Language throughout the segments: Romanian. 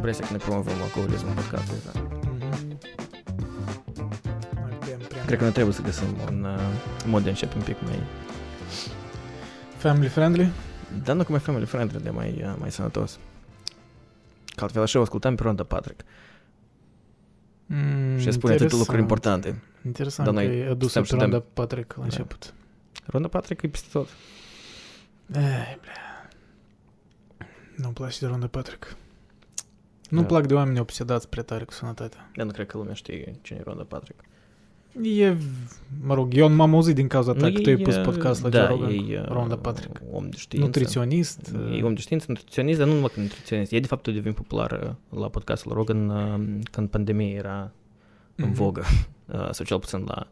impresia că ne promovăm alcoolismul în podcastul ăsta. Mhm. Noi bem prea Cred că noi trebuie să găsim un uh, mod de a începe un pic mai... Family friendly? Dar nu că mai family friendly, de mai, uh, mai sănătos. Că altfel așa o ascultam pe Ronda Patrick Mm, și spune atâtea lucruri interesant. importante. Interesant Dar că noi e adus stăm pe și dăm- Ronda Patrick la Da. început. Ronda Patrick e peste tot. Ei, bля. Nu-mi place de Ronda Patrick. Nu-mi Da. plac de oameni obsedați prea tare cu sănătatea. Dar nu cred că lumea știe cine e Ronda Patrick. E, mă rog, eu nu m-am auzit din cauza ta Nu, că tu ai e, pus uh, podcast la da, Joe Rogan. e, uh, Ronda Patrick. Om de știință. Nutriționist. E om de știință, nutriționist, dar nu numai că nutriționist. E de fapt devin popular uh, la podcastul Rogan uh, când pandemia era în Mhm. vogă, uh, sau cel puțin la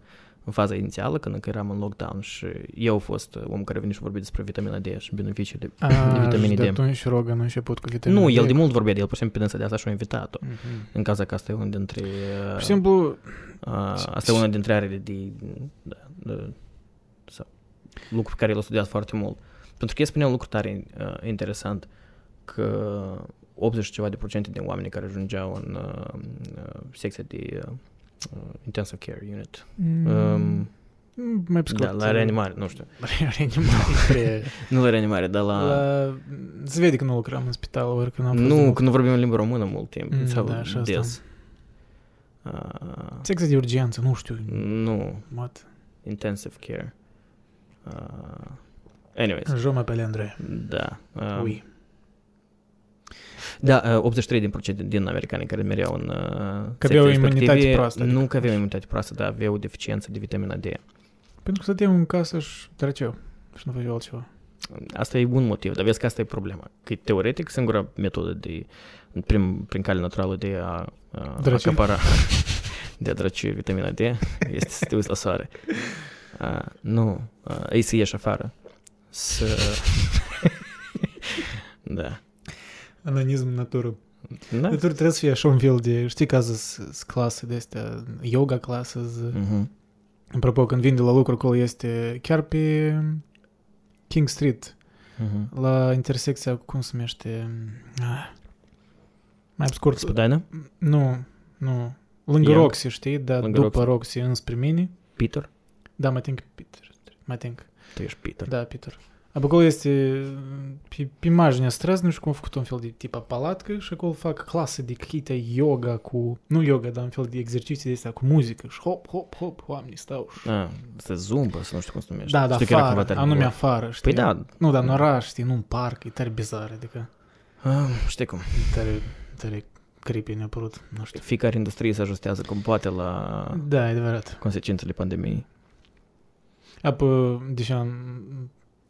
în faza inițială, când încă eram în lockdown și eu am fost uh, omul care a venit și a vorbit despre vitamina D și beneficiile. A, de vitamine și de D. atunci Rogan a început cu vitamina Nu, D. el de mult vorbea de el, pur și simplu pe dânsa de asta și a invitat-o. Mhm. În cazul că asta e unul dintre... uh, Pur și simplu, Uh, asta e una dintre arele de, da, de sau, lucruri pe care el a studiat foarte mult. Pentru că el spunea un lucru tare uh, interesant, că 80 și ceva de procente din oamenii care ajungeau în uh, uh, secția de uh, uh, intensive care unit, um, mm, mai pe scurt. da, la reanimare, nu știu, reanimare. prea- nu la reanimare, dar la... La... Se vede că nu lucram în spital, ori că n-am fost de nu, mult. că nu vorbim în limba română mult timp, Mm, sau da, și asta. des. Uh, Secția de urgență, nu știu. nu, What? intensive care. Uh, anyways. Je m'appelle André. Da. Uh, Oui. Da, uh, 83 din procent din americani care mereau în uh, Că aveau secția imunitate respective, proastă, Nu adică. că aveau imunitate proastă, dar aveau deficiență de vitamina D. Pentru că stăteam în casă și drăceau. Și nu făceau altceva. Asta e un motiv, dar vezi că asta e problema. Că teoretic singura metodă de, prin, prin cale naturală de a, a Drăci. acapara, de a drăci vitamina D, este să te uiți la soare. Uh, nu, uh, ei să ieși afară. Să... da. Ananism natură. Da? Deci trebuie să fie așa un fel de... Știi că azi sunt clase de astea, yoga classes. Mhm. Apropo, când vin de la lucru acolo este chiar pe King Street, Mhm. la intersecția, cu cum se numește? Ah. Mai pe scurt, Spadina? nu, nu. Lângă Young. Roxy, știi? Dar Lângă după Roxy. Roxy înspre mine. Peter? Da, mai think Peter. Mai think. Tu ești Peter. Da, Peter. Apă acolo este, pe, pe imaginea străzi, nu știu cum a făcut un fel de tipa palatcă și acolo fac clase de câte yoga cu, nu yoga, dar un fel de exerciții de astea cu muzică și hop, hop, hop, oamenii stau și... Ah, să zumba, să nu știu cum se numește. Da, da, Știu că era afară, cumva tare anume bun. afară, știi? Păi da. Nu, dar în oraș, știi, nu în parc, e tare bizar, adică Ah, știi cum. e tare, tare creepy ne-a părut, nu știu. Fiecare industrie se ajustează cum poate la Da, e adevărat. consecințele pandemiei. Apă, deși am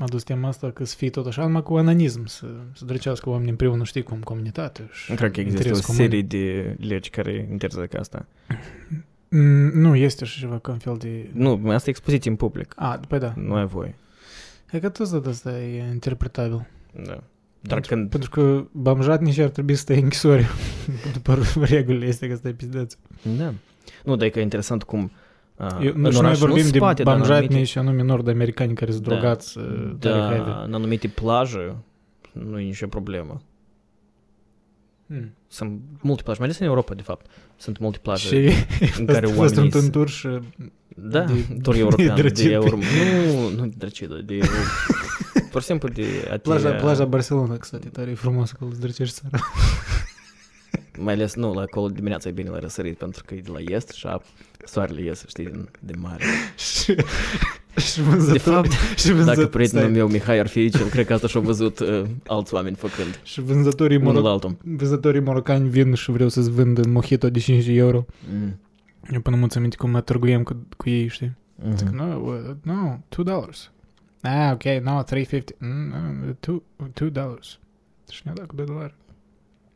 adus tema asta, că să fie tot așa, numai cu ananism, să, să drăcească oamenii împreună, știi, cum comunitate și Cred că există o interes comun. serie de legi care interzic asta. Mm, Nu, este și ceva ca un fel de... Nu, asta e expoziție în public. A, păi da. Nu ai voie. E că tot de asta e interpretabil. Da. Dar pentru, când... pentru că bamjatnici ar trebui să stai în închisori după regulile este că stai pizdeț. Da. Nu, dar e că e interesant cum uh, eu, și noi vorbim nu spate, de banjatni anumite... și anume nord-americani care sunt da. drogați. Uh, da, în anumite plaje nu e nicio problemă. Hmm. Sunt multe plaje, mai ales în Europa, de fapt. Sunt multe plaje și în care oamenii... sunt în tur și... Uh, da, de, tur european, de, de euro... Nu, nu de drăcidă, de... pur și simplu de... Plaja, plaja Barcelona, căsătă, tare e acolo, îți drăcești țara. Mai ales, nu, la acolo dimineața e bine la răsărit, pentru că e de la est și a- soarele iese, știi, din, de mare. și, și vânzător, De fapt, și vânzător, dacă prietenul stai, meu, Mihai, ar fi aici, el cred că asta și-a văzut uh, alți oameni făcând. și vânzătorii, Unul moro- la altul. vânzătorii morocani vin și vreau să-ți vând mojito de 5 euro. Mm. Eu până mă țin minte cum mă târguiem cu, cu ei, știi? Zic, Mhm. no, uh, no, two dollars. Ah, ok, no, 350. Mm, no, two, two dollars. Și mi-a dat cu 2 dolari.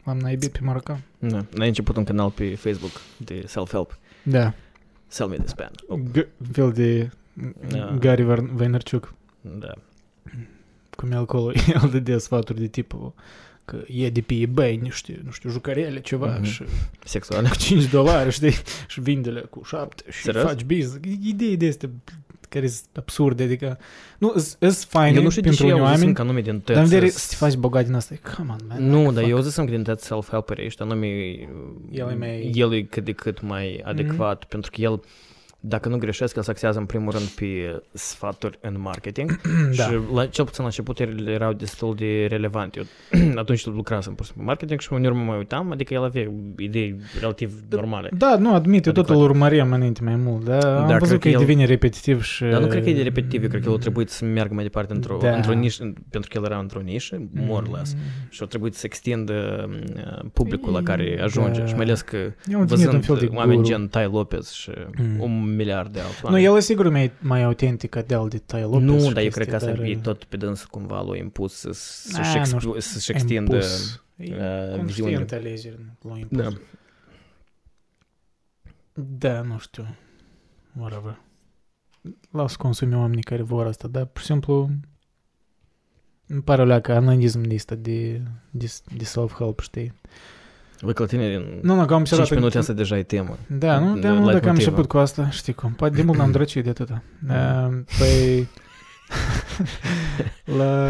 L-am naibit pe morocan. Da. Noi ai început un canal pe Facebook de self-help. Da. Sell me this pen. Oh, G- fel de Da. Gary Var- Vaynerchuk. da. Cum e acolo, el dădea sfaturi de tipul că e de pe eBay niște, nu știu, jucăriele ceva Mhm. și Sexuale. cu 5 dolari, știi, și vinde cu 7 și Serios? faci business. Idei de astea care sunt absurde, adică nu, sunt faine Eu nu știu de pentru ce unii eu zis oameni, că anume din dar în vedere tăți... să te faci bogat din asta, come on, man. Nu, like, dar fuck. eu zis că din tăți self-helperi ăștia, anume El e mai- el e cât de cât mai adecvat, pentru că el dacă nu greșesc, el se axează în primul rând pe sfaturi în marketing da. și la, cel puțin la început ele erau destul de relevante. Eu atunci lucrasem pur și simplu în marketing și în urmă mă uitam, adică el avea idei relativ normale. Da, nu, admit, eu tot Adecvat. îl urmăream înainte mai mult, dar am Dar văzut cred că că el el- devine repetitiv și... Dar nu cred că e de repetitiv, eu cred că el a trebuit să meargă mai departe într-o, Da. într-o nișă, pentru că el era într-o nișă, more or less, și a trebuit să extindă uh, publicul la care ajunge Da. și mai ales că E un devenit un văzând fel de oameni guru. gen Ty Lopez și Mm. un miliard de alți Nu, oameni. el e sigur mai, mai autentic de al de Ty Lopez nu, și dar eu chestii, cred că asta dar, e tot pe dâns cumva l-a impus să- să-și, Ah, nu exp- știu, să-și extindă impus. E uh, Conștient viziunile. alegeri, l-au impus. Da. Da, nu știu. Whatever. Las consumi oamenii care vor asta, dar pur și simplu îmi pare o leacă analism de asta de, de, de self-help, știi? Văd că la tine în Nu, nu, că am 5 observat... minute asta deja e temă. Da, nu, de de mult light dacă am motivă. început cu asta, știi cum, poate de mult n-am drăcit de atâta. Uh, Păi... la...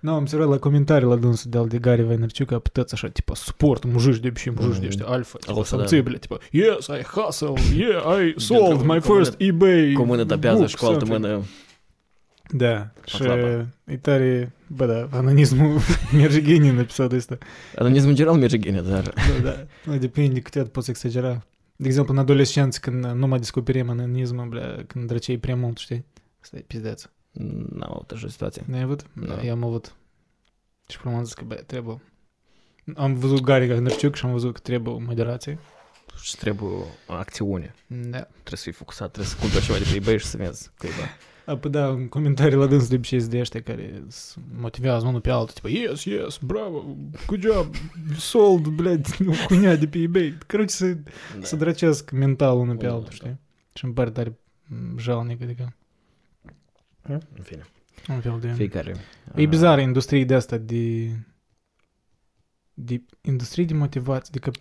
Nu, am observat la comentarii la dânsul de al de Gary Vaynerchuk, a putăți așa, tipa, sport, mujici de și mujici de Mhm. ăștia, alfa, tipa, Alfa, da. samții, bля, tipa, yes, I hustle, yeah, I sold my cu mână- first eBay Cu mână tapează book, și cu altă something." mână Da, și slabă. e tare, bă, da, anonizmul merge genii în episodul ăsta. Anonizmul în general merge bine, dar Da, da. Nu, depinde cât poți exagera. De exemplu, în adolescență, când nu mai descoperim ananismul, bля, când drăceai prea mult, știi? Asta e pizdeț. n-am avut așa situație. N-ai avut? Da. Da, eu am avut. Și până am zis că, bă, trebuie. Am văzut Gary Vaynerchuk și am văzut că trebuie o moderație. Și trebuie acțiune. Da. Trebuie să fii focusat, trebuie să cumperi ceva de pe eBay și să vezi cuiva. Apoi da, în comentarii la dâns de obicei sunt de ăștia care se motivează unul pe altul, tipo, yes, yes, bravo, good job, sold, blядь, o cunia de pe eBay. Короче, să, Da. să drăcesc mental unul pe Da, altul, da. știi? Și îmi pare tare m, jalnic, adică, În fine, un fel de... fiecare. E uh, bizară industrie de asta de... de industrie de motivație, adică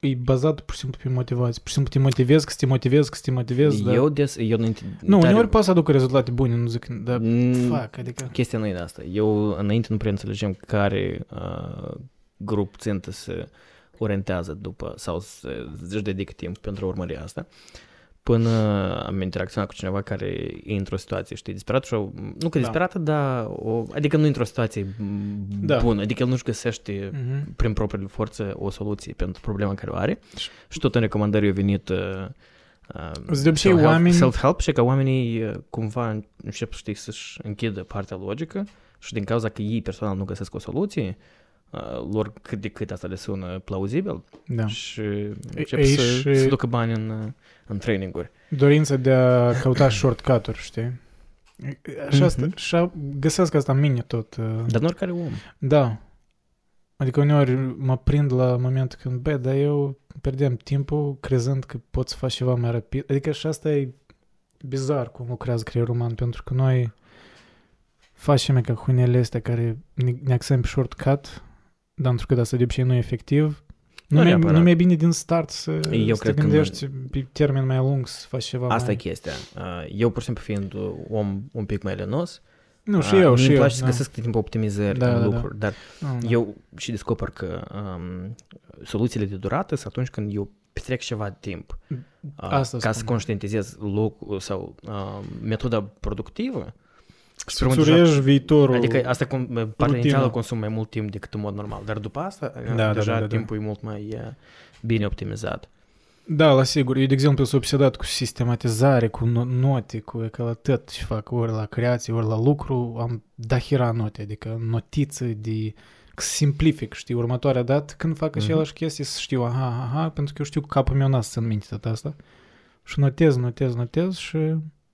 e bazat pur și simplu pe motivație. Pur și simplu te motivezi, că să te motivezi, că să te motivezi, dar... Eu des, eu înainte... Nu, tare- uneori poate să aducă rezultate bune, nu zic, dar Mm, fac, adică... Chestia nu e de asta. Eu înainte nu prea înțelegem care uh, grup țintă se orientează după sau să- își dedică timp pentru a urmări asta. Până am interacționat cu cineva care e într-o situație, știi, disperată și o, nu că Da. disperată, dar o, adică nu e într-o situație Da. bună, adică el nu-și găsește Mhm. prin propriile forțe o soluție pentru problema care o are și tot în recomandări au venit uh, uh, De obicei, self-help- oamenii- self-help și că oamenii uh, cumva încep, știi, să-și închidă partea logică și din cauza că ei personal nu găsesc o soluție, uh, lor cât de cât asta le sună plauzibil Da. și încep ei să, și- să ducă bani în, uh, în traininguri. Dorința de a căuta shortcut-uri, știi? Și asta, Mhm. și a- găsesc asta în mine tot. uh, Dar nu oricare om. Da. Adică uneori mă prind la momentul când, bă, dar eu pierdem timpul crezând că pot să fac ceva mai rapid. Adică și asta e bizar cum lucrează creierul uman, pentru că noi facem ca hunele astea care ne, ne axăm pe shortcut, dar pentru că asta de obicei nu e efectiv. Nu, Nu mai, neapărat. nu mai e bine din start să, Eu să te cred că nu- gândești pe termen mai lung să faci ceva Asta mai... e chestia. Uh, Eu, pur și simplu, fiind uh, om un pic mai lenos, Nu, și uh, eu, și îmi eu. place să da. găsesc tot timpul optimizări Da, în da, da. lucruri, dar Nu, da. Eu și descoper că um, soluțiile de durată sunt atunci când eu petrec ceva timp uh, Asta ca spun. să conștientizez locul sau uh, metoda productivă. Să Spre un urești viitorul. Adică asta cum, partea rutină. inițială consumă mai mult timp decât în mod normal, dar după asta Da, da, da, deja da, da, da. timpul e mult mai uh, bine optimizat. Da, la sigur. Eu, de exemplu, sunt obsedat cu sistematizare, cu no- note, cu că la tot ce fac, ori la creație, ori la lucru, am dahira note, adică notițe de că simplific, știi, următoarea dată când fac Mhm. aceleași chestii să știu, aha, aha, pentru că eu știu că capul meu n-a să în minte tot asta. Și notez, notez, notez și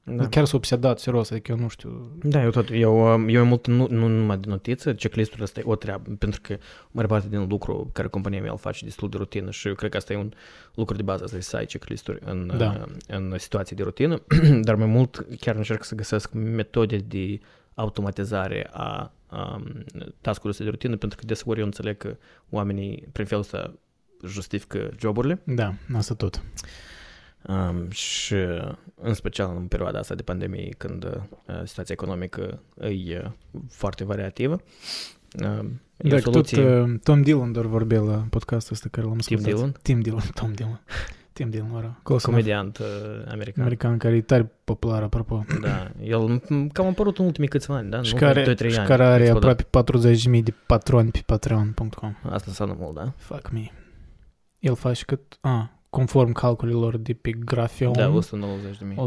Da. da. chiar sunt obsedat, serios, adică eu nu știu. Da, eu tot, eu, um, eu am mult, nu, nu numai de notiță, checklist-ul ăsta e o treabă, pentru că mare parte din lucru care compania mea îl face destul de rutină și eu cred că asta e un lucru de bază, asta e să ai checklist-uri în, Da. uh, în situații de rutină, dar mai mult chiar încerc să găsesc metode de automatizare a um, task-urilor astea de rutină, pentru că deseori eu înțeleg că oamenii prin felul ăsta justifică joburile Da, asta tot. Um, și în special în perioada asta de pandemie, când uh, situația economică e uh, foarte variativă. Uh, e o Dacă tot soluție... uh, Tom Dillon doar vorbea la podcastul ăsta care l-am Tim ascultat. Dillon? Tim Dillon, Tom Dillon. Tim Dillon, mă rog. Close enough. comediant uh, american. American care e tare popular, apropo. Da, el m- cam a apărut în ultimii câțiva ani, da? Și Nu, care, 2-3 și ani. care are explodat. aproape 40.000 de patroni pe patreon.com. Asta înseamnă mult, da? Fuck me. El face cât... A, conform calculilor de pe Graphion, Da, 190 de mii.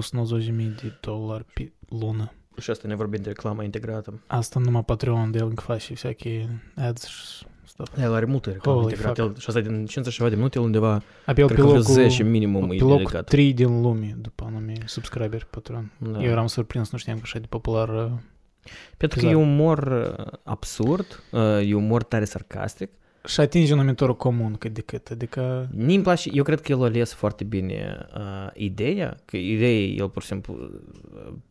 190.000 de dolari pe lună. Și asta ne vorbim de reclamă integrată. Asta numai Patreon de el încă face всякие ads și stuff. El are multe reclamă Holy integrată. fuck. El, și asta din 50 și ceva de minute, el undeva, Abia cred pe că vreo locul, 10 minimum pe e locul dedicat. 3 din lume după anume subscriberi pe Patreon. Da. Eu eram surprins, nu știam că așa de popular. uh, Pentru că e Exact. umor uh, absurd, uh, e umor tare sarcastic. și atinge numitorul comun cât de cât. Adică Mi-mi place, eu cred că el a ales foarte bine uh, ideea, că ideea el pur și simplu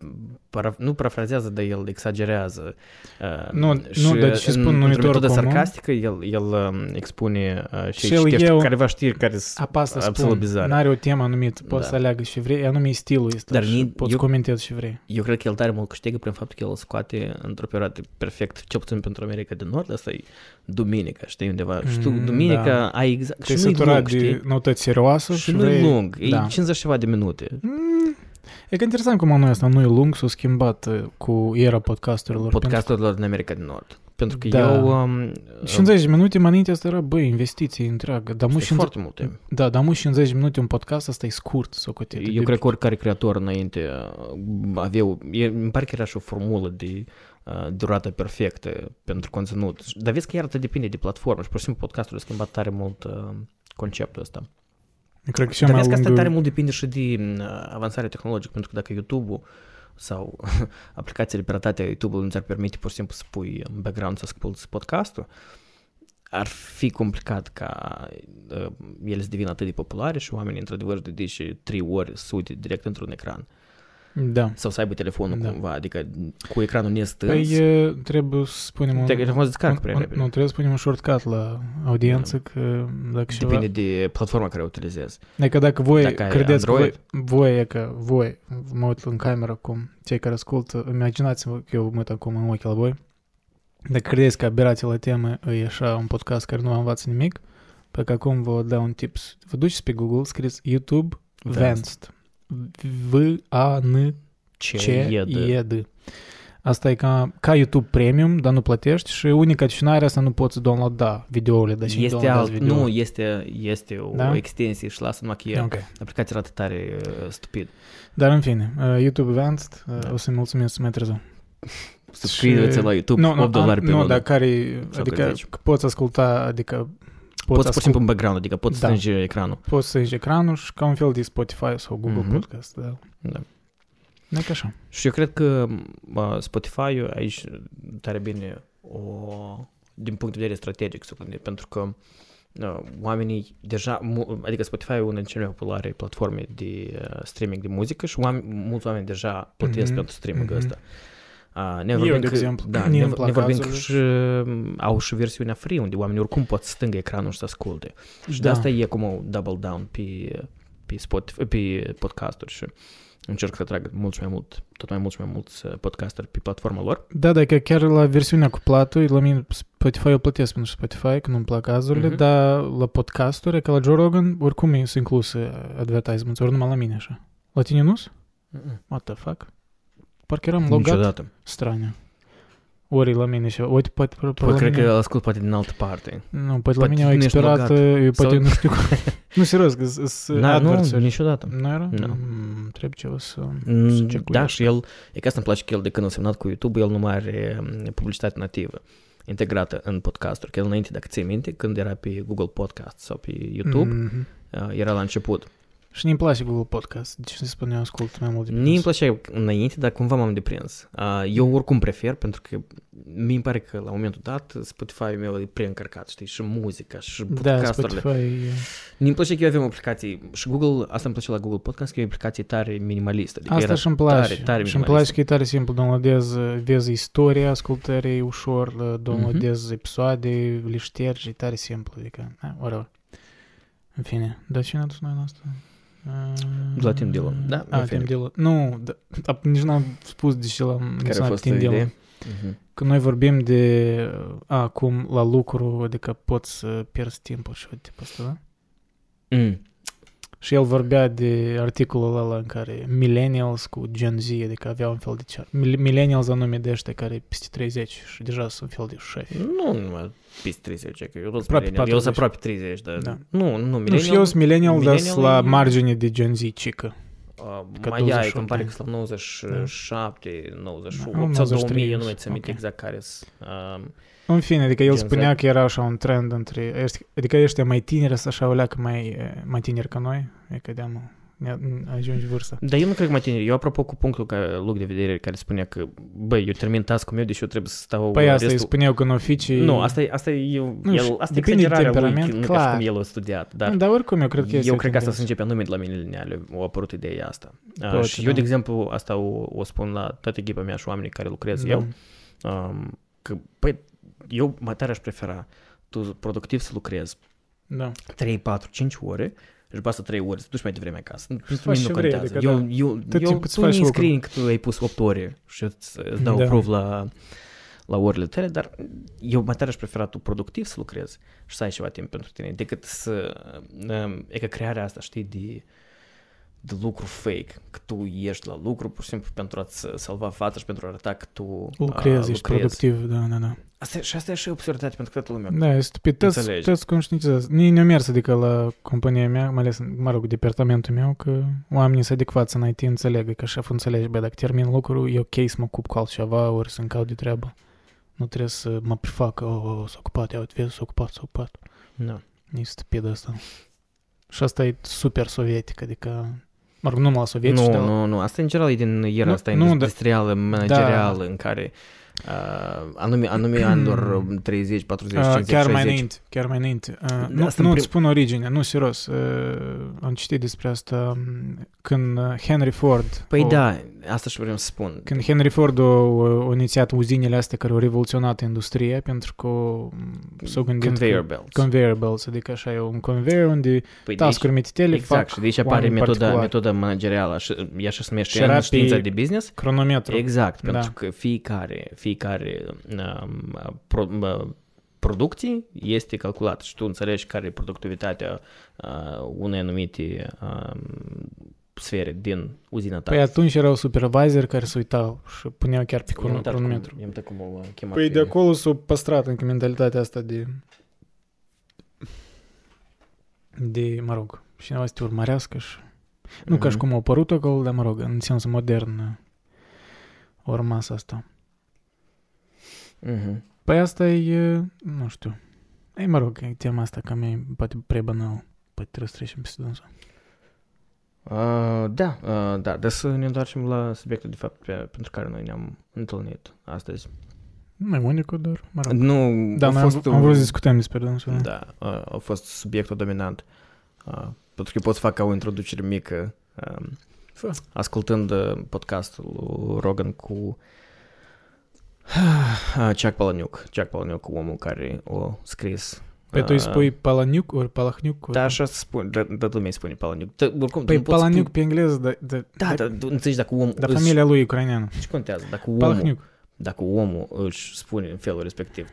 uh, para, nu parafrazează, dar el exagerează. Uh, Nu, nu, și dar ce spun în, numitorul într-o metodă comun? sarcastică, el, el um, expune uh, și, Și el citește eu- careva știri care sunt apasă absolut spun, bizare. n-are o temă anumită, poți Da. să aleagă și vrei, anume stilul este Dar și ni- poți eu- comentezi și vrei. Eu cred că el tare mult câștigă prin faptul că el îl scoate într-o perioadă perfect, cel puțin pentru America de Nord, asta e duminica, știi, undeva. și tu, Mm, duminica da. ai exact, Te-ai și nu-i săturat lung, de știi? noutăți serioasă Și și nu-i vrei... lung, e da. 50 ceva de minute. Mm, E că interesant cum anul ăsta nu e lung, s-a schimbat uh, cu era podcasturilor. Podcasturilor din America de Nord. Pentru că Da. eu... Um, Pentru- 50 de minute mai înainte asta era, băi, investiție întreagă. Dar mu este 50... foarte mult timp. Da, dar mu 50 de minute un podcast, asta e scurt, să o Eu cred că oricare creator înainte uh, avea, o- e, îmi pare că era și o formulă de uh, durată perfectă pentru conținut. Dar vezi că iar te depinde de platformă și pur și simplu podcastul a schimbat tare mult uh, conceptul ăsta. Eu cred că cea Dar mai vezi că asta lungă... tare mult depinde și de uh, avansarea tehnologică, pentru că dacă YouTube-ul sau aplicațiile piratate a YouTube-ului nu ți-ar permite pur și simplu să pui în background să asculti podcastul, ar fi complicat ca uh, ele să devină atât de populare și oamenii într-adevăr de dedice 3 ori să uite direct într-un ecran Da. sau să aibă telefonul Da. cumva, adică cu ecranul nestâns. Păi e, trebuie să spunem un... Te- telefonul se descarcă un- prea un- repede. Nu, trebuie să punem un shortcut la audiență, că dacă ceva... Depinde de platforma care o utilizezi. Adică dacă voi Dacă ai credeți că voi, Android. voi, e că voi, mă uit în cameră acum, cei care ascultă, imaginați-vă că eu mă uit acum în ochi la voi, dacă credeți că aberația la temă e așa un podcast care nu vă învață nimic, pe că acum vă dau un tips. Vă duceți pe Google, scrieți YouTube Vanced. V-A-N-C-E-D. Asta e ca, ca YouTube Premium, dar nu plătești și unica definare asta nu poți downloada videourile, dar și Este downloadați alt, video. nu, este, este o Da? extensie și lasă numai că e. Ok. Aplicația arată tare uh, stupid. Dar în fine, uh, YouTube Advanced, uh, Da. o să-i mulțumesc mai târziu. Subscrieți la YouTube, nu, 8 nu, dolari am, pe Nu, lună. dar care, Sau adică cât zici? că poți asculta, adică Poți, poți, pur și ascult, simplu în background, adică poți Da. strânge ecranul. poți să ieși ecranul și ca un fel de Spotify sau Google Mhm. Podcast. Da. Da. E ca așa. Și eu cred că uh, Spotify aici tare bine o, din punct de vedere strategic să gândit, pentru că uh, oamenii deja, mu- adică Spotify e una din cele mai populare platforme de uh, streaming de muzică și oameni, mulți oameni deja plătesc Mhm, pentru streaming mhm. ăsta. Uh, ne Eu, vorbim de că, exemplu, da, mie ne, îmi ne plac vorbim că azurile și uh, au și versiunea free, unde oamenii oricum pot stânga ecranul și să asculte. Și de Da. asta e cum o double down pe, pe, Spotify, pe podcasturi și încerc să atrag mult mai mult, tot mai mult și mai mulți uh, podcasteri pe platforma lor. Da, da, că chiar la versiunea cu platul, la mine Spotify eu plătesc pentru Spotify, că nu-mi plac azurile, Mhm. dar la podcasturi, ca la Joe Rogan, oricum e sunt incluse advertisements, ori numai la mine așa. La tine nu What the fuck? Parcă eram logat Niciodată. straniu. Ori la mine și uite, poate, poate, Păi, la cred mine, că ascult poate din altă parte. Nu, poate la poate mine au nu ești expirat, logat. eu poate Sau- nu știu cum. nu, serios, că sunt Da, nu, adverts. niciodată. Nu era? Nu. Mm, trebuie ceva să... Mm, să Da, cecuiesc. și el, e că asta îmi place că el de când a semnat cu YouTube, el nu mai are mm, publicitate nativă integrată în podcasturi. Că el înainte, dacă ții minte, când era pe Google Podcast sau pe YouTube, Mhm. uh, era la început. Și nu-mi place Google Podcast. Deci să spun eu ascult mai mult de Nu îmi plăcea înainte, dar cumva m-am deprins. Uh, Eu oricum prefer, pentru că mi pare că la momentul dat Spotify-ul meu e preîncărcat, știi, și muzica, și Da, podcasturile. Spotify... e- Mi-mi place că eu avem aplicații și Google, asta îmi place la Google Podcast, că e o aplicație tare minimalistă. Adică Asta era și-mi place. Tare, tare și-mi place minimalistă. că e tare simplu. Downloadez, vezi istoria ascultării ușor, downloadez episoade, le ștergi, e tare simplu. Adică, eh, whatever. În fine, dar cine a dus noi în asta? De la Tim Dillon, da, în A, fine. Tim Dillon. Nu, da, da, nici n-am spus de ce l-am Care a menționat fost Tim o Dillon. idee? Mhm. Că noi vorbim de a, cum la lucru, adică poți să pierzi timpul și tipul ăsta, da? Mm. Și el vorbea de articolul ăla în care millennials cu Gen Z, adică aveau un fel de cer. Mil- Millennials anume de ăștia care peste 30 și deja sunt un fel de șefi. Nu numai peste 30, că eu tot Aproape millennial. Eu 40. sunt aproape 30, dar... Da. Nu, nu, Nu, millennial... și eu sunt millennial, dar millennial sunt la e- margine de Gen Z, cică. Uh, Că mai ai, 28 că îmi pare de că sunt la 97, 98 Da, sau 93, 2000, eu nu mai țin minte ok. exact care sunt. Um, În fine, adică el Gen Z. spunea că era așa un trend între, ăștia- adică ăștia mai tineri să așa o leacă mai, eh, mai tineri ca noi, e că de-am ne- ajungi vârsta. Dar eu nu cred că mai tineri. Eu, apropo, cu punctul ca loc de vedere care spunea că, băi, eu termin task-ul meu, deși eu trebuie să stau Păi asta îi restul... spuneau că în oficii... Nu, asta e, asta e, eu, Nu, și el, asta e depinde de exagerarea lui, temperament, nu ca și clar. cum el a studiat, dar Dar oricum eu cred că este eu cred că asta tendință. se începe anume de la mileniale, a apărut ideea asta. Uh, Poate, și da. eu, de exemplu, asta o, o spun la toată echipa mea și oamenii care lucrez Da. eu, um, că, păi, eu mai tare aș prefera tu productiv să lucrezi Da. 3, 4, 5 ore și după asta 3 ore să duci mai devreme acasă. Pentru faci mine nu ce vrei, contează. adică eu, da. eu, Tot eu, timpul îți tu faci mi lucru. scrii că tu ai pus 8 ore și îți, îți dau Da. approve la, la orele tale, dar eu mai tare aș prefera tu productiv să lucrezi și să ai ceva timp pentru tine, decât să... um, E că crearea asta, știi, de, de lucru fake, că tu ești la lucru pur și simplu pentru a-ți salva fața și pentru a arăta că tu Lucrezi, uh, ești productiv, da, da, da. Asta, și asta e și absurditate pentru că toată lumea. Da, e stupid. Toți, Înțelegi. toți conștientizează. Nici nu mers, adică la compania mea, mai ales, mă rog, departamentul meu, că oamenii sunt adecvați în IT înțelegă, că șeful înțelege, bă, dacă termin lucrul, e ok să mă ocup cu altceva, ori să-mi caut de treabă. Nu trebuie să mă prefac, oh, oh, s-a ocupat, ia uite, vezi, s-a ocupat, s-a ocupat. Da. E stupid asta. Și asta e super sovietic, adică, mă rog, nu numai la sovietici, Nu, dar nu, nu. Asta în general e din era Nu, asta nu, da. industrială, managerială, în care uh, anume, anume anilor 30, 40, Uh, 50, chiar 60. mai înainte, chiar mai înainte. Uh, Da, nu, asta în nu prim- îți spun originea, nu, serios. Uh, am citit despre asta um, când uh, Henry Ford... Păi o, da, asta și vreau să spun. Când Henry Ford a, a inițiat uzinele astea care au revoluționat industria, pentru că um, s-au gândit Conveyor că, belts. Conveyor belts, adică așa e un conveyor unde Păi de aici, task-uri mititele exact, fac și de aici apare oameni metoda, particulari. metoda managerială, și, ea și se numește Și era în știința pe- de business. cronometru. Exact, Da. pentru că fiecare, fiecare um, pro, uh, producție este calculată și tu înțelegi care e productivitatea uh, unei anumite um, sfere din uzina ta. Păi atunci erau supervisori care se uitau și puneau chiar pe I-am crono- uitat cronometru. cum- I-am uitat cum o chemat. Păi pe- de acolo s-a păstrat încă mentalitatea asta de... De, mă rog, cineva să te urmărească și... Nu ca și Mhm. cum a apărut acolo, dar mă rog, în sens modern o rămas asta. Mhm. Păi asta e, nu știu. Ei, mă rog, e tema asta cam e poate prea banal. Poate trebuie să trecem peste dânsa. Uh, da, uh, da, dar să ne întoarcem la subiectul de fapt pe, pentru care noi ne-am întâlnit astăzi. Nu e unicul, dar, mă rog. Nu, Da, a noi am, fost am un- vrut să discutăm despre dânsul. Da, uh, a fost subiectul dominant. Uh, pentru că pot să fac ca o introducere mică, um, Fă. ascultând uh, podcastul lui Rogan cu uh, Chuck Palahniuk. Chuck Palahniuk, omul care a scris Păi tu îi uh, spui Palahniuk ori Palahniuk? Da, așa se spune, da, da, lumea îi spune Palahniuk. Da, oricum, tu Păi nu poți Palahniuk spune- pe engleză, da, da, Da, da, tu înțelegi dacă omul Dar își- familia lui e ucraineană. Ce contează? Dacă omul, Palahniuk. dacă omul își spune în felul respectiv.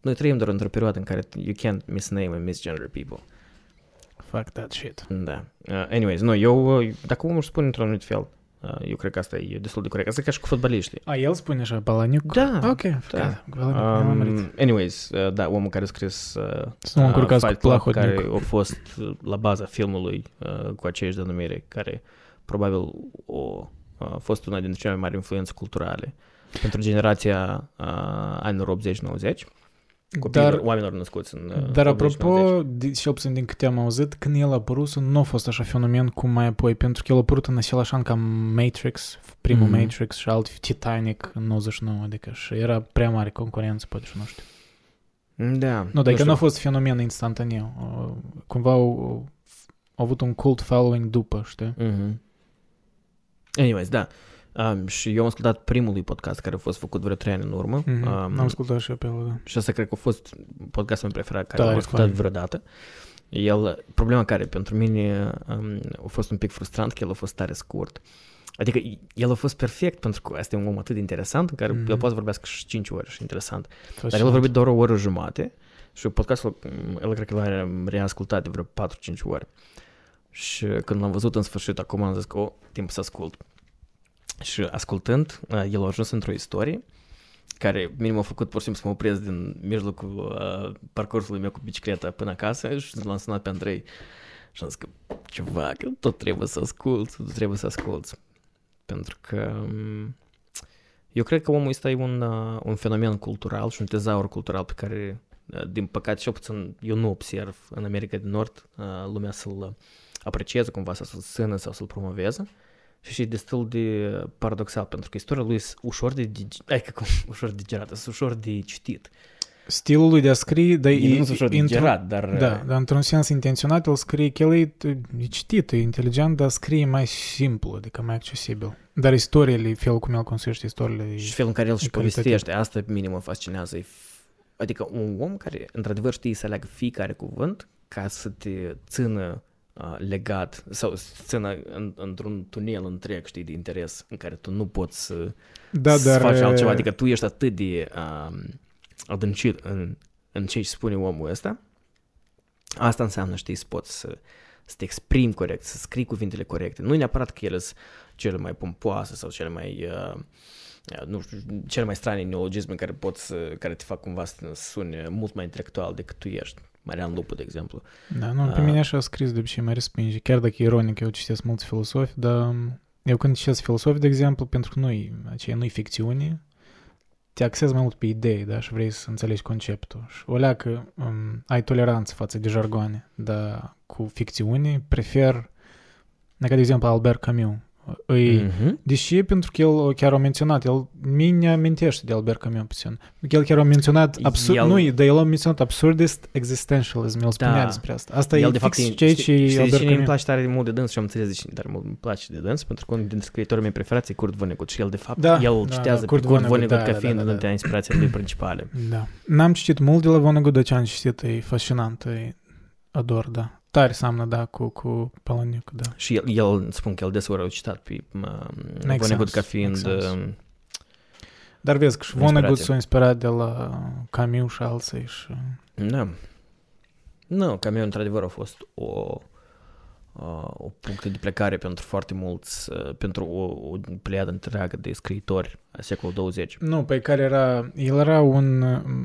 Noi trăim doar într-o perioadă în care you can't misname and misgender people. Fuck that shit. Da. Uh, anyways, nu, eu, uh, dacă omul își spune într-un anumit fel, uh, eu cred că asta e destul de corect. Asta e ca și cu fotbaliștii. A, el spune așa, Palahniuk? Da, Ok, da. Palahniuk, Um, anyways, uh, da, omul care a scris uh, Să nu mă încurcați cu Fight Club, Plahodniuk. care a fost uh, la baza filmului uh, cu aceeași denumire, care probabil o, a fost una dintre cele mai mari influențe culturale pentru generația uh, anilor 80-90, copiilor, Dar, oamenilor născuți în uh, dar 80-90. apropo, de, cel puțin din câte am auzit, când el a apărut, nu a fost așa fenomen cum mai apoi, pentru că el a apărut în același an ca Matrix, primul Mhm. Matrix și alt Titanic în 99, adică și era prea mare concurență, poate și nu știu. Da. Nu, dar că știu. nu a fost fenomen instantaneu. Uh, Cumva au, au avut un cult following după, știi? Mhm. Anyways, da. Um, și eu am ascultat primul lui podcast care a fost făcut vreo trei ani în urmă. Mm-hmm. Um, Am ascultat și pe ăla, da. Și asta cred că a fost podcastul meu preferat care Tare am ascultat fain. vreodată. El, problema care pentru mine um, a fost un pic frustrant că el a fost tare scurt. Adică el a fost perfect pentru că asta e un om atât de interesant în care mm-hmm. el poate vorbească și 5 ore și interesant. Fascinant. Dar el a vorbit doar o oră jumate și podcastul, el cred că l-a reascultat de vreo 4-5 ori. Și când l-am văzut în sfârșit, acum am zis că, o, timp să ascult. Și ascultând, el a ajuns într-o istorie care minim a făcut pur și simplu să mă opresc din mijlocul uh, parcursului meu cu bicicleta până acasă și l-am sunat pe Andrei și am zis că ceva, că tot trebuie să ascult, tot trebuie să ascult. Pentru că um, eu cred că omul ăsta e un, uh, un fenomen cultural și un tezaur cultural pe care, uh, din păcate, și puțin eu nu observ în America de Nord uh, lumea să-l aprecieze cumva, să-l susțină sau să-l promoveze. Și și destul de paradoxal, pentru că istoria lui e ușor de, adică cum, ușor de gerată, ușor de citit. Stilul lui de a scrie, dar e, nu ușor de gerat, dar... Da, dar într-un sens intenționat el scrie că el e, e citit, e inteligent, dar scrie mai simplu, adică mai accesibil. Dar istoriile, felul cum el construiește istoriile... Și felul în care el și povestește, asta pe mine mă fascinează. Adică un om care, într-adevăr, știe să aleagă fiecare cuvânt ca să te țină legat sau țină în, într-un tunel întreg, știi, de interes în care tu nu poți să, da, să dar, faci altceva. Adică tu ești atât de uh, adâncit în, în ce spune omul ăsta. Asta înseamnă, știi, să poți să, să te exprimi corect, să scrii cuvintele corecte. Nu neapărat că ele sunt cele mai pompoase sau cele mai... Uh, nu știu, cele mai strane neologisme care pot să, care te fac cumva să suni mult mai intelectual decât tu ești. Marian Lupu, de exemplu. Da, nu, pe mine așa a scris de obicei mai respinge. Chiar dacă e ironic, eu citesc mulți filosofi, dar eu când citesc filosofi, de exemplu, pentru că nu-i, aceea nu-i ficțiune, te axezi mai mult pe idei, da, și vrei să înțelegi conceptul. Și o leacă um, ai toleranță față de jargoane, dar cu ficțiune prefer, ca de exemplu Albert Camus, îi, mm-hmm. Deși, pentru că el chiar a menționat, el mine amintește de Albert Camus puțin. El chiar a menționat, absurd, el... nu, dar el a menționat absurdist existentialism, el spunea da. despre asta. Asta el, e de fapt, ceea ce Albert Camus. îmi place tare mult de dâns și am înțeles de cine dar mult îmi place de dâns, pentru că unul dintre scriitorii mei preferați e Kurt Vonnegut și el, de fapt, da, el da, citează da, Kurt pe Kurt Vonnegut da, ca fiind da, da, da. inspirația lui principale. Da. N-am citit mult de la Vonnegut, dar ce am citit e fascinant, e ador, da. Tare seamănă, da, cu, cu Palaniuc, da. Și el, el, spun că el deseori a citat pe Vonnegut ca fiind... Um, Dar vezi că și Vonnegut s-a inspirat de la Camus și alții și... Da. Nu, Camus într-adevăr a fost o o punct de plecare pentru foarte mulți, pentru o, o pleiadă întreagă de scriitori a secolului 20. Nu, pe care era, el era un,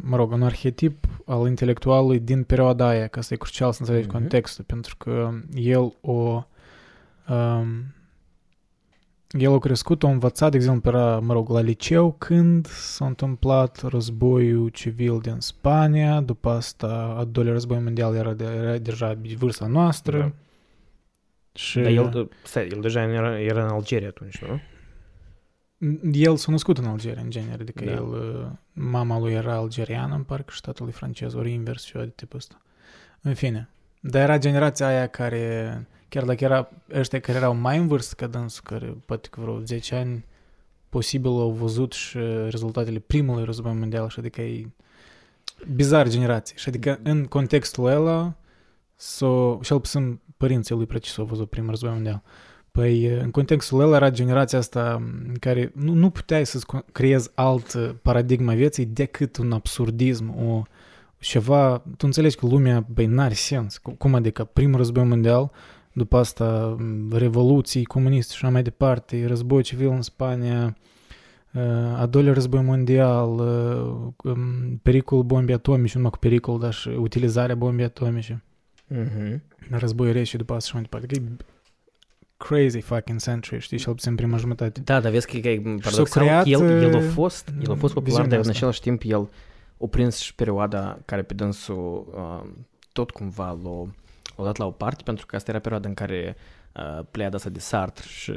mă rog, un arhetip al intelectualului din perioada aia, ca să e crucial să înțelegi mm-hmm. contextul, pentru că el o um, el a crescut, a învățat, de exemplu, era, mă rog, la liceu când s-a întâmplat războiul civil din Spania, după asta al doilea război mondial era, de, era deja vârsta noastră, da și... Dar el, stai, el deja era, era în Algeria atunci, nu? El s-a născut în Algeria, în genere, adică da. el, mama lui era algeriană, în parcă, și tatăl lui francez, ori invers, ceva de tipul ăsta. În fine, dar era generația aia care, chiar dacă era ăștia care erau mai în vârstă ca dânsul, care poate că vreo 10 ani, posibil au văzut și rezultatele primului război mondial, și adică e bizar generație. Și adică în contextul ăla, s-o, cel puțin părinții lui precis au văzut primul război mondial. Păi, în contextul ăla era generația asta în care nu, nu puteai să creezi alt paradigma vieții decât un absurdism, o ceva, tu înțelegi că lumea, băi, n-are sens. Cum adică primul război mondial, după asta revoluții comuniste și așa mai departe, război civil în Spania, a doilea război mondial, pericolul bombii atomice, nu numai cu pericol, dar și utilizarea bombii atomice. Mm-hmm. Război rece după asta și mai departe. Că e crazy fucking century, știi, cel puțin prima jumătate. Da, dar vezi că e paradoxal, creat, el, el a fost, el a fost popular, dar în același timp el a prins și perioada care pe dânsul uh, tot cumva l-a, l-a dat la o parte, pentru că asta era perioada în care uh, pleiada asta de Sartre și,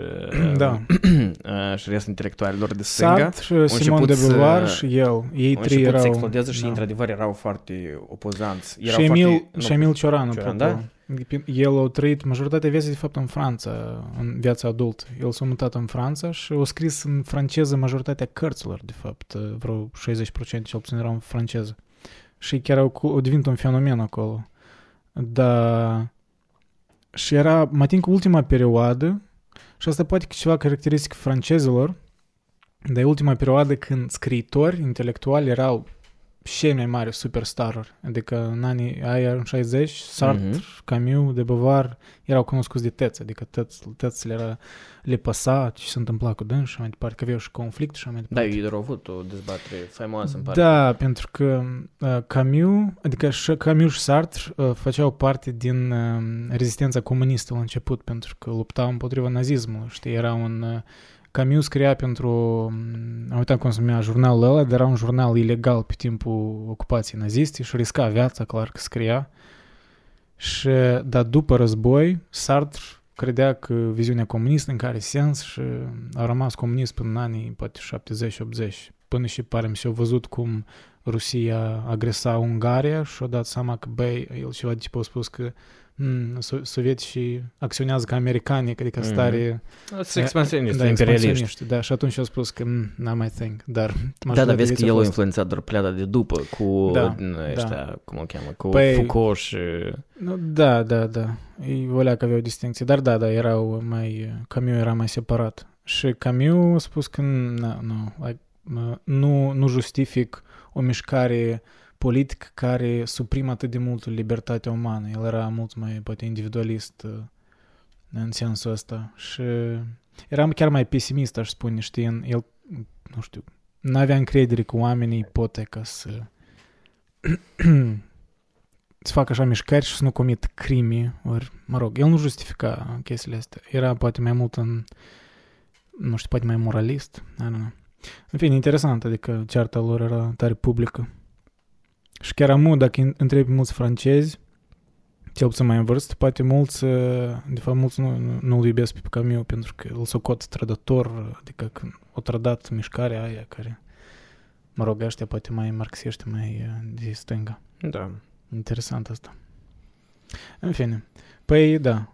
da. uh, și restul intelectualilor de stânga. Sartre, Simon de Beauvoir și el. Ei trei erau... să explodeze și da. într-adevăr erau foarte opozanți. Erau și Emil, foarte, și Emil Cioran, Cioran da? El a trăit majoritatea vieții, de fapt, în Franța, în viața adultă. El s-a mutat în Franța și a scris în franceză majoritatea cărților, de fapt. Vreo 60% cel puțin erau în franceză. Și chiar au, au devenit un fenomen acolo. dar și era, mai timp ultima perioadă, și asta poate că ceva caracteristic francezilor, dar e ultima perioadă când scriitori intelectuali erau cei mai mari superstaruri. Adică în anii aia, în 60, Sartre, mm-hmm. Camus, de Beauvoir erau cunoscuți de tăți, adică tăți, tăți le, era, le păsa ce se întâmpla cu dâns și mai departe, că aveau și conflict și mai Da, departe. ei au avut o dezbatere faimoasă în parte. Da, pentru că uh, Camus, adică și Camus și Sartre uh, făceau parte din uh, rezistența comunistă la început, pentru că luptau împotriva nazismului, știi, era un... Uh, Camus scria pentru, am uitat cum se numea jurnalul ăla, dar era un jurnal ilegal pe timpul ocupației naziste și risca viața, clar că scria. Și, dar după război, Sartre credea că viziunea comunistă în care sens și a rămas comunist până în anii poate 70-80, până și pare mi s-a văzut cum Rusia agresa Ungaria și a dat seama că, băi, el ceva de tipul a spus că mm, so- sovieticii acționează ca americanii, adică Mhm. stare Sunt expansioniști, da, imperialiști. expansioniști, Da, și atunci a spus că mm, not my thing, dar Da, dar vezi că el a fost... influențat doar pleada de după cu Da, din ăștia, cum o cheamă, cu Păi- Foucault și... Nu, da, da, da. Ei volea că aveau distinție, dar da, da, erau mai... Camus era mai separat. Și Camus a spus că nu, nu, like, mă, nu, nu justific o mișcare politică care suprimă atât de mult libertatea umană. El era mult mai, poate, individualist uh, în sensul ăsta. Și era chiar mai pesimist, aș spune, știi, în el, nu știu, n-avea încredere că oamenii pot ca să să facă așa mișcări și să nu comit crime, ori, mă rog, el nu justifica chestiile astea. Era poate mai mult în, nu știu, poate mai moralist, I don't know. În fine, interesant, adică cearta lor era tare publică. Și chiar amu, dacă îi întrebi mulți francezi, cel puțin mai în vârstă, poate mulți, uh, de fapt mulți nu, nu, nu-l iubesc pe Camus pentru că îl socot trădător, adică când o trădat mișcarea aia care, mă rog, ăștia poate mai marxiști, mai uh, de stânga. Da. Interesant asta. În fine. Păi, da.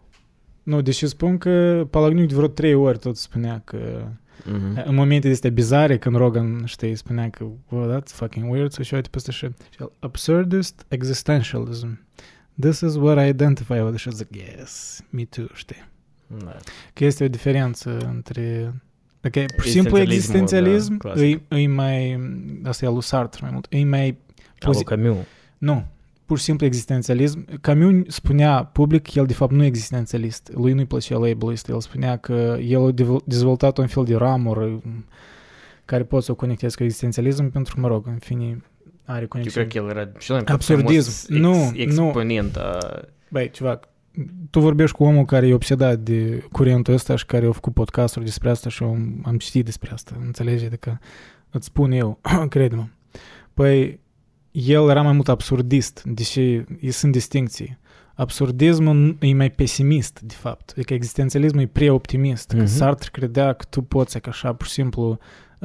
Nu, deși spun că Palagniuc de vreo trei ori tot spunea că Mhm. în momente astea bizare, când Rogan, știi, spunea că well, that's fucking weird, să și uite peste și absurdist existentialism. This is what I identify with. Și zic, yes, me too, știi. Da. Că este o diferență între Dacă e pur și simplu Existențialismul, existențialism, da, clasic. îi, îi mai... Asta e al lui Sartre mai mult. Îi mai... Al lui pozi- Camus. Nu, pur și simplu existențialism. Camus spunea public, el de fapt nu e existențialist. Lui nu-i plăcea label-ul ăsta. El spunea că el a devo- dezvoltat un fel de ramură care pot să o conectezi cu existențialism pentru că, mă rog, în fine, are Eu conexiune. cred că el era cel mai Absurdism. faimos Nu, ex- nu. exponent a... Băi, ceva, tu vorbești cu omul care e obsedat de curentul ăsta și care a făcut podcasturi despre asta și am, am citit despre asta, înțelegi? Adică îți spun eu, crede-mă. Păi, el era mai mult absurdist, deși îi sunt distincții. Absurdismul e mai pesimist, de fapt. Adică existențialismul e prea optimist. Că Mhm. Sartre credea că tu poți, că așa, pur și simplu,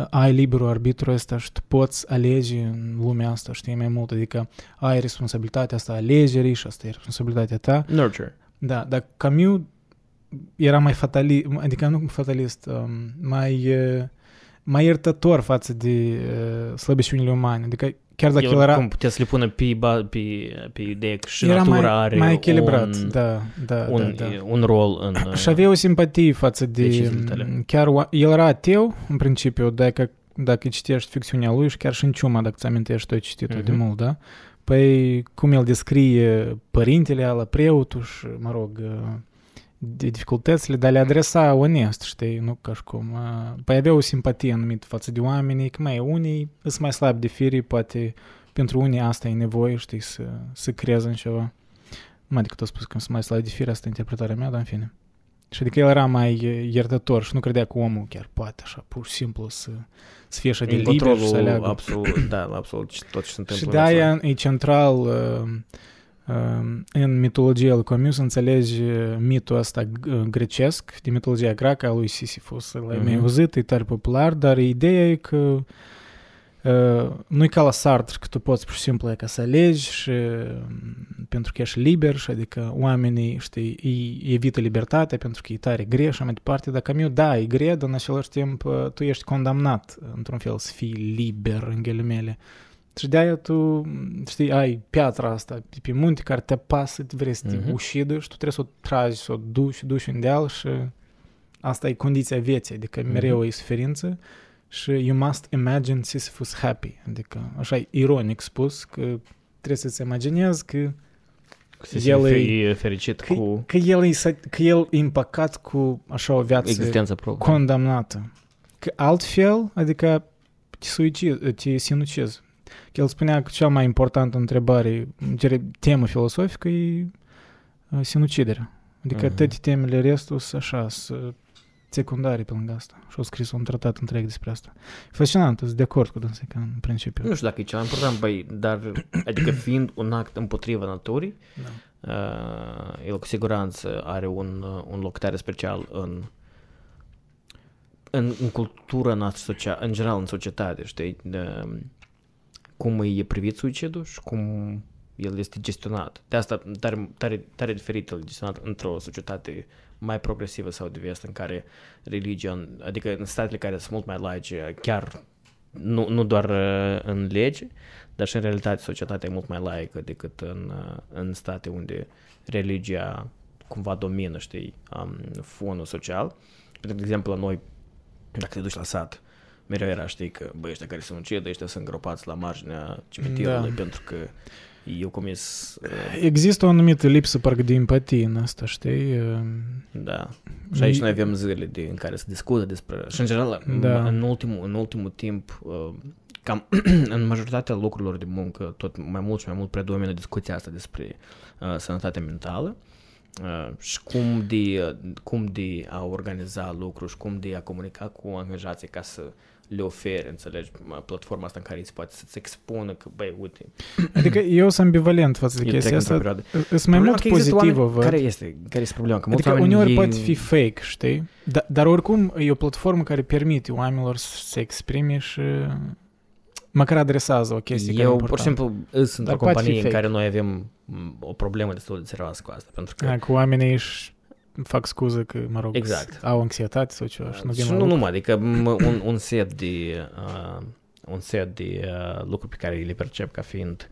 ai liberul arbitru ăsta și tu poți alege în lumea asta, știi, mai mult. Adică ai responsabilitatea asta a alegerii și asta e responsabilitatea ta. Nurture. Da, dar Camus era mai fatalist, adică nu fatalist, um, mai, uh, mai iertător față de uh, slăbiciunile umane. Adică chiar dacă el, el era, cum putea să le pună pe, ba- pe, pe ideea că și era natura mai, are mai echilibrat. un, da, da, un, da, da. un rol în... Și avea o simpatie față de... deciziile tale. Chiar, oa- el era ateu, în principiu, dacă, dacă citești ficțiunea lui și chiar și în ciuma, dacă ți amintești, tu ai citit-o de Mhm. mult, da? Păi, cum el descrie părintele ala, preotul și, mă rog, de dificultățile, dar le adresa onest, știi, nu ca și cum. uh, Păi avea o simpatie anumită față de oamenii, că mai unii sunt mai slabi de firii, poate pentru unii asta e nevoie, știi, să, să creeze în ceva. Mai decât a spus că sunt mai slabi de fire, asta e interpretarea mea, dar în fine. Și adică el era mai uh, iertător și nu credea că omul chiar poate așa, pur și simplu să, să fie așa de în liber și să controlul aleagă. absolut, da, la absolut tot ce se întâmplă. Și în de viața. aia e central uh, uh, în mitologia lui Comius să înțelegi uh, mitul ăsta g- grecesc, de mitologia greacă a lui Sisyphus. L-ai Mhm. mai auzit, e tare popular, dar ideea e că uh, nu e ca la Sartre, că tu poți pur și simplu e ca să alegi și uh, pentru că ești liber și adică oamenii, știi, îi evită libertatea pentru că e tare gre și așa mai departe, dar Camus, da, e gre, dar în același timp uh, tu ești condamnat într-un fel să fii liber, în ghilimele. Și de-aia tu, știi, ai piatra asta de pe munte care te pasă, te vrei să te Mhm. ușidă și tu trebuie să o tragi, să o duci, duci în deal și asta e condiția vieții, adică Mhm. mereu e suferință și you must imagine Sisyphus happy, adică așa e ironic spus că trebuie să-ți imaginezi că, Să El fie fericit că, cu că, el e, să- că el e împăcat cu așa o viață existența proprie. condamnată. Că altfel, adică te, suicid, te sinucizi. Că el spunea că cea mai importantă întrebare, gere- temă filosofică e uh, sinuciderea. Adică Mhm. toate temele restul sunt așa, sunt secundare pe lângă asta. Și au scris un tratat întreg despre asta. E fascinant, sunt de acord cu dânsa, că în principiu. Nu știu dacă e cel mai important, băi, dar adică fiind un act împotriva naturii, Da. uh, el cu siguranță are un, uh, un loc tare special în în, în cultura noastră socială, în general în societate, știi, de, cum e privit suicidul și cum el este gestionat. De asta tare, tare, tare diferit el gestionat într-o societate mai progresivă sau de vest în care religia, adică în statele care sunt mult mai laice, chiar nu, nu doar uh, în lege, dar și în realitate societatea e mult mai laică decât în, uh, în state unde religia cumva domină, știi, um, fonul social. Pentru de exemplu, la noi, dacă te duci la sat, mereu era, știi, că băi, ăștia care se ucid, ăștia sunt îngropați la marginea cimitirului, Da. pentru că eu comis, uh, Există o anumită lipsă, parcă, de empatie în asta, știi? Uh, da. Și aici noi avem zile de, în care se discută despre... Și în general, Da. în, ultimul, în ultimul timp, uh, cam în majoritatea lucrurilor de muncă, tot mai mult și mai mult predomină discuția asta despre uh, sănătatea mentală uh, și cum de, uh, cum de a organiza lucruri și cum de a comunica cu angajații ca să le ofere, înțelegi, m- platforma asta în care îți se poate să-ți expună că, băi, uite, Adică eu sunt ambivalent față de eu chestia trec într-o asta. perioadă. Sunt mai Problema mult că există pozitivă, oameni- văd. Care este? Care este problema? Că mulți Adică oameni uneori ei- poate fi fake, știi? Da, dar oricum e o platformă care permite oamenilor să se exprime și măcar adresează o chestie care e Eu, pur importantă. și simplu, îs într-o poate fi companie în fake. care noi avem m, o problemă destul de serioasă cu asta, pentru că Da, cu oamenii își fac scuză că, mă rog, Exact. au anxietate sau ceva și nu vin și la nu lucru. numai, adică m, un, un set de uh, un set de uh, lucruri pe care le percep ca fiind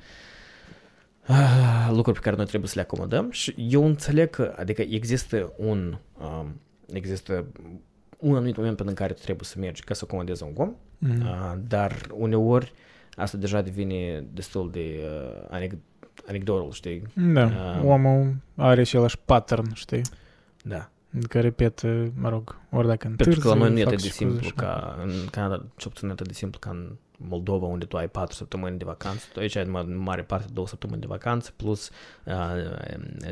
uh, lucruri pe care noi trebuie să le acomodăm și eu înțeleg că, adică există un um, există un anumit moment până în care tu trebuie să mergi ca să acomodezi un om, Mhm. uh, dar uneori asta deja devine destul de uh, anec- anecdotal, știi? Da, Ah. omul are același pattern, știi? Da. Care repetă, mă rog, ori dacă Pentru întârzi, că la noi nu e fac atât de scuze simplu și- ca în Canada, cel puțin nu e atât de simplu ca în Moldova, unde tu ai patru săptămâni de vacanță. Tu aici ai în ma- în mare parte două săptămâni de vacanță, plus uh,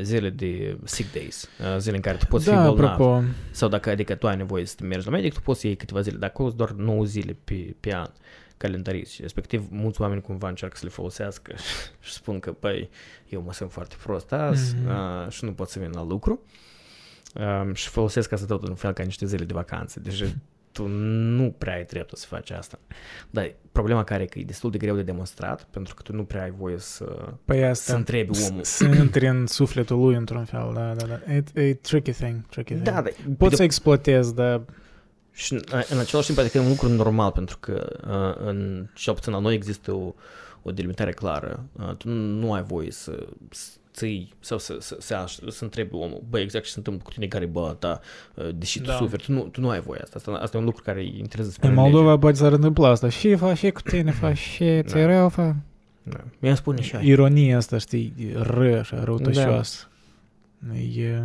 zile de sick days, uh, zile în care tu poți da, fi bolnav. apropo, Sau dacă adică tu ai nevoie să mergi la medic, tu poți să iei câteva zile, dar acolo sunt doar 9 zile pe, pe an calendariți. Și respectiv, mulți oameni cumva încearcă să le folosească și spun că, băi, eu mă simt foarte prost azi Mhm. uh, și nu pot să vin la lucru. Um, și folosesc asta tot în fel ca niște zile de vacanță. Deci tu nu prea ai dreptul să faci asta. Dar problema care e că e destul de greu de demonstrat, pentru că tu nu prea ai voie să, păi să asta, întrebi să, omul. să intri în sufletul lui într-un fel, da, da, da. E, e tricky thing, tricky thing. Da, dar Poți de- să exploatezi, dar Și în, în același timp, adică e un lucru normal, pentru că uh, în, cel puțin la noi există o, o delimitare clară. Uh, tu nu, nu ai voie să ții sau să, să, să, să, să întrebi omul, bă, exact ce se întâmplă cu tine care e bă, ta, uh, deși tu Da. suferi, tu nu, tu nu ai voie asta. asta. Asta e un lucru care îi interesează în Moldova poate să întâmpla asta. Și faci cu tine, faci și ți Da. rău, fa. Da. Mi-a spune și aia. Ironia asta, știi, ră, așa, răutăcioasă. E,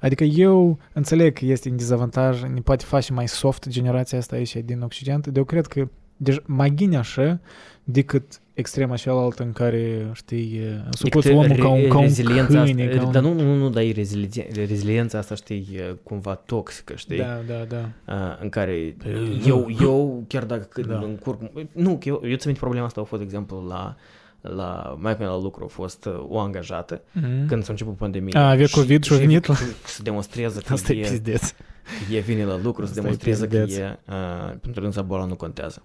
adică eu înțeleg că este în dezavantaj, ne poate face mai soft generația asta aici din Occident, dar eu cred că deci, mai bine așa decât extrema cealaltă în care, știi, e, scoți Adică omul ca un, ca un reziliența câine. asta, ca un... Dar nu, nu, nu, dar e rezilien- reziliența asta, știi, e cumva toxică, știi? Da, da, da. uh, în care Păi, eu, eu chiar dacă când Da. da. încurc... Nu, că eu, eu ți minte problema asta a fost, de exemplu, la, la mai pe la lucru a fost uh, o angajată Mm. când s-a început pandemia. A, avea COVID și a venit la- Să demonstreze că Asta e e, pizdeț. că e vine la lucru, să Asta e demonstreze că pizdeț. e, uh, pentru dânsa boala nu contează.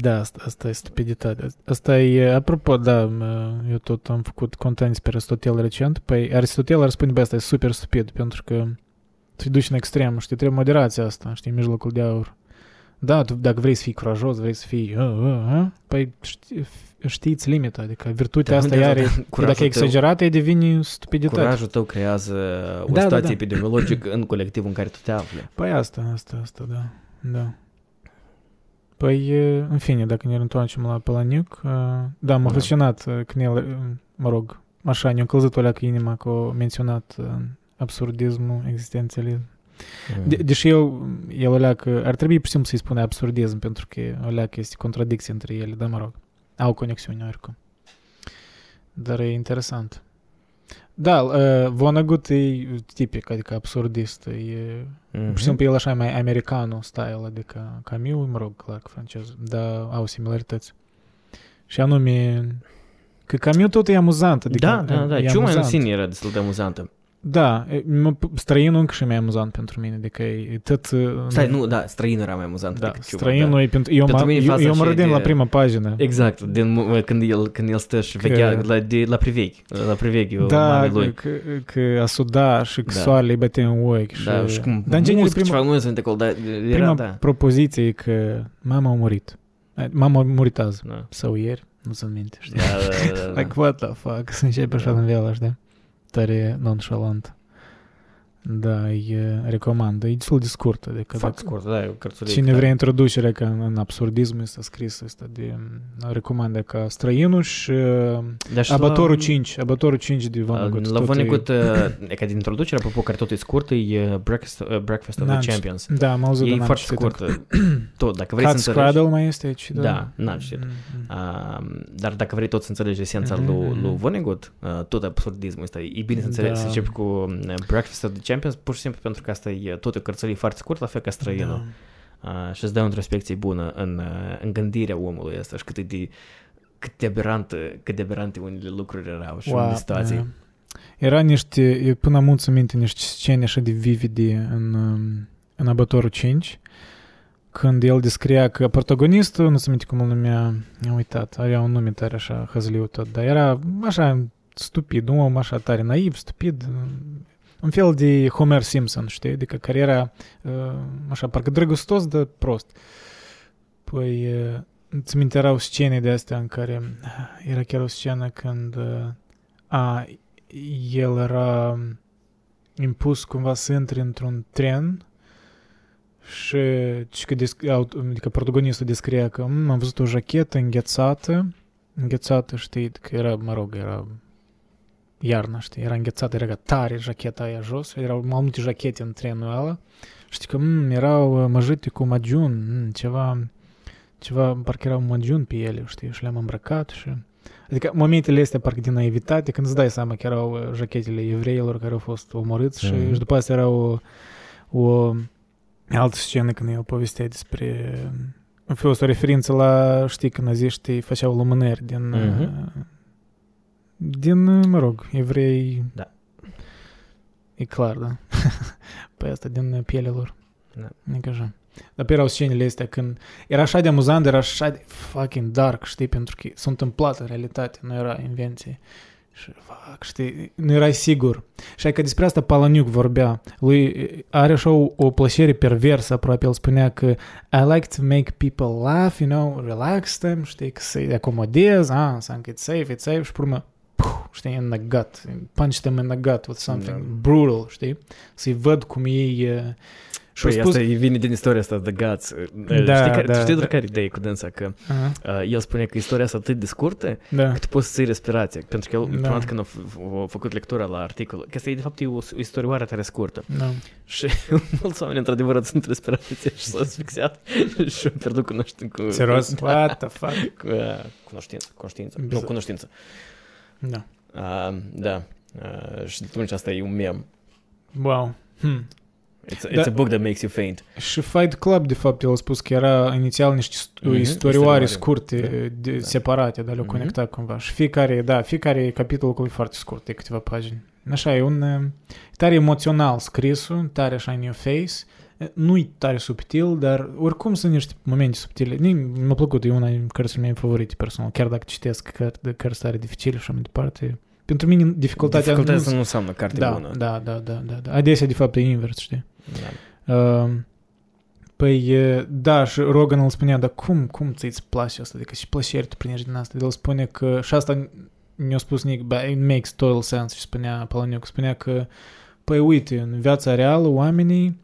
Da, asta, asta e stupiditate. Asta e, apropo, da, m- eu tot am făcut content despre Aristotel recent. Păi Aristotel ar spune, bă, asta e super stupid, pentru că tu te duci în extrem, știi, trebuie moderația asta, știi, mijlocul de aur. Da, tu, dacă vrei să fii curajos, vrei să fii... Uh, uh, uh, păi știi, știți limita, adică virtutea Da, asta da, da, iar da. e, Curajul dacă e tău- exagerată, e devine stupiditate. Curajul tău creează o Da, da, situație da. epidemiologică în colectivul în care tu te afli. Păi asta, asta, asta, da. Da. Păi, e, în fine, dacă ne întoarcem la Palaniuc, uh, da, m-a Da. fascinat uh, când el, uh, mă rog, așa, ne-a călzit o leacă inima că a menționat uh, absurdismul existențialism. Mm. De, deși eu, el o leacă, ar trebui pur și simplu să-i spune absurdism, pentru că o leacă este contradicție între ele, dar mă rog, au conexiune oricum. Dar e interesant. Da, uh, Vonnegut e tipic, adică absurdist, e Mhm. Pur și simplu el așa e mai americano style, adică Camus, mă rog, clar că francez, dar au similarități. Și anume, că Camus tot e amuzant, adică Da, da, da. e Ciuma în amuzant. sine era destul de amuzantă. Da, e, mă- străinul încă și mai amuzant pentru mine, adică e, e tot... Stai, nu, da, străinul era mai amuzant da, decât Ciuma. străinul e pentru... Eu, Pentru mă, mine eu, faza eu mă așa râdeam de- la prima pagină. Exact, din, mo- când, el, când el stă și Că- veghea la, de, la priveghi, la priveghi Da, mamei lui. că, că a suda și că Da. soarele îi bătea în ochi. Și, Da, și cum dar în genere, muzică, prima, ceva muzică acolo, dar era, prima da. propoziție e că mama a murit. Mama a murit azi. Da. Sau ieri, nu se minte, știi? Da, da, da, da. Like, what the fuck? Să începe așa Da. în viața, știi? Tare nonchalant. Da, e recomand. E destul de scurt. Adică Foarte dacă scurt, da, e o cărțulică. Cine da. vrea introducerea că în, în absurdism este scris asta de recomandă ca străinul și uh, Dar și Abatorul la- 5, Abatorul 5 de Vonnegut. La tot e- Vonnegut, e ca din introducere, apropo, care tot e scurt, e Breakfast, uh, Breakfast of N-am the citit. Champions. Da, am auzit, E dar n-am foarte citit scurt. încă. Tot, dacă vrei Cat să înțelegi... Scraddle mai este aici, da? Da, n-am citit. Mm, mm. Uh, dar dacă vrei tot să înțelegi esența Mhm, lui, mhm. lui Vonnegut, uh, tot absurdismul ăsta, e bine să înțelegi, Da. să începi cu uh, Breakfast of the Champions, pur și simplu pentru că asta e tot o cărțălie foarte scurt, la fel ca străinul. Da. Uh, și îți dă o introspecție bună în, uh, în gândirea omului ăsta și cât de, cât de aberant, cât de aberante unele lucruri erau și unele situații. da. Era niște, e până am să minte, niște scene așa de vivide în, um, în Abatorul 5, când el descria că protagonistul, nu se minte cum îl numea, am uitat, avea un nume tare așa hăzliu tot, dar era așa stupid, un om așa tare naiv, stupid, un fel de Homer Simpson, știi, adică care era uh, așa, parcă drăgostos, dar prost. Păi, uh, îți minte, erau scene de astea în care uh, era chiar o scenă când uh, a, el era impus cumva să intre într-un tren și și că desc- aut- adică protagonistul descria că "Mm, am văzut o jachetă înghețată, înghețată, știi, că era, mă rog, era iarna, știi, era înghețată, era tare jacheta aia jos, erau mai multe jachete în trenul ăla, știi că mm, erau uh, măjite cu magiun, mm, ceva, ceva, parcă erau magiun pe ele, știi, și le-am îmbrăcat și... Adică momentele astea parcă din naivitate, când îți dai seama că erau uh, jachetele evreilor care au fost omorâți și, Mhm. și după asta era o, o altă scenă când el povestea despre... A fost o referință la, știi, că naziștii făceau lumânări din... Mhm. Uh, Din, uh, mă rog, evrei... Da. E clar, da. Pe asta, din uh, pielea lor. Da. Adică așa. Dar pe erau scenele astea când era așa de amuzant, era așa de fucking dark, știi, pentru că s-a întâmplat în realitate, nu era invenție. Și, fuck, știi, nu erai sigur. Și că despre asta Palaniuc vorbea. Lui are așa o, o plăcere perversă aproape. El spunea că I like to make people laugh, you know, relax them, știi, că să-i acomodez, ah, înseamnă că it's safe, it's safe, și pe urmă, puh, știi, in the gut, punch them in the gut with something Da. brutal, știi? Să-i văd cum ei... uh, Și-au Păi spus... asta e vine din istoria asta, The Guts. Da, știi care, da, știi da. doar care idee cu dânsa? Că Aha, uh, el spune că istoria asta atât de scurtă, da. că tu poți să ții respirația. Pentru că el, Da. prima dată când a, f- a făcut lectura la articol, că asta e de fapt e o, o istorioară tare scurtă. Da. Și mulți oameni, într-adevăr, sunt respirație și s-au asfixiat și au pierdut cunoștință. Cu, Serios? Cu, What the fuck? cu, uh, cunoștință. Conștiință. Nu, Bizar. cunoștință. Da. Uh, da. Uh, și atunci asta e un mem. Wow. Hmm. It's a, Da. it's a book that makes you faint. Și Fight Club, de fapt, el a spus că era inițial niște st- Mhm, istorioare istorioare. scurte, de, Da. separate, dar le-au Mhm. conectat cumva. Și fiecare, da, fiecare capitol cu e foarte scurt, de câteva pagini. Așa, e un... uh, tare emoțional scrisul, tare așa in your face. Nu-i tare subtil, dar oricum sunt niște momente subtile. Ni- Mi-a plăcut, e una din cărțile mele favorite personal, chiar dacă citesc cărți de cărți tare dificile și așa mai departe. Pentru mine dificultatea... Dificultatea nu- nu înseamnă carte da, bună. da, da, da, da, da. Adesea, de fapt, e invers, știi? Da. Uh, Păi, e, da, și Rogan îl spunea, dar cum, cum ți-ți place asta? Adică și plăceri tu primești din asta? El spune că, și asta mi-a spus Nick, but it makes total sense, și spunea Palaniuc, spunea că, păi uite, în viața reală oamenii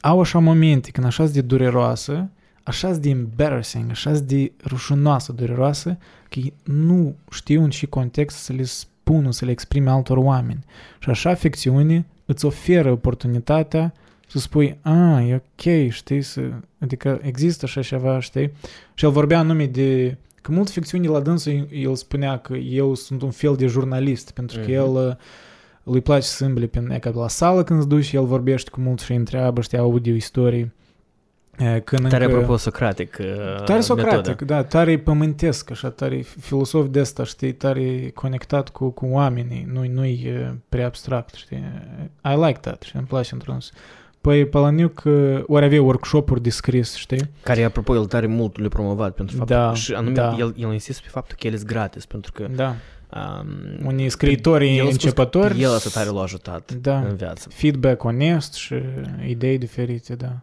au așa momente când așa de dureroasă, așa de embarrassing, așa de rușinoasă, dureroasă, că ei nu știu în ce context să le spună, să le exprime altor oameni. Și așa afecțiune îți oferă oportunitatea să spui, a, e ok, știi, să... adică există așa ceva, știi? Și el vorbea anume de, că mult ficțiuni la dânsul el spunea că eu sunt un fel de jurnalist, pentru că Mhm. el lui place să îmbli pe e ca la sală când se duce, el vorbește cu mult și îi întreabă, știi, audio istorii. E, Când Tare încă... apropo Socratic uh, Tare socratic, metodă. da, tare pământesc, așa, tare filosof de ăsta, știi, tare conectat cu, cu oamenii, nu, nu-i e, prea abstract, știi. I like that, și îmi place într-un sens. Păi Palaniuc uh, ori avea workshop-uri de scris, știi? Care, apropo, el tare mult le promovat pentru faptul Da, și anume, da. el, el insistă pe faptul că el este gratis, pentru că Da. Вони з кредиторії НЧПТОР. Єла це тарі ложу тат. Да. Фідбек онест, ши ідеї диферіті, да.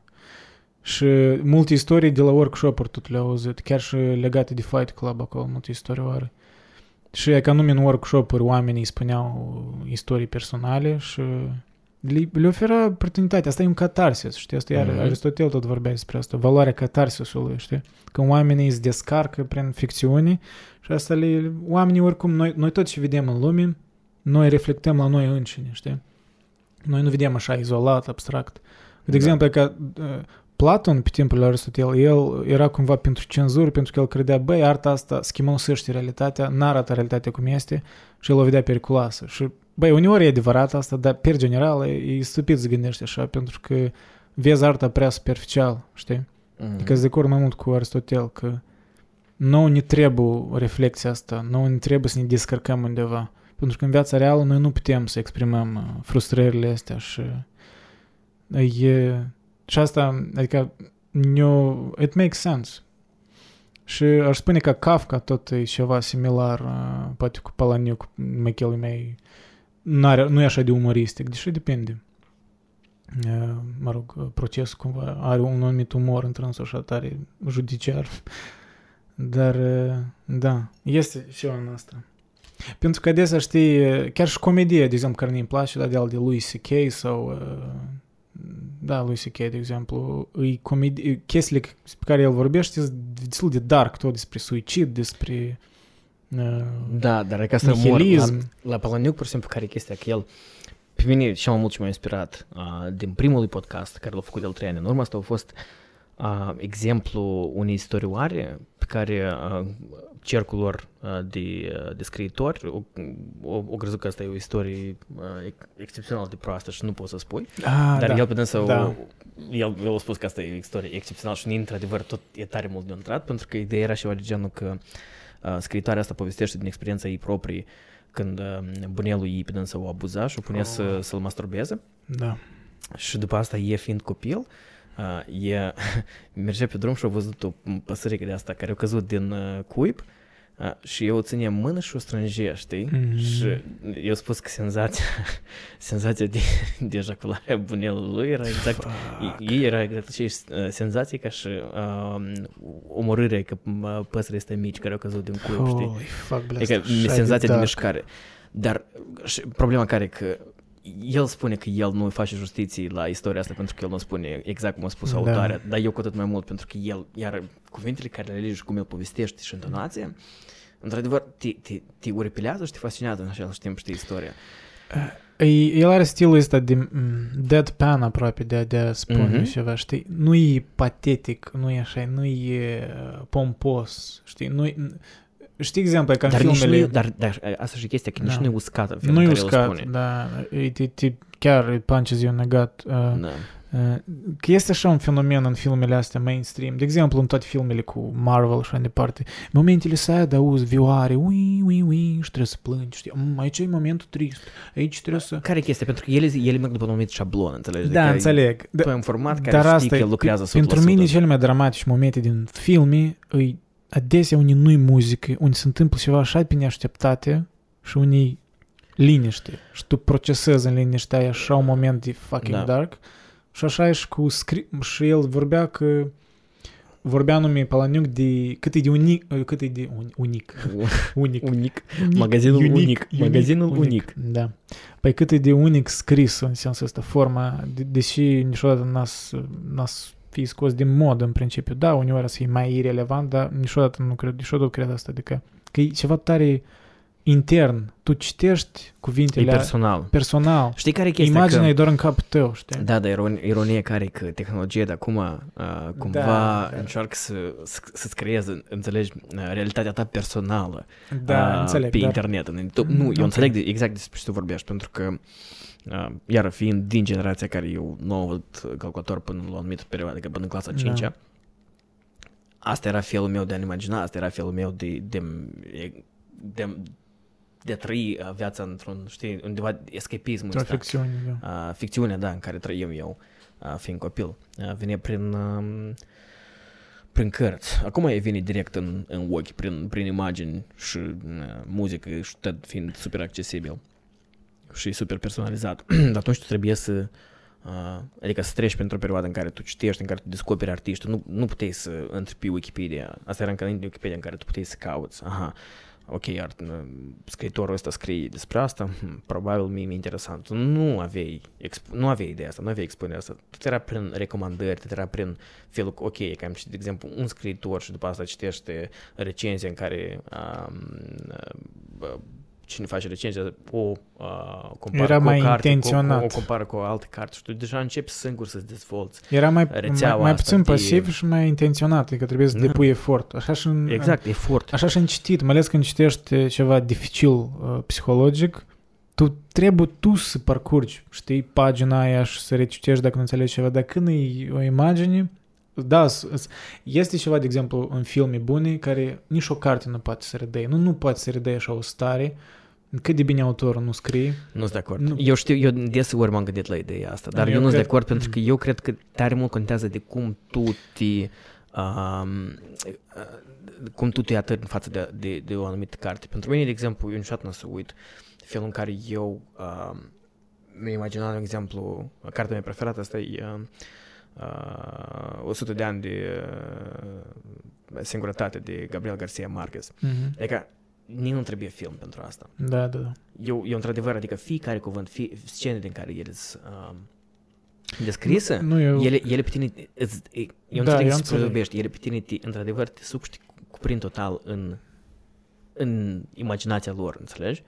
Și multe istorii de la workshop-uri tu le auzit, chiar și legate de Fight Club acolo, multe istorii are. Și e ca nume în workshop-uri oamenii spuneau istorii personale și le, le oferă oportunitatea. Asta e un catarsis, știi? Asta iar Mhm. Aristotel tot vorbea despre asta. Valoarea catarsisului, știi? Când oamenii îți descarcă prin ficțiune și asta le... Oamenii oricum, noi, noi tot ce vedem în lume, noi reflectăm la noi înșine, știi? Noi nu vedem așa izolat, abstract. De Da. exemplu, că uh, Platon, pe timpul lui Aristotel, el era cumva pentru cenzură, pentru că el credea, băi, arta asta schimosește realitatea, n-arată realitatea cum este și el o vedea periculoasă. Și, băi, uneori e adevărat asta, dar, per general, e, e stupid să gândești așa, pentru că vezi arta prea superficial, știi? Mhm. Adică sunt de acord mai mult cu Aristotel că nouă ne trebuie reflexia asta, nouă ne trebuie să ne descărcăm undeva. Pentru că în viața reală noi nu putem să exprimăm uh, frustrările astea și e, și asta, adică ne it makes sense. Și aș spune că Kafka tot e ceva similar, uh, poate cu Palaniuc, Michelul mei, n-are, nu e așa de umoristic, deși depinde. Uh, Mă rog, uh, procesul cumva are un anumit umor într-însul așa tare judiciar. Dar, uh, da, este ceva în asta. Pentru că adesea știi, uh, chiar și comedie, de exemplu, care ne-mi place, da, de al de lui C.K. sau uh, da, lui C.K., de exemplu, e comedie, chestiile pe care el vorbește sunt destul de dark, tot despre suicid, despre uh, Da, dar e ca să mor la, nihilism. la Palaniuc, pur și simplu, care e chestia, că el pe mine cel mai mult ce m-a inspirat uh, din primul lui podcast care l-a făcut el trei ani în urmă, asta a fost uh, exemplu unei istorioare pe care uh, cercul lor uh, de, uh, de scriitori o, o, o crezut că asta e o istorie uh, ex- excepțional de proastă și nu pot să spui, Ah, dar da. el pe dânsă da. o, el, el a spus că asta e o istorie excepțională și într-adevăr tot e tare mult de intrat pentru că ideea era ceva de genul că uh, scriitoarea asta povestește din experiența ei proprie când uh, bunelul ei pe dânsă o abuza și o punea Oh. să, să-l masturbeze Da. și după asta e fiind copil, uh, e, mergea pe drum și a văzut o păsărică de asta care a căzut din uh, cuib uh, și eu o ține în mână și o strângea, știi? Mhm. Și eu spus că senzația, senzația de, de ejaculare a bunelului era exact Fuck. ei era exact aceeași uh, senzație ca și uh, omorârea că uh, păsările astea mici care au căzut din cuib, știi? Holy fuck, blast. Adică Așa senzația de dark. mișcare. Dar și problema care e că el spune că el nu face justiție la istoria asta pentru că el nu spune exact cum a spus Da. autoarea, dar eu cu atât mai mult pentru că el, iar cuvintele care le alege și cum el povestește și intonația, într-adevăr, te, te, te uripilează și te fascinează în același timp, știi, istoria. E- El are stilul ăsta de mm, deadpan aproape, de, de a spune Mhm. ceva, știi? Nu e patetic, nu e așa, nu e uh, pompos, știi? Nu e, știi exemplu, ca în Dar, nici nu filmele... e, dar, dar asta și chestia, că nici Da. nu e uscat în nu felul e în care el uscat, spune. da, e, te, te, chiar it punches you in the gut. Uh, Da. uh, că este așa un fenomen în filmele astea mainstream, de exemplu în toate filmele cu Marvel și așa mai departe, momentele să de auzi vioare, ui, ui, ui, și trebuie să plângi, știi? Mm, aici e momentul trist, aici trebuie să... Care e chestia? Pentru că ele, ele merg după un anumit șablon, înțelegi? Da, Adică înțeleg. Tu Da, ai un format care Dar știi asta că e, el lucrează 100%. pentru mine cele mai dramatice momente din filme îi adesea unii nu-i muzică, unii se întâmplă ceva așa pe neașteptate și unii liniște și tu procesezi în liniștea aia așa un moment de fucking Da. dark Și așa e și cu scri... și el vorbea că vorbea nume Palaniuc de cât e de unic, cât e de un, unic, unic, unic, magazinul unic, unic, magazinul unic. unic. Da. Păi cât e de unic scris în sensul ăsta, forma, de, deși niciodată n-ați, n-ați fi scos din mod în principiu. Da, uneori să fie mai irrelevant, dar niciodată nu cred, niciodată cred asta, adică că e ceva tare intern. Tu citești cuvintele... E personal. Personal. Știi care e chestia? Imaginea că... e doar în capul tău, știi? Da, dar ironie, ironie care e că tehnologia de acum uh, cumva da, da. încearcă să, să-ți creeze, înțelegi, realitatea ta personală da, uh, înțeleg, pe dar... internet. Tu, nu, okay. eu înțeleg exact despre ce tu vorbești, pentru că Uh, iar fiind din generația care eu nu am avut calculator până la o anumită perioadă, adică până în clasa 5 da. asta era felul meu de a imagina, asta era felul meu de, de, de, de a trăi uh, viața într-un, știi, undeva escapism ăsta. ficțiune, da. Uh, ficțiunea, da, în care trăim eu, uh, fiind copil. Uh, vine prin, uh, prin cărți. Acum e vine direct în, în ochi, prin, prin imagini și uh, muzică și tot fiind super accesibil și super personalizat. Dar atunci tu trebuie să Uh, adică să treci pentru o perioadă în care tu citești, în care tu descoperi artiști, nu, nu puteai să intri pe Wikipedia. Asta era încă înainte de Wikipedia în care tu puteai să cauți. Aha, ok, art, scriitorul ăsta scrie despre asta, hm, probabil mie mi interesant. Nu aveai, exp- nu aveai ideea asta, nu aveai expunerea asta. Tu era prin recomandări, tu era prin felul, ok, că am citit, de exemplu, un scriitor și după asta citește recenzia în care um, cine face recenzia o uh, compară Era cu mai o carte, intenționat. Cu, o, o compară cu o altă carte și tu deja începi singur să-ți dezvolți Era mai, mai, mai puțin de... pasiv și mai intenționat, adică trebuie să da. depui efort. Așa și în, exact, în, efort. Așa și în citit, mai ales când citești ceva dificil uh, psihologic, tu trebuie tu să parcurgi, știi, pagina aia și să recitești dacă nu înțelegi ceva, dar când e o imagine, da, este ceva, de exemplu, în filme bune care nici o carte nu poate să redea. Nu, nu poate să redea așa o stare cât de bine autorul nu scrie. Nu sunt de acord. Nu. Eu știu, eu deseori m-am gândit la ideea asta, dar eu, eu nu sunt de acord pentru că eu cred că tare mult contează de cum tu te... Um, cum tu te atârni în față de, de, de o anumită carte. Pentru mine, de exemplu, eu niciodată nu să uit felul în care eu uh, mi imaginat, de exemplu, cartea mea preferată, asta e uh, uh, 100 de ani de uh, singurătate de Gabriel Garcia Marquez. Mm-hmm. Adică nici nu trebuie film pentru asta. Da, da, da. Eu, eu într-adevăr, adică fiecare cuvânt, fie, scene din care ele sunt uh, descrise, nu, nu eu... ele, ele pe tine, îți, eu da, înțeleg să vorbești, ele pe tine, te, într-adevăr, te suc și te cuprind total în, în imaginația lor, înțelegi?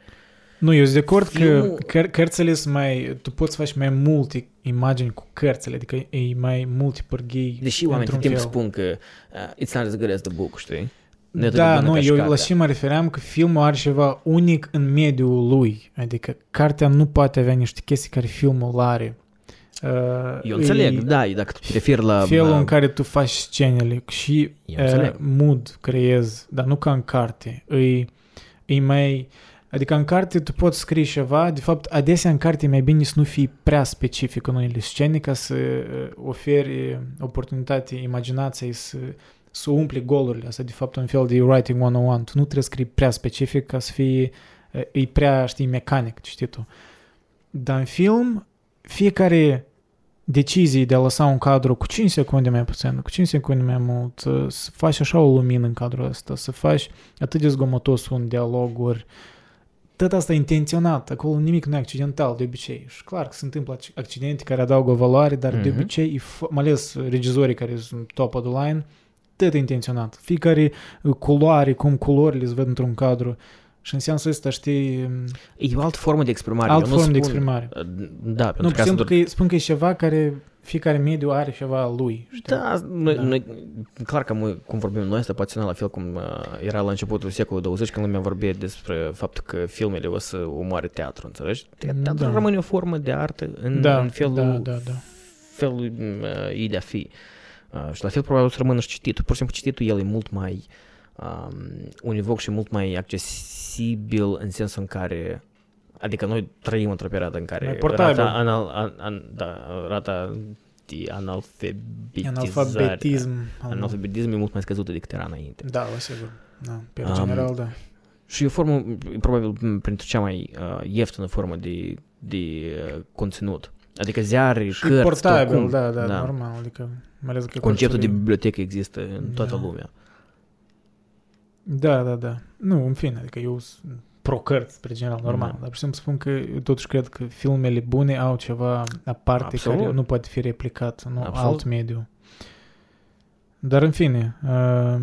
Nu, eu sunt de acord Filmul... că căr- cărțile sunt mai... Tu poți face mai multe imagini cu cărțile, adică e mai multe pârghii Deși oamenii tot timpul spun că uh, it's not as good as the book, știi? Da, nu, eu la și mă refeream că filmul are ceva unic în mediul lui. Adică cartea nu poate avea niște chestii care filmul are. Uh, eu înțeleg, e, da, dacă tu te referi la... Felul uh, în care tu faci scenele și uh, mood creezi, dar nu ca în carte. E, e mai... Adică în carte tu poți scrie ceva, de fapt adesea în carte e mai bine să nu fii prea specific în unele scene ca să uh, oferi oportunitate imaginației să să umpli golurile. Asta de fapt un fel de writing 101. Tu nu trebuie să scrii prea specific ca să fie, e prea, știi, mecanic cititul. Dar în film, fiecare decizie de a lăsa un cadru cu 5 secunde mai puțin, cu 5 secunde mai mult, să faci așa o lumină în cadrul ăsta, să faci atât de zgomotos un dialoguri, tot asta intenționat, acolo nimic nu e accidental de obicei. Și clar că se întâmplă accidente care adaugă valoare, dar mm-hmm. de mhm. obicei, mai ales regizorii care sunt top of the line, tot intenționat. Fiecare uh, culoare, cum culorile se văd într-un cadru. Și în sensul ăsta, știi... E o altă formă de exprimare. Altă formă spun, de exprimare. Uh, da, pentru nu, că, doar... că spun că e ceva care fiecare mediu are ceva lui. Știi? Da, noi, da. noi, clar că noi, cum vorbim noi, asta poate la fel cum uh, era la începutul secolului 20 când lumea vorbea despre faptul că filmele o să omoare teatru, înțelegi? Teatru da. rămâne o formă de artă în, da, în felul, da, da, da. felul uh, ei de a fi. Uh, Uh, și la fel probabil o să rămână și cititul. Pur și simplu cititul el e mult mai um, univoc și mult mai accesibil în sensul în care Adică noi trăim într-o perioadă în care rata, anal, an, an, da, rata de analfabetizare, analfabetism, analfabetism e mult mai scăzută decât era înainte. Da, la sigur. Da, pe um, general, da. Și e o formă, probabil, printre cea mai uh, ieftină formă de, de uh, conținut Adică ziare, Și cărți, portabil, oricum. da, da, da, normal, adică mai ales că Conceptul de cărțile- bibliotecă există în toată Da. lumea. Da, da, da. Nu, în fine, adică eu sunt pro cărți, spre general, normal. Da. Dar pur și simplu spun că eu totuși cred că filmele bune au ceva aparte Absolut. care nu poate fi replicat în Absolut. alt mediu. Dar în fine, uh,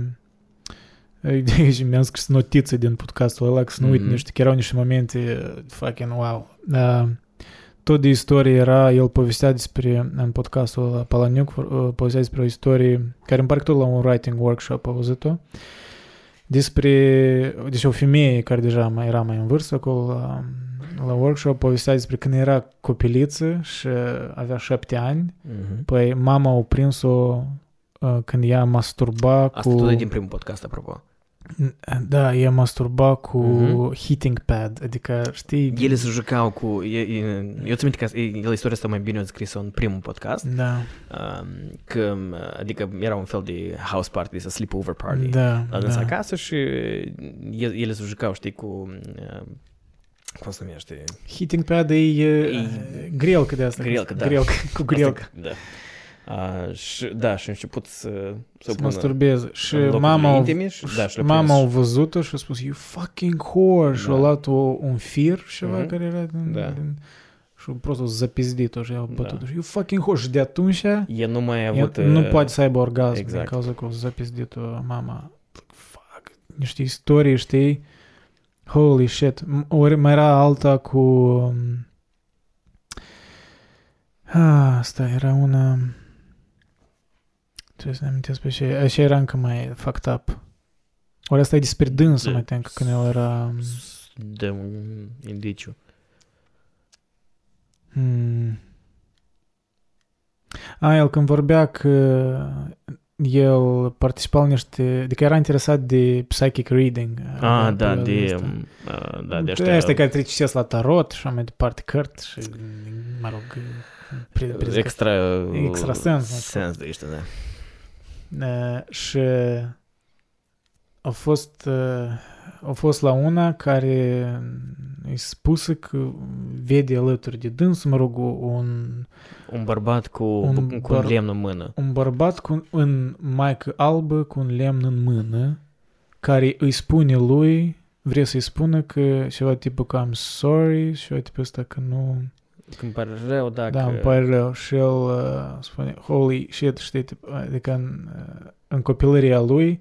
și mi-am scris notițe din podcastul ăla, că să nu uit Mhm. niște, chiar erau niște momente uh, fucking wow. Uh, tot de istorie era, el povestea despre, în podcastul ăla, Palaniuc, uh, povestea despre o istorie, care îmi pare că tot la un writing workshop a auzit-o, despre, deci o femeie care deja mai era mai în vârstă acolo la, la workshop, povestea despre când era copiliță și avea șapte ani, Mhm. păi mama a prins-o uh, când ea masturba Asta cu... tot e din primul podcast, apropo. Da, ea masturba cu Mhm. heating pad, adică, știi... Ele se jucau cu... E, e, eu minte că el istoria asta mai bine o scris-o în primul podcast. Da, Că, adică era un fel de house party, să sleepover party. da, La da. acasă și el- ele se jucau, știi, cu... Cum se numește? Heating pad e, e E- grelcă de asta. Grelcă, da. Grelcă, cu grelcă. Da. Uh, și, da, și a început să, să Să pună masturbeze. Și în locurile mama, intime și, da, și le-a mama a prins. văzut-o și a spus, you fucking whore, și a Da. luat o, un fir și ceva Mhm. care era din... Da. din și a prost o zapizdit-o și a bătut Da. și you fucking whore. Și de atunci El nu mai a ea avut... nu uh, poate să aibă orgasm din exact. cauza că o zapizdit-o mama. Fuck, niște istorii, știi? Holy shit. M- Ori mai era alta cu... um, Ah, asta era una... Trebuie să ne amintesc pe ce... Așa era încă mai fucked up. Ori asta e despre dânsă, Da. mai tencă, când el era... De un indiciu. Hmm. A, el când vorbea că el participa la niște... Adică era interesat de psychic reading. Ah, avea da, perioada de... asta. um, uh, Da, de De ăștia... ăștia care te citesc la tarot și așa mai departe cărți și, mă rog, pre, pre, Extra... Extra sens, mă, Sens de ăștia, da. Uh, și a fost, uh, a fost la una care îi spuse că vede alături de dânsul, mă rog, un, Un bărbat cu, Un cu un băr- lemn în mână. un bărbat cu, în maică albă cu un lemn în mână care îi spune lui, vrea să-i spună că ceva tipul că I'm sorry și ceva tipul ăsta că nu... Când pare rău, dacă... Da, îmi pare rău. Și el uh, spune, holy shit, știi, tip, adică în, uh, în copilăria lui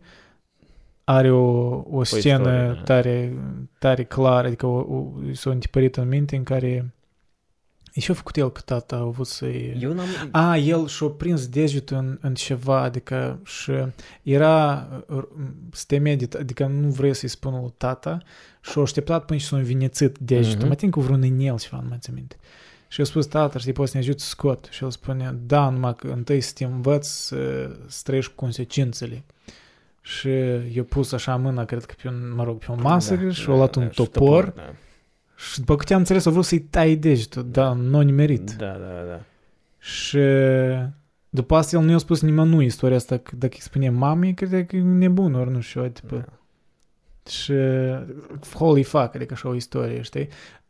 are o, o scenă istorie, da. tare, tare clară, adică o, o, i s-a întipărit în minte în care e și-a făcut el că tata a avut să-i... Eu n-am... A, el și-a prins degetul în, în ceva, adică și era uh, stemedit, adică nu vrea să-i spună lui tata și a așteptat până și s-a învinețit degetul, Mhm. mai tin cu vreun inel ceva, nu mai țin minte. Și a spus, tata, știi, poți să ne ajut să scot. Și el spune, da, numai că întâi să te învăț să, să trăiești cu consecințele. Și i-a pus așa mâna, cred că pe un, mă rog, pe o masă Da, și da, a luat un da, și topor da. și după câte am înțeles, a vrut să-i tai degetul, dar nu a nimerit. Da, da, da. Și după asta el nu i-a spus nimănui istoria asta, că dacă îi spune mamei, credea că e nebun, ori nu știu, tipă. Da. Și holy fuck, adică așa o istorie, știi?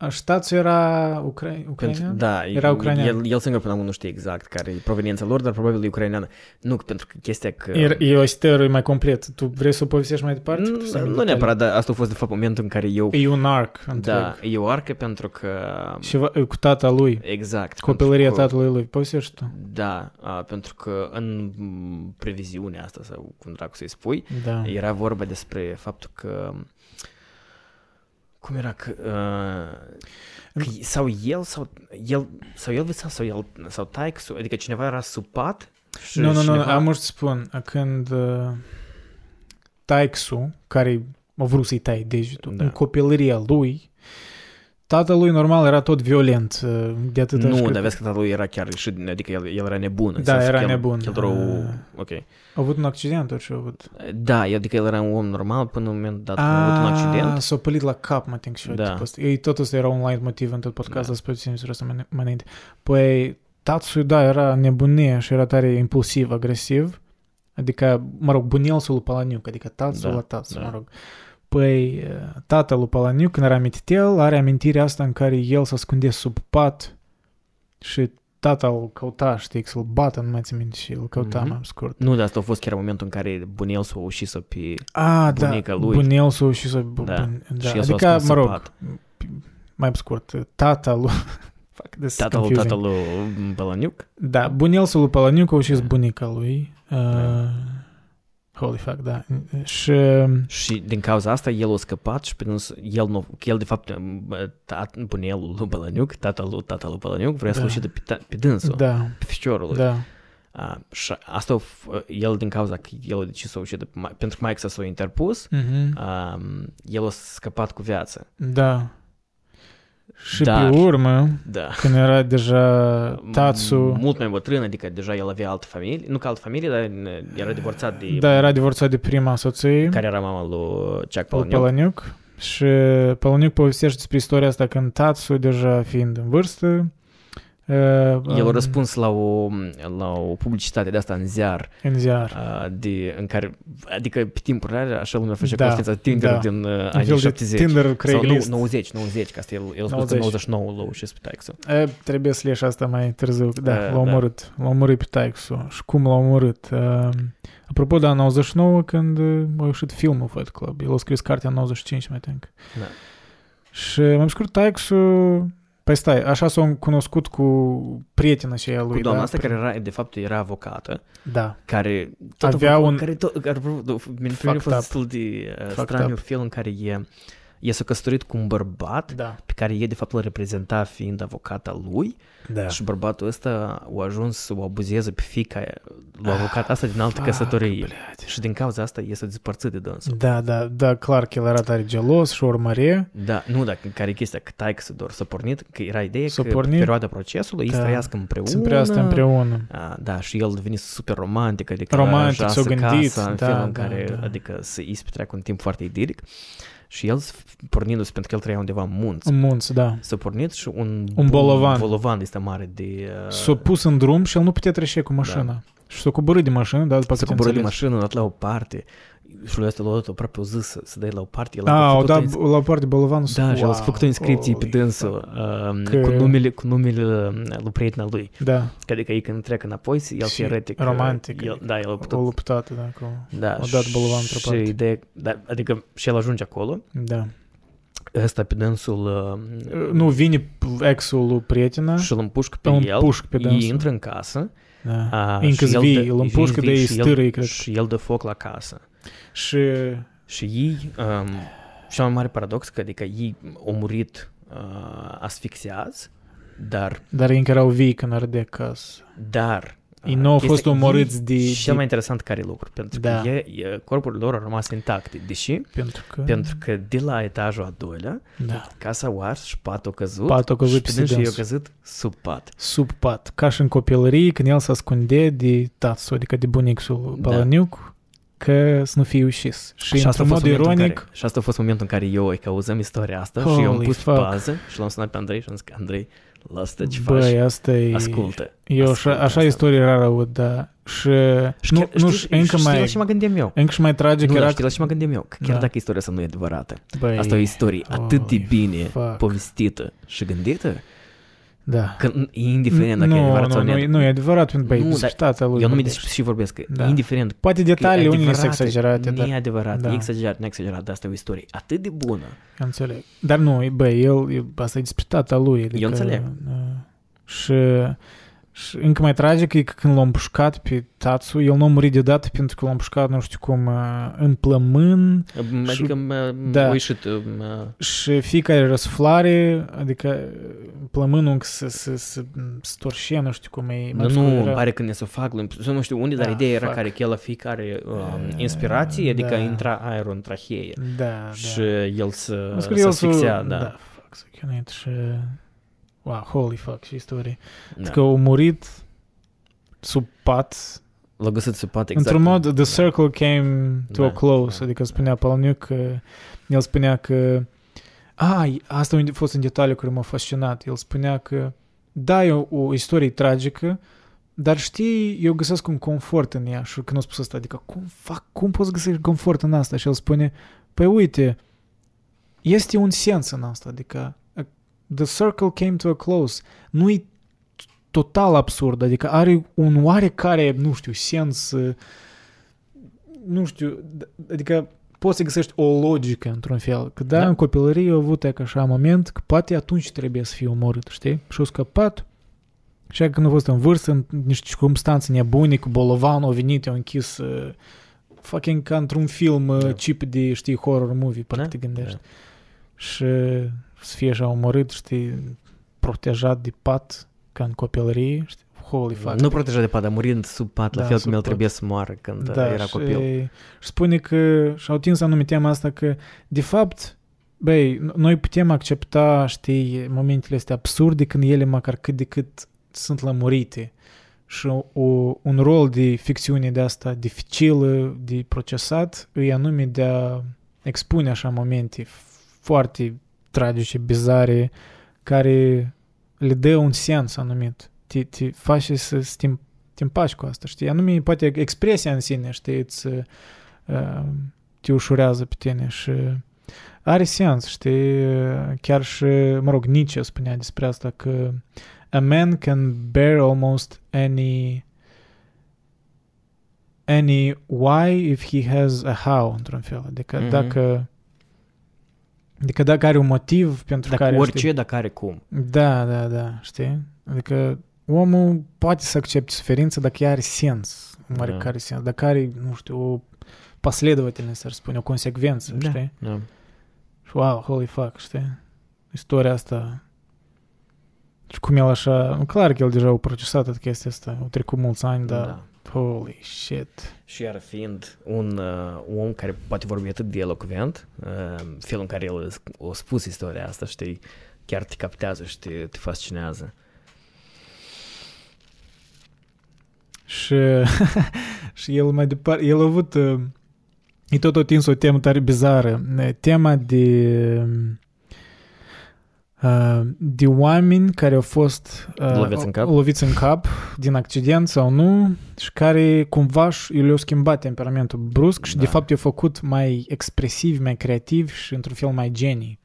Și tațul era ucra... Pentru, ucrainean? da, Era el- ucrainean. El, el singur până acum nu știe exact care e proveniența lor, dar probabil e ucraineană. Nu, pentru că chestia că... E, e o istorie mai complet. Tu vrei să o povestești mai departe? nu, Tu să-mi nu detalii. neapărat, dar asta a fost de fapt momentul în care eu... E un arc întreg. Da, e o arcă pentru că... Și va- cu tata lui. Exact. Copilăria pentru că- tatălui lui. Povestești tu. Da, a, pentru că în m, previziunea asta, sau cum dracu să-i spui, Da. era vorba despre faptul că... Cum era că... Uh, că sau el, sau el, sau el visa, sau el, sau taic, adică cineva era supat și Nu, nu, nu, cineva... am să spun, când uh, taixul, care a vrut să-i tai degetul, Da. în copilăria lui, tatălui normal era tot violent, uh, de atât Nu, dar vezi că tatălui era chiar și, adică el, el era nebun. în Da, sensul era că el, nebun. El era o... Ah. Ok. A avut un accident, ori ce a avut? Da, adică el era un om normal până în momentul dat a avut un accident. s-a pălit la cap, mă think, și Da. tipul ăsta. Ei, tot ăsta era un light motiv în tot podcastul, Da. da. spre țin să mai, mai înainte. Păi, tatăl, da, era nebunie și era tare impulsiv, agresiv. Adică, mă rog, bunelsul lui Palaniuc, adică tatăl Da, la tatăl, da. mă rog. Păi, tatăl lui Palaniuc, când era amintit el, are amintirea asta în care el se ascunde sub pat și tata îl căuta, știi, să-l bată, nu mai țin minte și îl căuta Mhm. mai scurt. Nu, dar asta a fost chiar momentul în care bunel s-a ușit-o pe... A, da, Bunica lui. bunelsul și să... bu- Da. bun- da. Și el s-a Adică, ascuns mă în rog, pat. mai pe scurt, tata lui... Fuck, this is Tatăl confusing. tatăl Bălăniuc? Da, bunelsul lui Palăniuc a ucis Da. bunica lui. Uh, holy fuck, da. Și... Și din cauza asta el a scăpat și pentru el, nu, că el de fapt tat, bunelul lui Bălăniuc, tatăl lui tatăl lui Bălăniuc, vrea să-l Da. ucidă pe, ta- pe dânsul, Da, pe ficiorul lui. da. A, și asta, a f- el din cauza că el a decis să o ucidă, pe Ma- pentru că Mike s-a interpus, Mhm. a, el a scăpat cu viață. Da. Și Dar- pe urmă, Da. când era deja Tatsu, Mult mai bătrân, adică deja el avea altă familie, nu ca altă familie, dar era divorțat de... da, era divorțat de prima soție, Care era mama lui Jack lui Palahniuk. Palăniuc. Și Palăniuc povestește despre istoria asta când Tatsu, deja fiind în vârstă, uh, El a um, răspuns la o, la o publicitate de asta în ziar, în ziar. a, de, în care, adică pe timpuri rare, așa lumea făcea Da, cunoștința Tinder da. din uh, Un anii fel de 70. Tinder Sau nu, Craigslist. 90, 90, că asta el, el a spus 90. în 99 l-a ușit pe taxul. E, trebuie să ieși asta mai târziu. Da, Da, l-a da. omorât. L-a omorât pe Taixu. Și cum l-a omorât? Uh, apropo, da, în 99, când uh, a ieșit filmul Fight Club. El a scris cartea în 95, mai think. Da. Și mai scurt, Taixu... Păi stai, așa s-a cunoscut cu prietena și ea lui. Cu doamna da? asta care era, de fapt era avocată, Da. care tot Avea avea un- care tot, care, mi a Fucked fost up. destul de uh, Fucked straniu up. fel în care e, el s-a căsătorit cu un bărbat da. pe care el de fapt îl reprezenta fiind avocata lui da. și bărbatul ăsta a ajuns să o abuzeze pe fica lui avocat asta din altă ah, căsătorie. Fuck, și din cauza asta este despărțit de dânsul. Da, da, da, clar că el era tare gelos și urmăre. Da, nu, dar care e chestia, că taică să doar s-a pornit, că era ideea s-a că pornit, pe perioada procesului da. ei trăiască împreună. Să trăiască împreună. A, da, și el devine super romantic, adică romantic, s-a gândit, casa, în da, felul da, care, da. adică se ispitrea cu un timp foarte idilic. Și el, pornindu-se, pentru că el trăia undeva în munți, În munți, da. s-a pornit și un, Un bolovan. bolovan este mare de... Uh, S-a pus în drum și el nu putea trece cu mașina. Și s-a coborât de mașină, da, după să câte coboră de înțeles. mașină, dat la o parte. Și lui ăsta l-a dat aproape o zi să, să dea la o parte. El A, au făcut o dat ins- la o parte bolovanul să... Da, și el a Wow, făcut o inscripție pe holy dânsul fuck. uh, Că- cu numele, cu numele uh, lui prietena lui. Da, Că adică ei când trec înapoi, el Și teoretic... uh, romantic, El, adică. da, el a o putut... luptată, da, cu... Da, au dat bolovan într-o și parte. ideea, da, adică și el ajunge acolo, Da. ăsta pe dânsul uh, Nu vine exul lui prietena, și îl împușcă pe îl el, împușcă pe ei dânsul. intră în casă, da. a, Încă și el vii, dă- îl împușcă, vii, de ei și el- stârâi, cred. Și el dă foc la casă. Și Și ei, um, cel mai mare paradox, că adică ei au murit uh, asfixiați, dar, Dar încă erau vii când arde casă. dar Ei uh, nu au chestia- fost omorâți ei- de- Și cel de- mai interesant care e lucru, pentru Da. că e, e, corpurile lor au rămas intacte, deși, Pentru că... pentru că de la etajul a doilea, Da. casa a ars și patul a căzut, Patul a căzut și peste pe dânsul i-a dânsul. căzut sub pat. Sub pat. Ca și în copilărie, când el se ascunde de tatăl, adică de bunicul Da. Palăniuc, că să nu fie ușis. Și, Și asta a într-un fost mod momentul în ironic, care, și asta a fost momentul în care eu îi cauzăm istoria asta și eu am Holy pus pe fuck. pază și l-am sunat pe Andrei și am zis că Andrei, lasă ce băi, faci, asta e... ascultă. Eu așa, ascultă așa asta. istorie rară aud, da. Și, Și nu, chiar, nu, știi, încă știi la mai... ce mă gândeam eu? Încă și mai tragic Nu, era... dar știi la ce mă gândeam eu? Că chiar Da. dacă istoria asta nu e adevărată, Băi, asta e o istorie atât de holy bine fuck. povestită și gândită, Da. că e indiferent dacă nu, e adevărat nu, sau nu, nu. nu, e adevărat, pentru băi, Nu, despre dar tatăl lui Eu nu mi vorbești. despre și vorbesc, că Da. indiferent Poate că e detalii unii sunt adevărate, exagerate, Nu dar e adevărat, Da. e exagerat, nu e exagerat, dar asta e o istorie atât de bună. eu înțeleg. Dar nu, e, băi, el, e- asta e despre tata lui. Adică, înțeleg. uh, Și, și încă mai tragic e că când l-a împușcat pe Tatsu, el nu a murit deodată pentru că l-a împușcat, nu știu cum, uh, în plămân Adică m- da. a ieșit m- și fiecare răsuflare, adică plămânul încă se, se, se storșe, nu știu cum e. Nu, mai nu, scurt, era- pare că ne să fac, nu știu unde, dar Da, ideea era fac. care că el la fiecare um, Eh, inspirație, adică da. intra aerul în traheie Da, și da. el să, Mă scrie să el să- asfixia, da. Da, fuck, să chinuit și... Wow, holy fuck, și istorie. da. Că a murit sub pat. L-a găsit sub pat exact. Într-un mod, the Da. circle came to Da, a close. da. Adică spunea Palniuc că... El spunea că... A, asta a fost un detaliu care m-a fascinat. El spunea că da, e o, o istorie tragică, dar știi, eu găsesc un confort în ea. Și când a spus asta, adică cum fac, cum poți găsi confort în asta? Și el spune, păi uite, este un sens în asta, adică a- the circle came to a close. Nu-i total absurd, adică are un oarecare, nu știu, sens, uh, nu știu, d- adică poți să găsești o logică într-un fel. Că da, Da. în copilărie a avut ca așa moment că poate atunci trebuie să fie omorât, știi? Și a scăpat și când a fost în vârstă, în niște circunstanțe nebune, cu bolovan, au venit, au închis uh, fucking ca într-un film uh, Da. chip de, știi, horror movie, parcă Da, te gândești. da. Și să fie așa omorât, știi, protejat de pat, ca în copilărie, știi? Holy fuck. Nu protejat de pat, dar murind sub pat, la Da, fel sub cum el pat. trebuie să moară când da, era și, copil. Și spune că și-au atins anume tema asta că, de fapt, băi, n- noi putem accepta, știi, momentele astea absurde când ele măcar cât de cât sunt lămurite. Și o, un rol de ficțiune de asta dificilă de procesat e anume de a expune așa momente foarte tragice, bizare, care le dă un sens anumit. Te, te face să, să te, te împaci cu asta, știi? Anume, poate expresia în sine, știi, îți, uh, te ușurează pe tine și are sens, știi? Chiar și, mă rog, Nietzsche spunea despre asta că a man can bear almost any any why if he has a how, într-un fel. Adică Mhm. dacă Adică dacă are un motiv pentru Dacă care... orice, știi, dacă are cum. da, da, da, știi? Adică omul poate să accepte suferință dacă ea are sens, un Da. oarecare sens, dacă are, nu știu, o последовательность, ar spune, o consecvență, Da, știi? da. Și wow, holy fuck, știi? Istoria asta... Și cum el așa... Clar că el deja a procesat toată chestia asta, au trecut mulți ani, dar da. holy shit. Și iar fiind un uh, om care poate vorbi atât de elocvent, uh, felul în care el a spus istoria asta, știi, chiar te captează și te, te fascinează. Și, și el mai departe, el a avut, uh, e tot atins o temă tare bizară, uh, tema de, uh, de oameni care au fost uh, Loviți în cap? loviți în cap din accident sau nu și care cumva și- le-au schimbat temperamentul brusc și Da. de fapt i-au făcut mai expresivi, mai creativi și într-un fel mai genii,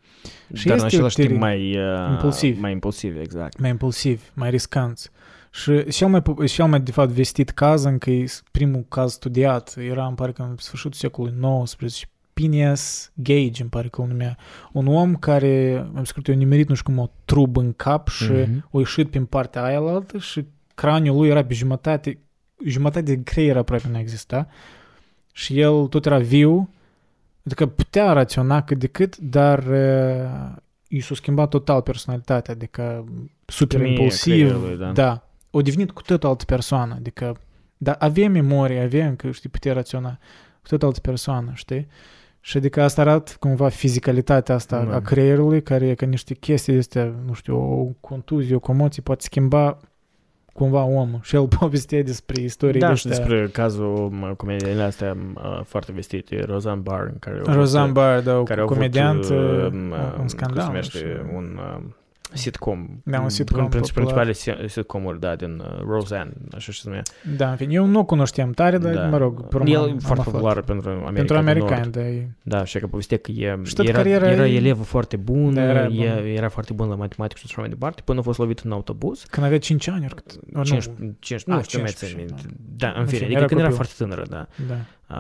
Și Dar în este același timp teri- mai, uh, impulsiv. Mai impulsiv, exact. mai impulsivi, mai riscanți. Și cel mai, pu- cel mai, de fapt, vestit caz, încă e primul caz studiat, era, îmi pare că în sfârșitul secolului XIX, Phineas Gage, îmi pare că îl numea. Un om care, am scris, eu nimerit, nu știu cum, o trubă în cap și Mhm. o ieșit prin partea aia la altă și craniul lui era pe jumătate, jumătate de creier aproape nu exista și el tot era viu, adică putea raționa cât de cât, dar uh, i s-a schimbat total personalitatea, adică super Chimie impulsiv, creierului, da. da, a devenit cu tot altă persoană, adică da, avea memorie, avea încă, știi, putea raționa cu tot altă persoană, știi? Și adică asta arată cumva fizicalitatea asta Da. a creierului, care e ca niște chestii astea, nu știu, o contuzie, o comoție poate schimba cumva omul. Și el povestea despre istorii Da, de și despre cazul mă, comediei astea uh, foarte vestite, Roseanne Barr, în care a avut, Roseanne Barr, da, care au comediant, avut, uh, un cum scandal. se numește, și- un uh, sitcom. Da, un sitcom Unul dintre popular. principalele si- sitcomuri, da, din uh, Roseanne, așa și se numea. Da, în fine, eu nu o cunoșteam tare, dar, da. mă rog, pe urmă El am e foarte aflat. popular pentru America Pentru de americani, Nord. da, e... Da, și că povestea că e, Și tot era, cariera era e- elevă foarte bună, Da, era era, bună. era foarte bun la matematică și așa mai departe, până a fost lovit în autobuz. Când avea 5 ani, oricât. Nu, 5, 5, nu Ah, știu, mai 15, țin minte. da. Da, în În fine, fine, adică era când era copil. foarte tânără, da. Da.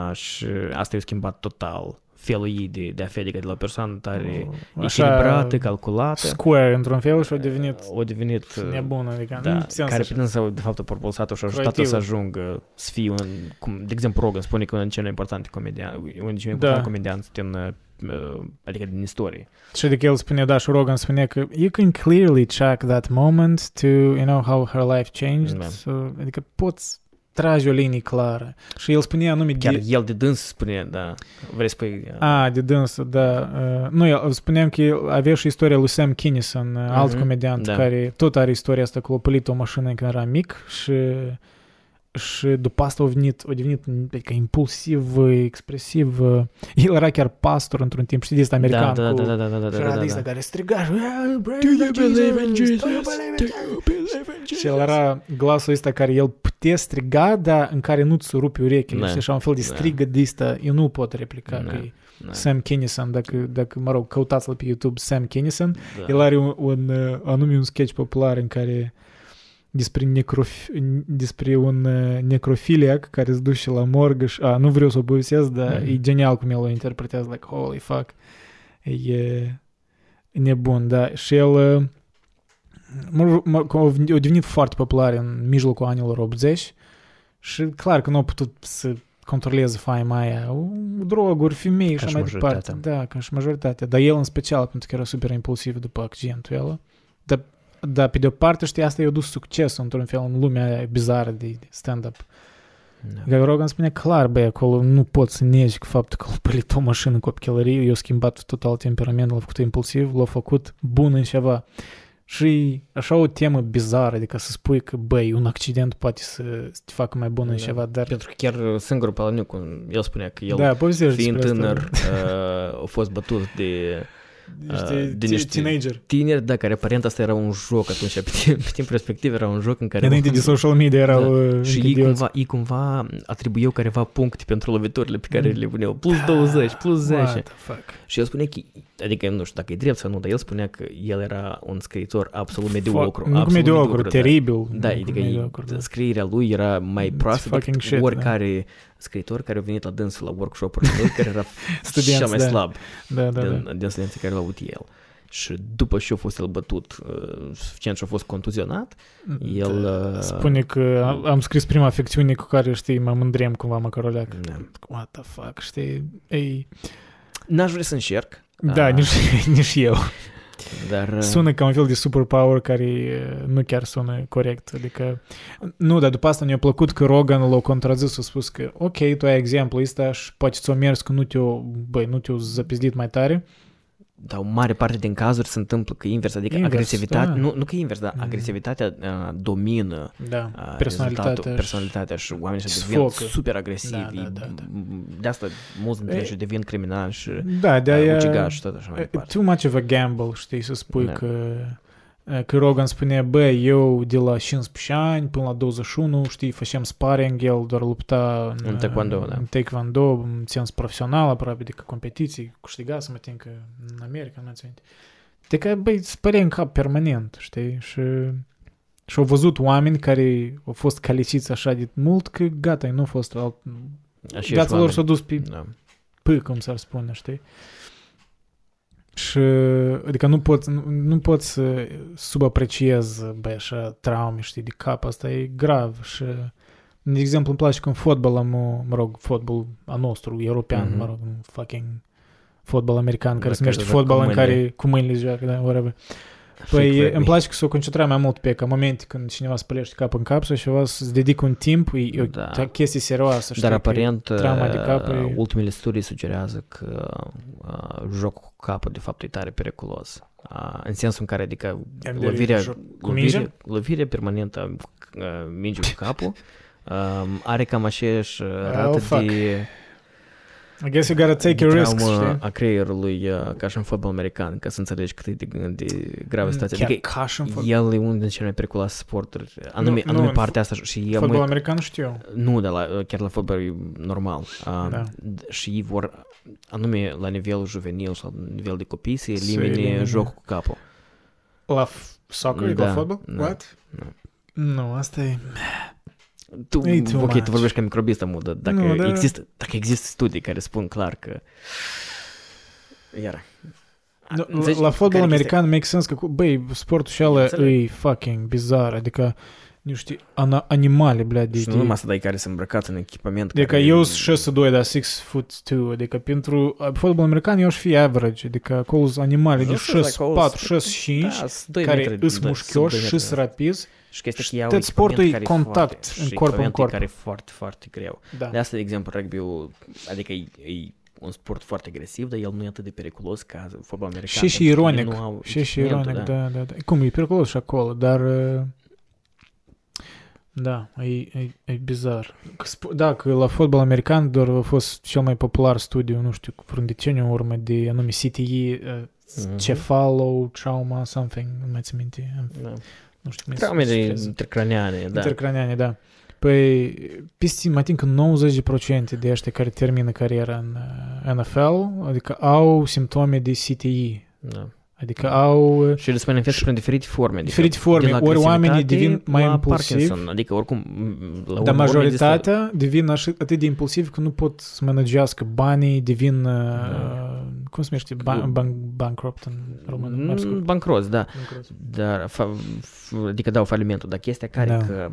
A, și asta i-a schimbat total felul ei de, de a fi, adică de la o persoană tare Așa, echilibrată, calculată, Square, într-un fel, și a devenit a devenit nebună, adică da, nu sens care așa. prin să, de fapt, a propulsat-o și a ajutat-o Creativă. să ajungă să fie un, cum, de exemplu, Rogan spune că unul dintre cele mai importante comediani, unul dintre cei mai Da. importanti comedianți din, uh, adică din istorie. Și adică el spunea, da, și Rogan spunea că you can clearly track that moment to, you know, how her life changed. Da. So, adică poți trage o linie clară. Și el spunea anume Chiar de... el de dâns spune, da, vrei să spui... uh, A, de dânsul, da. Uh, nu, el, spuneam că el avea și istoria lui Sam Kinison, uh, alt Mhm, comediant, da. care tot are istoria asta cu a pălit o mașină când era mic și și după asta a venit, a devenit adică, impulsiv, expresiv. uh, El era chiar pastor într-un timp, știi, de ăsta american da, da, cu... da, da, da, da, și da, era da, de ăsta da. care striga și, "Ah, Do you believe in Jesus? Do you believe in Do you believe in Jesus? și el era glasul ăsta care el putea striga, dar în care nu-ți rupi urechile. Da. Și așa un fel de Da. strigă de ăsta, eu nu pot replica. Da. Că e Da, Sam Kinison, dacă, dacă, mă rog, căutați-l pe YouTube, Sam Kinison. da. El are un, un uh, anume un sketch popular în care despre, necrof- despre un uh, necrofiliac care se duce la morgă și, a, nu vreau să o povestesc, dar Mhm. e genial cum el o interpretează, like, holy fuck, e, e nebun, da, și el uh, mă, mă, a devenit foarte popular în mijlocul anilor 80 și clar că nu a putut să controleze faima aia, droguri, femei și Ca așa și mai departe. majoritatea. Da, ca și majoritatea. Dar el în special, pentru că era super impulsiv după accidentul ăla. Dar, dar pe de-o parte, știi, asta i-a dus succes într-un fel în lumea aia bizară de, de stand-up. Da. Că Rogan spunea clar, băi, acolo nu pot să negi că faptul că l-a pălit o mașină cu copilărie, i-a schimbat total temperamentul, l-a făcut impulsiv, l-a făcut bun în ceva. Și așa o temă bizară, adică să spui că, băi, un accident poate să te facă mai bun în Da. ceva, dar... Pentru că chiar singurul Palaniuc, el spunea că el, da, povestește fiind despre asta. tânăr, uh, a fost bătut de Niște, uh, de ti- niște- teenager. tineri, da, care aparent asta era un joc atunci, pe timp, pe timp respectiv era un joc în care... Înainte de social media erau Da. uh, Și încă ei idioți. cumva, ei cumva atribuiau careva puncte pentru loviturile pe care le puneau. Plus 20, plus 10. What the fuck? Și el spunea că, adică nu știu dacă e drept sau nu, dar el spunea că el era un scriitor absolut mediocru. Fuck, Nu cu absolut mediocru, da. teribil. Da, Nu cu adică mediocru, da. scrierea lui era mai It's proastă fucking decât shit, da. Oricare scriitor care a venit la dânsul la workshop-uri lui, care era Studenți, cel mai da. slab Da, da, da. din, din studenții care l-au avut el. Și după ce a fost el bătut uh, suficient și a fost contuzionat, el... uh, Spune că am, am scris prima afecțiune cu care, știi, mă mândrem cumva măcăroleac. Da. What the fuck, știi? Ei, N-aș vrea să încerc, da, Ah. nici, nici eu. dar... uh, Sună ca un fel de superpower care uh, nu chiar sună corect. Adică, nu, dar după asta mi-a plăcut că Rogan l-a contrazis, a spus că ok, tu ai exemplu ăsta și poate ți-o mers că nu te-o, băi, nu te-o zăpizdit mai tare. Dar o mare parte din cazuri se întâmplă că invers, adică Invers, agresivitatea, da. nu, nu că invers, dar Mm. agresivitatea uh, domină Da, uh, personalitatea. rezultatul, și- personalitatea și oamenii se devin Sfocă. super agresivi. Da, da, da, da. De asta mulți dintre E- ei și devin criminali și Da, de uh, aia... ucigași și tot așa mai E, departe. Too much of a gamble, știi, să spui Da. că că Rogan spunea, bă, eu de la 15 ani până la 21, știi, făceam sparring, el doar lupta în, În taekwondo, da. în taekwondo, în sens profesional, aproape, adică competiții, câștigasem, mă tin că în America, nu țin minte. Adică, băi, spărea în cap permanent, știi, și și au văzut oameni care au fost caliciți așa de mult că gata, nu a fost alt... Așa Viața lor oameni. s-a dus pe Da. P, cum s-ar spune, știi? Și, adică nu pot, nu, nu pot să subapreciez, băi, așa, traume, știi, de cap, asta e grav și, de exemplu, îmi place când fotbal am, o- mă rog, fotbal a nostru, european, Mhm. mă rog, un fucking fotbal american, care Da, se numește care joacă fotbal cu în mâinile. care cu mâinile joacă, da, whatever. Freak Păi rugby. îmi place că s-o concentra mai mult pe ca momente când cineva spălește cap în cap sau ceva, să-ți dedic un timp, e, e o Da. chestie serioasă, știi? Dar că aparent, trauma de cap uh, e- ultimele studii sugerează că uh, jocul cu capul de fapt e tare periculos. Uh, în sensul în care, adică, Am de lovirea, joc cu lovirea, mingea? lovirea permanentă uh, minge cu capul um, are cam aceeași uh, rată Oh, fuck. de, I guess you gotta take de your risks, traumă știi? a creierului uh, ca și în fotbal american, ca să înțelegi cât e de, de gravă situația. Chiar Adică ca și în fotbal. el e unul din cele mai periculoase sporturi, anume, nu, anume în partea asta și el Fotbal mă- american știu. nu, dar la, chiar la fotbal e normal. Uh, Da. d- Și ei vor, anume la nivel juvenil sau la nivel de copii, să Să elimine elimine. jocul cu capul. La f- soccer, Da, la fotbal? da. What? Da. Nu, asta e... Tu, E too ok, much. tu vorbești ca microbist, mă, dar dacă, Nu, da. există, dacă există studii care spun clar că... Iar. Nu, Înțelegi? la, la fotbal Care american make sense că, cu- băi, sportul și ăla Înțeleg. e fucking bizar, adică, nu știu, ana, animale, blea, de... Și nu numai asta, dar care sunt îmbrăcați în echipament. Adică care- eu sunt 6'2, dar 6 foot 2, adică pentru uh, fotbal american eu aș fi average, adică acolo sunt animale de Nu știu, 6, acolo 4, sunt- 6, 5, Da, sunt doi care metri, îs da, mușchioși sunt doi și metri. sunt rapizi, Și chestia Și că iau tot sportul e echipament care contact foarte, în și corp în echipamente corp. care e foarte, foarte greu. da. De asta, de exemplu, rugby adică e, e un sport foarte agresiv, dar el nu e atât de periculos ca fotbal american. Și și pentru că ironic, ei nu au și și echipamentul, ironic, da, da, da. Cum, e periculos și acolo, dar... uh, Da, e, e, e bizar. Că sp- Da, că la fotbal american doar a fost cel mai popular studiu, nu știu, vreun deceniu în urmă, de anume CTE, uh, Mhm. cefalo, trauma, something, nu mai țin minte, Da. Nu știu cum e Traume de cifrează. intercraniane, da. Intercraniane, da. Păi, peste, mă tin că 90% de ăștia care termină cariera în uh, NFL, adică au simptome de CTE. da. Adică au uh, Și ele se manifestă prin diferite forme. Adică diferite forme. de la Ori oamenii agresivitate devin mai la impulsivi, Parkinson. Adică oricum, la dar urmă, majoritatea devin așa, atât de impulsivi că nu pot să managească banii, devin, uh, cum se numește, ban, ban, bankrupt în română. mai există scurt. Mm, bancroți, da. Bankrupt. Dar, fa, f- adică dau falimentul. Dar chestia care Da. că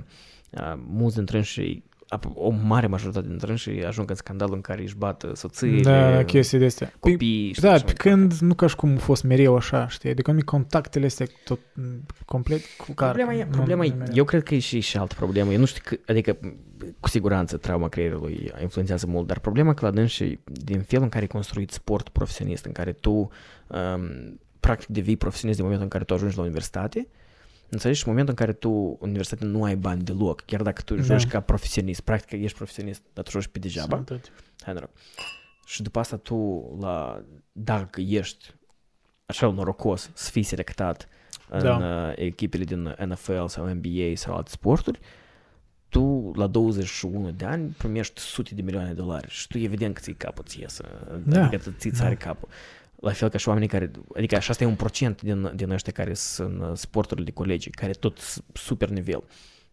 a, mulți dintre înși, o mare majoritate dintre înși ajung în scandalul în care își bat soțiile, Da, chestii de astea. Păi, copii. și Da, așa pe mai când nu ca și cum a fost mereu așa, știi? Adică mi contactele astea tot m, complet cu care... Problema, e, nu- problema nu e, mereu. eu cred că e și, și altă problemă. Eu nu știu, că, adică cu siguranță trauma creierului influențează mult, dar problema că la dânsii, din felul în care e construit sport profesionist, în care tu um, practic devii profesionist din momentul în care tu ajungi la universitate, înțelegi? Și în momentul în care tu, în universitate, nu ai bani deloc, chiar dacă tu Da. joci ca profesionist, practic ești profesionist, dar tu joci pe degeaba, Sănătate. hai noroc. Și după asta tu, la, dacă ești așa norocos să fii selectat în Da. uh, echipele din NFL sau NBA sau alte sporturi, tu la 21 de ani primești sute de milioane de dolari și tu evident că ți capul ție să, Da. adică ți Da. țare capul. La fel ca și oamenii care, adică așa asta e un procent din, din ăștia care sunt în sporturile de colegi, care tot s- super nivel.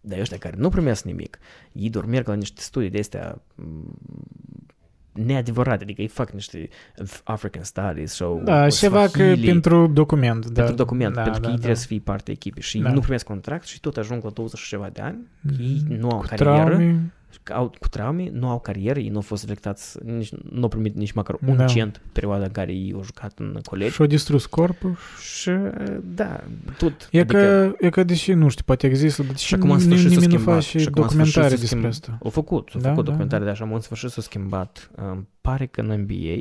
Dar ăștia care nu primesc nimic, ei doar merg la niște studii de astea m, neadevărate, adică ei fac niște African Studies sau Da, ceva că Swahili pentru document. Da. pentru document, da, pentru că da, ei da. trebuie să fie parte a echipei și Da. ei nu primesc contract și tot ajung la 20 și ceva de ani, ei nu au Cu carieră, traume, că au, cu traume, nu au carieră, ei nu au fost selectați, nici, nu au primit nici măcar un Da. cent pe perioada în care ei au jucat în colegi. și-au distrus corpul. Și da, tot. E adică, că, e că deși, nu știu, poate există, dar și deși acum în nim- sfârșit s-a nimeni nu schimbat. face și acum în sfârșit documentare s-a despre schimb- asta. Au făcut, au Da, făcut da, documentare, da. dar așa în sfârșit s-a schimbat. Îmi pare că în NBA,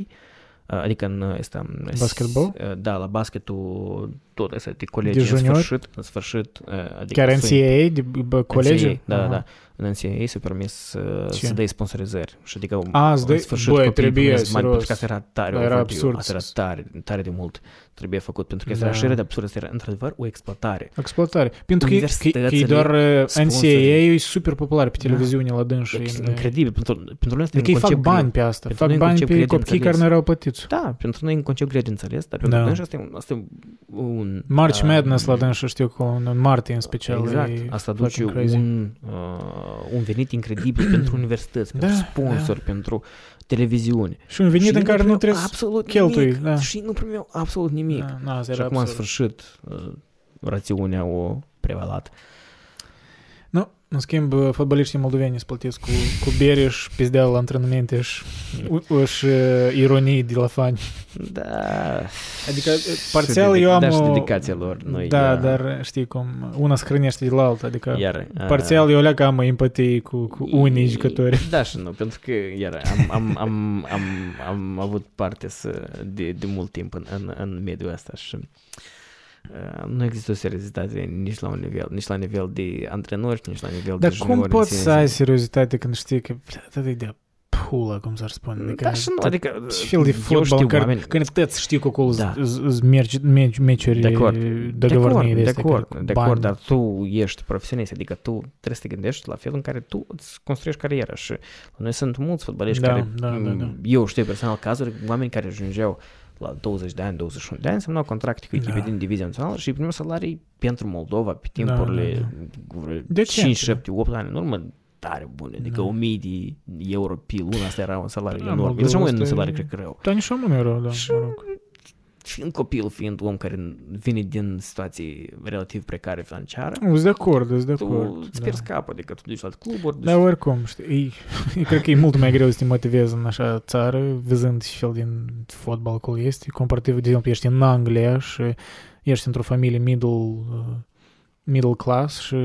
uh, adică în ăsta... în- Basketball? uh, Da, la basketul tot ăsta de colegi, De în junior? sfârșit, în sfârșit, uh, adică Chiar sunt- NCAA, de bă, colegi? NCAA, da, da, Aha. da. În NCAA s-a permis să, Ce? să dai sponsorizări. Și adică A, să în dai- sfârșit băi, copiii trebuie, primesc bani, serios. pentru că asta era tare Da, era overdue, absurd. Asta era tare, tare de mult trebuie făcut, pentru că asta Da. era așa de absurd, asta era într-adevăr o exploatare. Exploatare. Pentru că, e- că, că e Universitățile, doar uh, sponsorii. NCAA e super popular pe Da. televiziune la dânsi. Ex- în- Incredibil, pentru, pentru noi asta e Adică un ei fac concept bani greu. pe asta. Pentru Fac noi e un bani concept pe greu de copiii care înțeles. nu erau plătiți. Da, pentru noi e un concept greu de înțeles, dar pentru Da. da. asta e, asta e un... March uh, Madness la dânsi, știu că în în martie în special. Exact, e asta duce fucking crazy. un, uh, un venit incredibil pentru universități, pentru Da, sponsori, pentru televiziuni. Și un venit Și în care nu primeau trebuie să absolut cheltui, nimic. da. Și nu primeau absolut nimic. Da, na, asta și era acum, în absurd. sfârșit, uh, rațiunea o prevalat. Nu, în schimb, fotbaliștii moldoveni sunt plătiți cu, cu bere și pizdeal la antrenamente și, u- și uh, ironii de la fani. Da. Adică, parțial Și eu am Da, și o- dedicația lor. Noi, Da, uh, dar știi cum, una se hrănește de la alta, adică Iar, uh, parțial eu leac am empatie cu, cu unii jucători. Da și nu, pentru că, iar, am, am, am, am, am avut parte să, de, de mult timp în, în, în mediul ăsta și uh, nu există o seriozitate nici la un nivel, nici la nivel de antrenori, nici la nivel Dar de cum juniori în poți sine. să ai seriozitate când știi că, atât e de pula, cum s-ar spune? Adică, Da și nu, tot- adică ce fel de eu fotbal știu în care, oameni- când toți știu că acolo Da. sunt meciuri De acord, dogovornii de de acord, astea, de bani. acord, dar tu ești profesionist, adică tu trebuie să te gândești la felul în care tu îți construiești cariera și noi sunt mulți fotbaliști Da, care, da, da, da. eu știu personal cazuri, oameni care ajungeau la 20 de ani, 21 de ani, semnau contracte cu echipe Da. din divizia națională și primeau salarii pentru Moldova pe Da, timpurile da, da, Decente, 5, 7, 8 ani în urmă tare bune, adică Da. 1000 de euro pe lună, asta era un salariu Da, enorm. Moldova Deci un asta e- salariu cred că rău. Dar nici omul nu era, da. Și- mă rog. Fiind copil, fiind om care vine din situații relativ precare financiară, Sunt de acord, sunt de tu acord. îți da. pierzi capul, adică tu duci la cluburi, duci... Dar oricum, știi, e, e, cred că e mult mai greu să te motivezi în așa țară, văzând ce fel din fotbal acolo este, comparativ, de exemplu, ești în Anglia și ești într-o familie middle, uh, middle class și,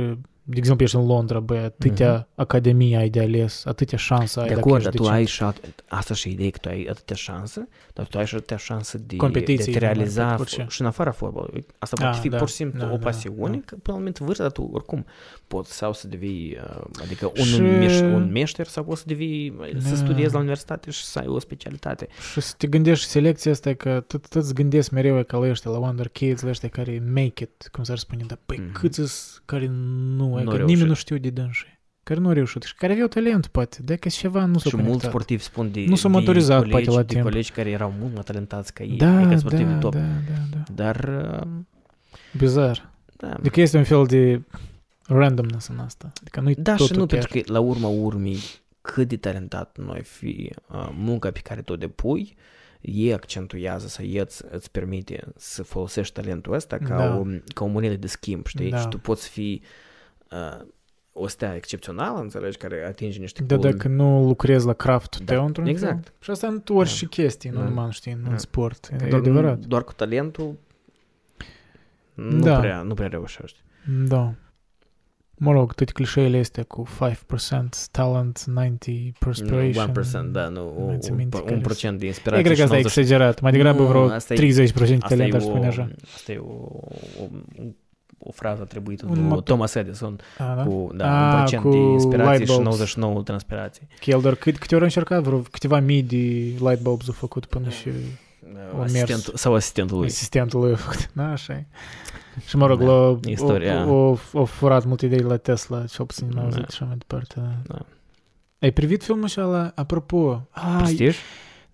de exemplu, ești în Londra, băi, atâtea academii ai de ales, atâtea șanse ai de dacă acord, ești dar tu decent. ai și alt, asta și ideea că tu ai atâtea șanse, dar tu ai și atâtea șanse de, Competiții, de te mai realiza mult, orice. și în afara fotbalului. Asta Da, poate fi da, pur și simplu da, o da, pasiune, da. că până la moment vârsta, dar tu oricum poți sau să devii, uh, adică un, Și- meș, un meșter sau poți să devii, să Da. studiezi la universitate și să ai o specialitate. Și să te gândești selecția asta că tot, tot îți gândesc mereu ca la ăștia, la Wonder Kids, la ăștia care make it, cum s-ar spune, dar păi Mhm. câți îs care nu, Nu adică reușesc. nimeni nu știu de dânsi. care nu au reușit și care aveau talent, poate, dacă ceva nu s-a Și mulți conectat. sportivi spun de, Nu s-au de maturizat, colegi, poate, la de timp. colegi care erau mult mai talentați ca ei, Da, adică sportivi da, top. da, da, da. Dar, uh, Bizar. da, Adică este un fel de randomness în asta. Adică nu-i da și totul nu, chiar. pentru că la urma urmei, cât de talentat noi fi, uh, munca pe care tu o depui, ei accentuează sau ei îți, îți permite să folosești talentul ăsta ca, Da. o, ca o monedă de schimb, știi? Da. Și tu poți fi uh, o stea excepțională, înțelegi, care atinge niște Dar culmi. dacă nu lucrezi la craftul Da, tău într-un exact. fel. Și asta în orice chestii, nu Da. numai, știi, în Da. sport. E doar, adevărat. doar cu talentul nu, Da. prea, nu prea reușești. Da. Mă rog, toate clișeele astea cu 5% talent, 90 perspiration. 1%, da, nu, mai țin minte un, care un sunt. procent de Eu inspirație cred că și asta e 90 exagerat. Mai degrabă Nu, vreo asta e- 30% Asta talent, e, aș spune o, așa. asta e o, o, o frază atribuită Un lui mot- Thomas Edison A, da? cu da, Ah, un procent cu de inspirație light și bulbs. 99 de transpirație. Că el doar cât, câte ori a încercat, vreo câteva mii de light bulbs a făcut până și Uh, O Asistent, mers. sau asistentul lui. asistentul lui a făcut. Da, așa e. Și mă rog, Da, l-a, istoria. o, o, o, furat multe idei la Tesla, cel puțin n-au auzit Da. și așa mai departe. Da. Da. Ai privit filmul ăsta la, apropo, ai, Prestige?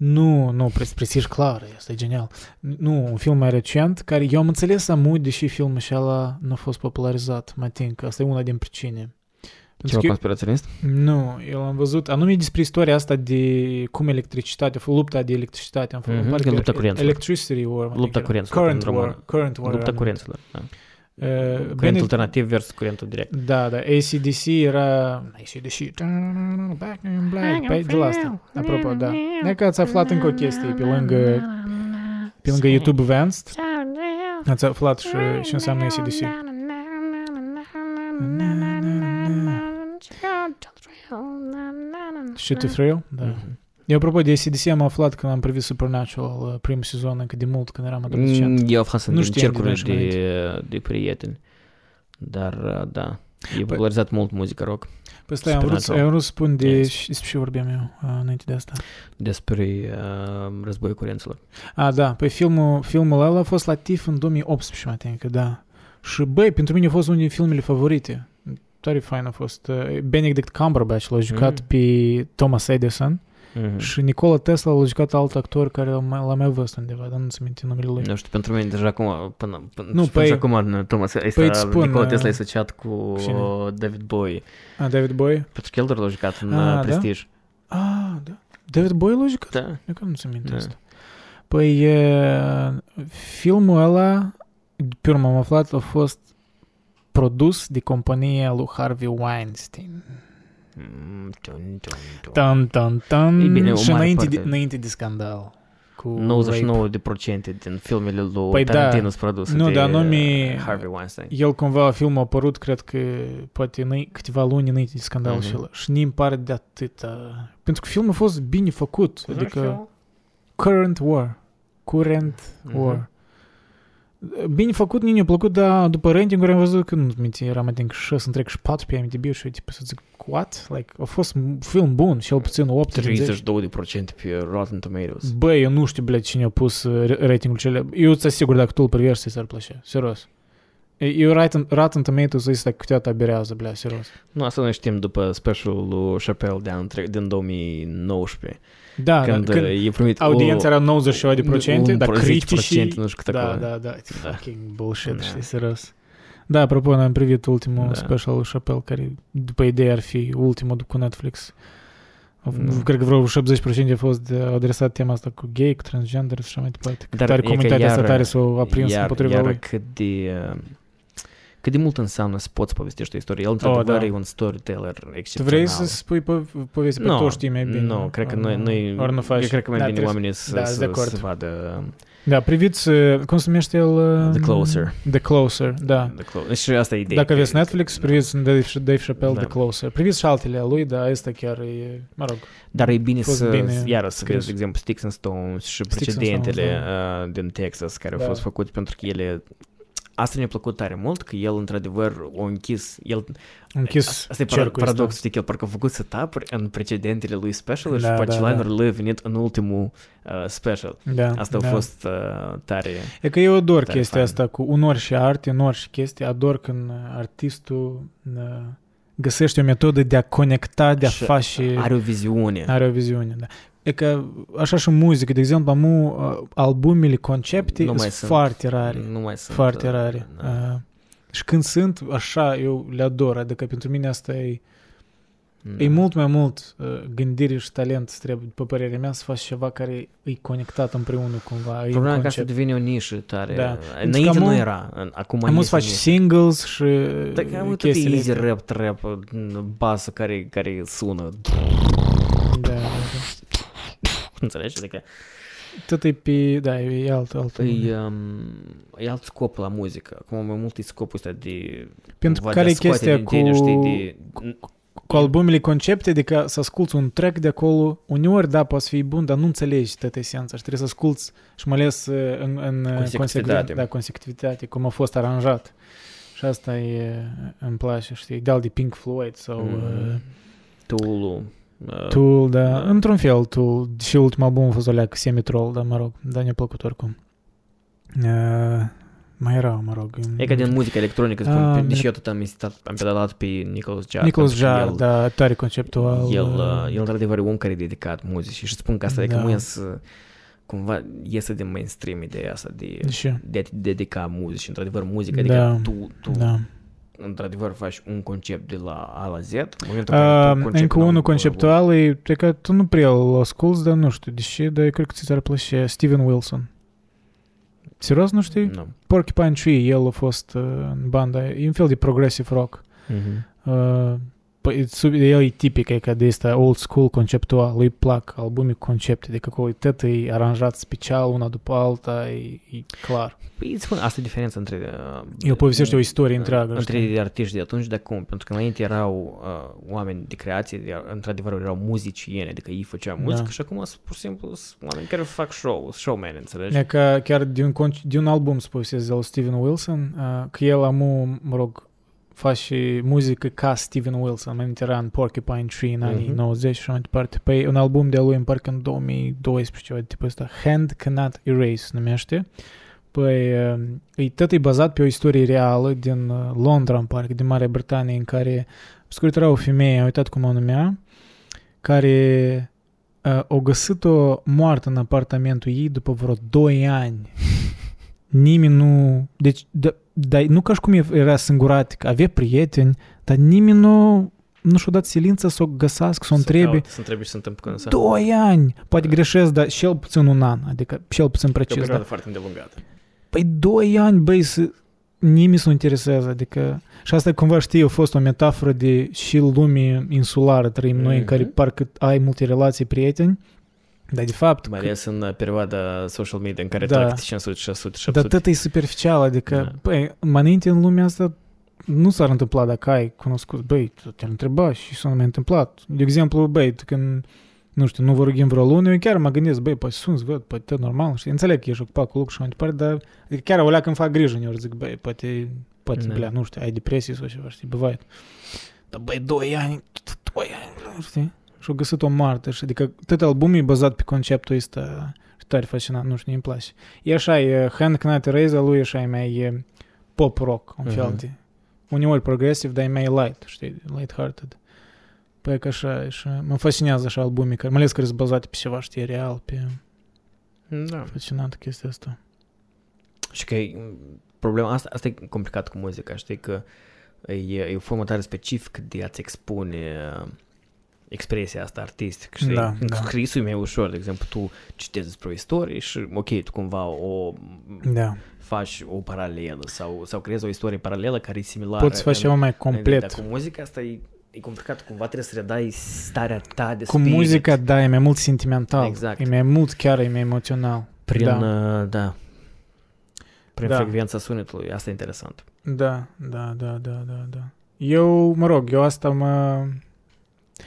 Nu, nu, Pres- Prestige clar, asta e genial. Nu, un film mai recent, care eu am înțeles amui, deși filmul ăsta nu a fost popularizat, mai think, asta e una din pricine. Pentru Ceva că eu- conspiraționist? Nu, eu am văzut, anume despre istoria asta de cum electricitatea, lupta de electricitate am făcut. Mhm, parcă de lupta curenților. Electricity War. mă Lupta think era. curenților, Current în War. română. Current War. Lupta era curenților. Da. Numit. Uh, Curent Bene- alternativ versus curentul direct. Da, da, ACDC era... ACDC... Back in Black. Pe de la asta. Apropo, da. Ne că ați aflat încă o chestie pe lângă, pe lângă YouTube Advanced. Ați aflat și, și înseamnă ACDC. Și to Thrill? Da. Mhm. Eu, apropo de ACDC, am aflat când am privit Supernatural uh, primul sezon încă de mult, când eram adolescent. Mm, Eu aflasem Nu din știam cercurile de de, de prieteni. Dar, uh, da, e popularizat mult muzica rock. Păi stai, am vrut, Supernatural. am vrut să spun de... Yes. Și, despre ce vorbeam eu uh, înainte de asta? Despre uh, războiul curenților. A, da, pe filmul, filmul ăla a fost la TIFF în 2018, mă ating, da. Și, băi, pentru mine a fost unul din filmele favorite. Tare fain a fost. Uh, Benedict Cumberbatch l-a jucat Mm. pe Thomas Edison Mm-hmm. și Nikola Tesla l-a jucat alt actor care l-a mai, l-a mai văzut undeva, dar nu-ți minte numele lui. Nu știu, pentru mine deja acum, până, până Nu, nu, păi- păi, acum în Thomas, păi păi îți spun, Nikola uh, Tesla e asociat cu cine? David Bowie. A, David Bowie? Pentru că el doar l-a jucat în Ah, uh, da? Prestige. A, da. David Bowie l-a jucat? Da. Eu că nu-ți minte Da. asta. Păi, e, filmul ăla, pe urmă am aflat, a fost produs de compania lui Harvey Weinstein. Tan, tan, tan. Ei bine, o și mare înainte de, parte- înainte de scandal. Cu 99 de procente din filmele lui Păi da. Tarantino sunt produse Nu, de dar anume- Harvey Weinstein. El cumva, filmul a apărut, cred că, poate înainte, câteva luni înainte de scandalul Mhm. mm-hmm. și ăla. Și nu-mi pare de atâta. Pentru că filmul a fost bine făcut. Adică, Current War. Current Mhm. War. Bine făcut, nu mi-a plăcut, dar după rating-uri am văzut că nu minte, eram mai denk 6 întreg și 4 pe IMDb și eu tipo să zic, what? Like, a fost un film bun, cel puțin 8 din 10. 32 de procente pe Rotten Tomatoes. Băi, eu nu știu, blядь, cine a pus uh, ra- ratingul cele. Eu îți asigur, dacă tu îl privești, ți-ar plăcea. Serios. E- Eu Rotten, Rotten Tomatoes este câteodată aberează, blядь, serios. Nu, asta noi știm după specialul lui Chappelle de anul tre- din 2019. da, când, da, când uh, e primit audiența era 90 de procente, un dar pro- 10%, criticii... nu știu cât Da, acolo. da, da, it's Da. fucking bullshit, Da. știi, serios. Da, apropo, am privit ultimul Da. special lui Chappelle, care după idee ar fi ultimul cu Netflix. Mm. Cred că vreo 70% a fost de- adresat tema asta cu gay, cu transgender și așa mai departe. Că Dar tare e că comunitatea asta iar- tare s-a aprins iar, împotriva iar lui. cât de, uh, cât de mult înseamnă să poți povestești o istorie. El, într-adevăr, da. e un storyteller Tu excepțional. vrei să spui po- povestea pe Nu, toți știi mai bine? Nu, cred că Ori noi, nu- noi ori nu faci. eu cred că mai Da, bine trebuie- oamenii să, da, să, de acord. să vadă Da, priviți, uh, cum se numește el? uh, The Closer. The Closer, da. The Clo- și asta e ideea. Dacă aveți că- Netflix, da. priviți Dave, Dave Chappelle, Da. The Closer. Priviți și altele a lui, dar asta chiar e, mă rog, Dar e bine fost să, bine iară, să scris. vezi, de exemplu, Sticks and Stones și Sticks and precedentele Stones, uh, din Texas care Da. au fost făcute pentru că ele Asta mi-a plăcut tare mult, că el, într-adevăr, o închis, el, închis asta e par- cercul paradoxul, ăsta. știi, că el parcă a făcut setup în precedentele lui special și Da, după da, punchline da. le venit în ultimul uh, special. Da, Asta da. a fost uh, tare. E că eu ador Tare chestia fain. asta cu unor și arte, unor și chestii, ador când artistul uh, găsește o metodă de a conecta, de a Și face... Are o viziune. Are o viziune, da. E că așa și în muzică, de exemplu, am uh, albumele, concepte Nu sunt mai sunt. foarte rare. Nu mai sunt. Foarte uh, rare. Da. Uh, și când sunt, așa, eu le ador. Adică pentru mine asta e, Da. e mult mai mult uh, gândire și talent trebuie, după părerea mea, să faci ceva care e conectat împreună cumva. E Problema un e că asta concept. devine o nișă tare. Da. Înainte Pentru că nu am- era. în- Acum Am să este faci nișă. singles și Dar am uitat chestiile easy astea. rap, trap, basă care, care sună. Da, da, da. Înțelegi? Adică Tot e pe, da, e alt, alt. e, um, e alt scop la muzică. Acum mai mult e scopul ăsta de... Pentru cumva care de e a scoate chestia din cu, tine, știi, de, cu albumele concepte, adică să asculti un track de acolo, uneori, da, poate să fie bun, dar nu înțelegi toată esența și trebuie să asculti și mai ales uh, în, în uh, Consecutivitate. consecven- da, consecutivitate, cum a fost aranjat. Și asta e, îmi place, știi, de de Pink Floyd sau Mm. uh, Tool-ul. Uh, Tool, da, da. într-un fel Tool, și ultimul album a fost o leacă semi-troll, dar mă rog, dar ne-a plăcut oricum. Uh, mai era, mă rog. E ca din muzică electronică, spun, Ah, pe- deși mi- eu tot am insistat, am pedalat pe Nicholas Jarre. Nicholas pentru că Jar, el- da, tare conceptual. El, uh, uh, el într-adevăr e un care e dedicat muzicii și spun că asta e că Da. nu ies, uh, cumva iese din mainstream ideea asta de, Și, de a te dedica muzicii. Într-adevăr, muzică, Da, adică tu, tu da. Într-adevăr faci un concept de la A la Z. În momentul în care tu Uh, concepi încă un unul album- conceptual e, cred că tu nu prea îl asculti, dar nu știu, deși, dar eu cred că ți-ar plăcea Steven Wilson. Serios nu știi? Nu. Porcupine Tree, el a fost uh, în banda, e un fel de progressive rock. Mhm. Uh, păi, e sub- el e tipic, e ca de asta old school conceptual, îi plac albume concepte, adică acolo tot e aranjat special, una după alta, e, e clar. Păi îți spun, asta e diferența între... Uh, El povestește o istorie întreagă, Între știi? artiști de atunci de acum, pentru că înainte erau uh, oameni de creație, iar într-adevăr erau muzicieni, adică ei făceau Da. muzică și acum sunt pur și simplu sunt oameni care fac show, sunt showman, înțelegi? E că chiar de un, con- de un album se povestește de la Steven Wilson, uh, că el amu, mă rog, face muzică ca Steven Wilson, mai era în Porcupine Tree în anii Mhm. 90 și așa mai departe. Păi un album de-a lui în parcă în 2012, ceva de tipul ăsta, Hand Cannot Erase se numește. Păi uh, e, tot e bazat pe o istorie reală din uh, Londra, în parcă, din Marea Britanie, în care, pe scurt, era o femeie, am uitat cum o numea, care uh, o găsit-o moartă în apartamentul ei după vreo 2 ani. Nimeni nu... Deci, da, da, nu ca și cum era singuratic, avea prieteni, dar nimeni nu, nu și-a dat silință să o găsească, să o întrebe. Să întrebe ce se întâmplă cu însă. Doi ani! Poate greșesc, dar cel puțin un an, adică cel puțin E o precis. perioadă Da. foarte îndelungată. Păi doi ani, băi, să... nimeni să nu interesează, adică... Și asta cumva știi, a fost o metaforă de și lume insulară trăim noi, în care Mhm. parcă ai multe relații, prieteni, dar de fapt... Mai că- ales în uh, perioada social media în care Da. da. trec 500, 600, Dar 700. tot e superficial, adică, Da. da. băi, mai înainte în lumea asta nu s-ar întâmpla dacă ai cunoscut, băi, tu te-ar întreba și s-a mai întâmplat. De exemplu, băi, tu când, nu știu, nu vorbim vreo lună, eu chiar mă gândesc, băi, poate sun, văd, poate tot normal, știi, înțeleg că ești ocupat cu lucru și mai departe, dar adică chiar o leacă îmi fac grijă, uneori zic, băi, poate, poate, Da. blea, nu știu, ai depresie sau ceva, știi, băi, dar băi, doi ani, doi ani, blea, știi? Și-au găsit o moartă și adică tot albumul e bazat pe conceptul ăsta și tare fascinant, nu știu, îmi place. E așa, e Hand Knight Raise lui e așa, e mai e pop rock, un fel Mhm. de, uneori progresiv, dar e mai light, știi, light-hearted. Păi că așa, așa, mă fascinează așa albumii, care, mai ales care sunt bazate pe ceva, știi, real, pe Da. fascinant chestia asta. Și că e, problema asta, asta e complicat cu muzica, știi că e, e o formă tare specifică de a-ți expune uh, expresia asta artistică, știi? Da, În da. Scrisul e mai ușor, de exemplu, tu citezi despre o istorie și, ok, tu cumva o Da. faci o paralelă sau, sau creezi o istorie paralelă care e similară. Poți face ceva mai Dar complet. cu muzica asta e, e complicat, cumva trebuie să redai starea ta de Cu spirit. muzica, da, e mai mult sentimental. Exact. E mai mult chiar, e mai emoțional. Prin, Da. da. da prin Da. frecvența sunetului, asta e interesant. Da, da, da, da, da, da. Eu, mă rog, eu asta mă...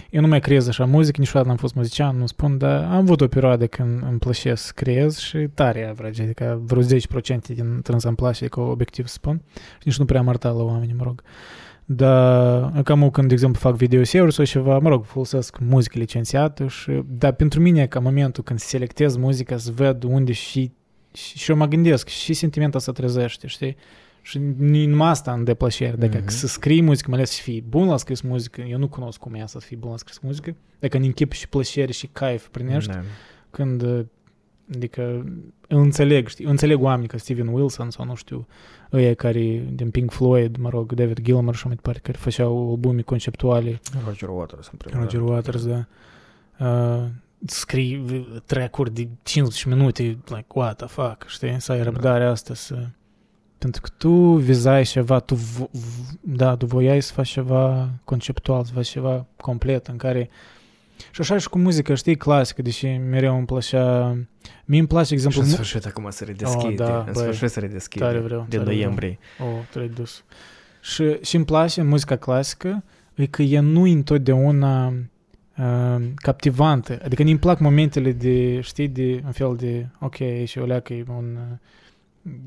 Eu nu mai creez așa muzică, niciodată n-am fost muzician, nu spun, dar am avut o perioadă când îmi plăcea să creez și tare average, adică vreo 10% din trans îmi place, ca obiectiv să spun. Și nici nu prea am arătat la oameni, mă rog. Dar cam când, de exemplu, fac videoseuri sau ceva, mă rog, folosesc muzică licențiată și, dar pentru mine, ca momentul când selectez muzica, să văd unde și, și, și eu mă gândesc și sentimentul să trezește, știi? Și nu- numai asta îmi dă plăcere. Dacă Mhm. să scrii muzică, mai ales să fii bun la scris muzică, eu nu cunosc cum e să fii bun la scris muzică, dacă în închip și plăcere și caif primești, Da. când uh, adică îl înțeleg, știi, înțeleg oameni ca Steven Wilson sau nu știu, ăia care din Pink Floyd, mă rog, David Gilmour și mai departe, care făceau albume conceptuale, Roger Waters, în primul Roger rând. Waters, da. Uh, scrii track-uri de 15 minute, like, what the fuck, știi, să ai Da. răbdarea asta să... Pentru că tu vizai ceva, tu, vo- v- da, tu voiai să faci ceva conceptual, să faci ceva complet în care... Și așa și cu muzica, știi, clasică, deși mereu îmi plăcea... Mie îmi place, Și exemplu, în mu- sfârșit acum se redeschide. Oh, da, în băi, sfârșit se redeschide. tare vreau, din tare vreau. noiembrie. O, trebuie dus. Și, și îmi place muzica clasică, e că ea nu e întotdeauna uh, captivantă. Adică nu-mi plac momentele de, știi, de un fel de, ok, și o leacă e un, uh,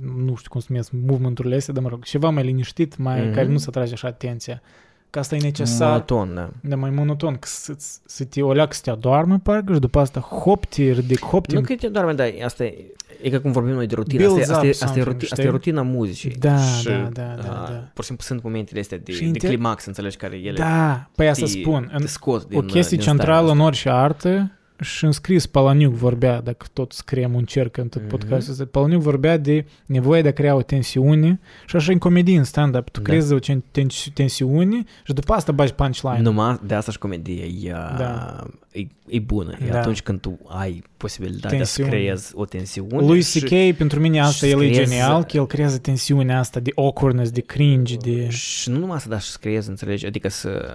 nu știu cum se numesc, movement-urile astea, dar mă rog, ceva mai liniștit, mai, Mhm. care nu se atrage așa atenția. Că asta e necesar, Monoton, da. dar mai monoton, că să, să te o leacă să te adormă, parcă, și după asta hop, te ridic, hop, te... Nu că te doarme, dar asta e, e ca cum vorbim noi de rutină. Builds Asta e, up asta, e, asta, e, something, ruti, asta e știi? rutina muzicii. Da, și, da, da, da, a, da. Pur și simplu sunt momentele astea de, Și de inter- climax, înțelegi, care ele Da, păi asta te, spun. În, te scot din o chestie din centrală starea în asta. orice artă și înscris Palaniuc vorbea, dacă tot scriem un cerc în tot Mhm. podcastul ăsta, Palaniuc vorbea de nevoia de a crea o tensiune și așa în comedie, în stand-up, tu Da. creezi o ten- ten- tensiune și după asta bagi punchline. Numai de asta și comedie e, Da. e, e bună. E Da. atunci când tu ai posibilitatea Tensiune. să creezi o tensiune. Lui și- C.K. pentru mine asta și el e creezi- genial, că el creează tensiunea asta de awkwardness, de cringe, de... Și nu numai să da și să creezi, înțelegi, adică să,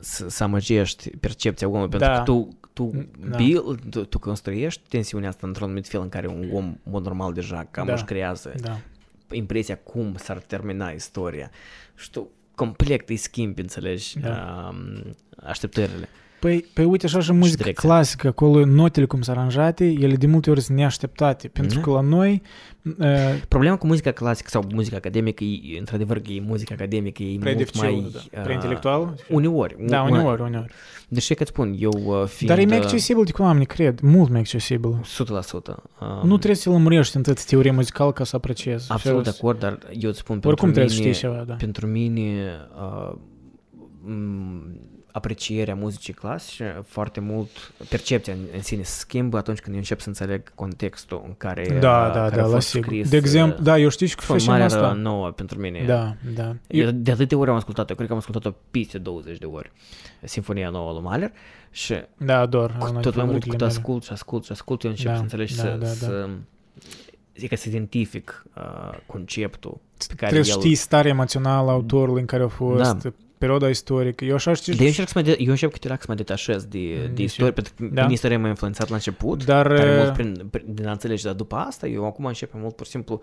să, să amăgești percepția omului, pentru Da. că tu, tu, Da. build, tu, tu construiești tensiunea asta într-un anumit fel în care un om, în mod normal, deja cam Da. își creează Da. impresia cum s-ar termina istoria. Și tu complet îi schimbi, înțelegi, Da. um, așteptările. Păi, păi uite așa și muzica direcția. clasică, acolo notele cum sunt aranjate, ele de multe ori sunt neașteptate, pentru Da. că la noi uh, Problema cu muzica clasică sau muzica academică, e, într-adevăr, că e muzica academică, e prea mult dificil, mai... da. prea intelectual. Uneori. Da, un- uneori, uneori. Deși că îți spun, eu uh, fiind... Dar e mai uh, accesibil decât oamenii cred, mult mai accesibil. 100%. Um, Nu trebuie să lămurești întât teorie muzicală ca să apreciezi. Absolut de Și- acord, dar eu îți spun Oricum pentru trebuie să mine, știi ceva, da. pentru mine uh, m- aprecierea muzicii clasice foarte mult, percepția în, în sine se schimbă atunci când eu încep să înțeleg contextul în care, Da, uh, da, care da, a la fost sigur. scris. De exemplu, uh, da, eu știu și că facem mare asta. nouă pentru mine. Da, da. Eu, Eu, de atâtea ori am ascultat-o, cred că am ascultat-o peste 20 de ori, Sinfonia nouă lui Mahler și da, ador. cu, una tot din mai mult favoritele cât mele. ascult și ascult și ascult, eu încep Da, să înțelegi da, să, da, da. să zic că să identific uh, conceptul pe care Trebuie să el... știi starea emoțională a autorului în care a fost, Da. Perioada istorică. Eu așa știu. De eu încerc să mă, de, eu încep câteodată să mă detașez de, Mm, de și- istorie, pentru că da. da. istoria m-a influențat la început, Dar, tare uh, mult prin, prin, din a înțelege, dar după asta eu acum încep mai mult pur și simplu,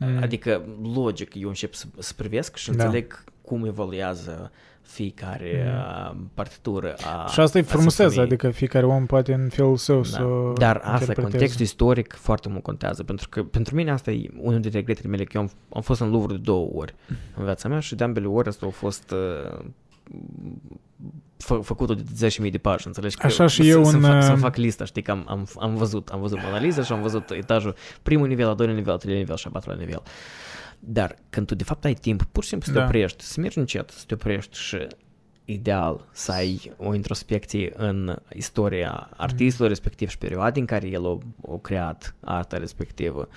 Mm. adică logic, eu încep să, să privesc și Da. înțeleg cum evoluează fiecare Mm. uh, partitură a Și asta e a frumusețe, simfoniei. adică fiecare om poate în felul său Da. să o Dar asta, interpreteze. contextul istoric foarte mult contează, pentru că pentru mine asta e unul dintre regretele mele, că eu am, am fost în Louvre de două ori în viața mea și de ambele ori asta a fost uh, fă, făcutul de 10.000 de pași, înțelegi? Că Așa și să, eu să, în, fac, să uh, fac lista, știi, că am, am, am văzut, am văzut Mona Lisa și am văzut etajul, primul nivel, al doilea nivel, al treilea nivel și al patrulea nivel. Dar când tu de fapt ai timp, pur și simplu să te Da. oprești, să mergi încet, să te oprești și ideal să ai o introspecție în istoria artistului respectiv și perioada în care el a, a creat arta respectivă.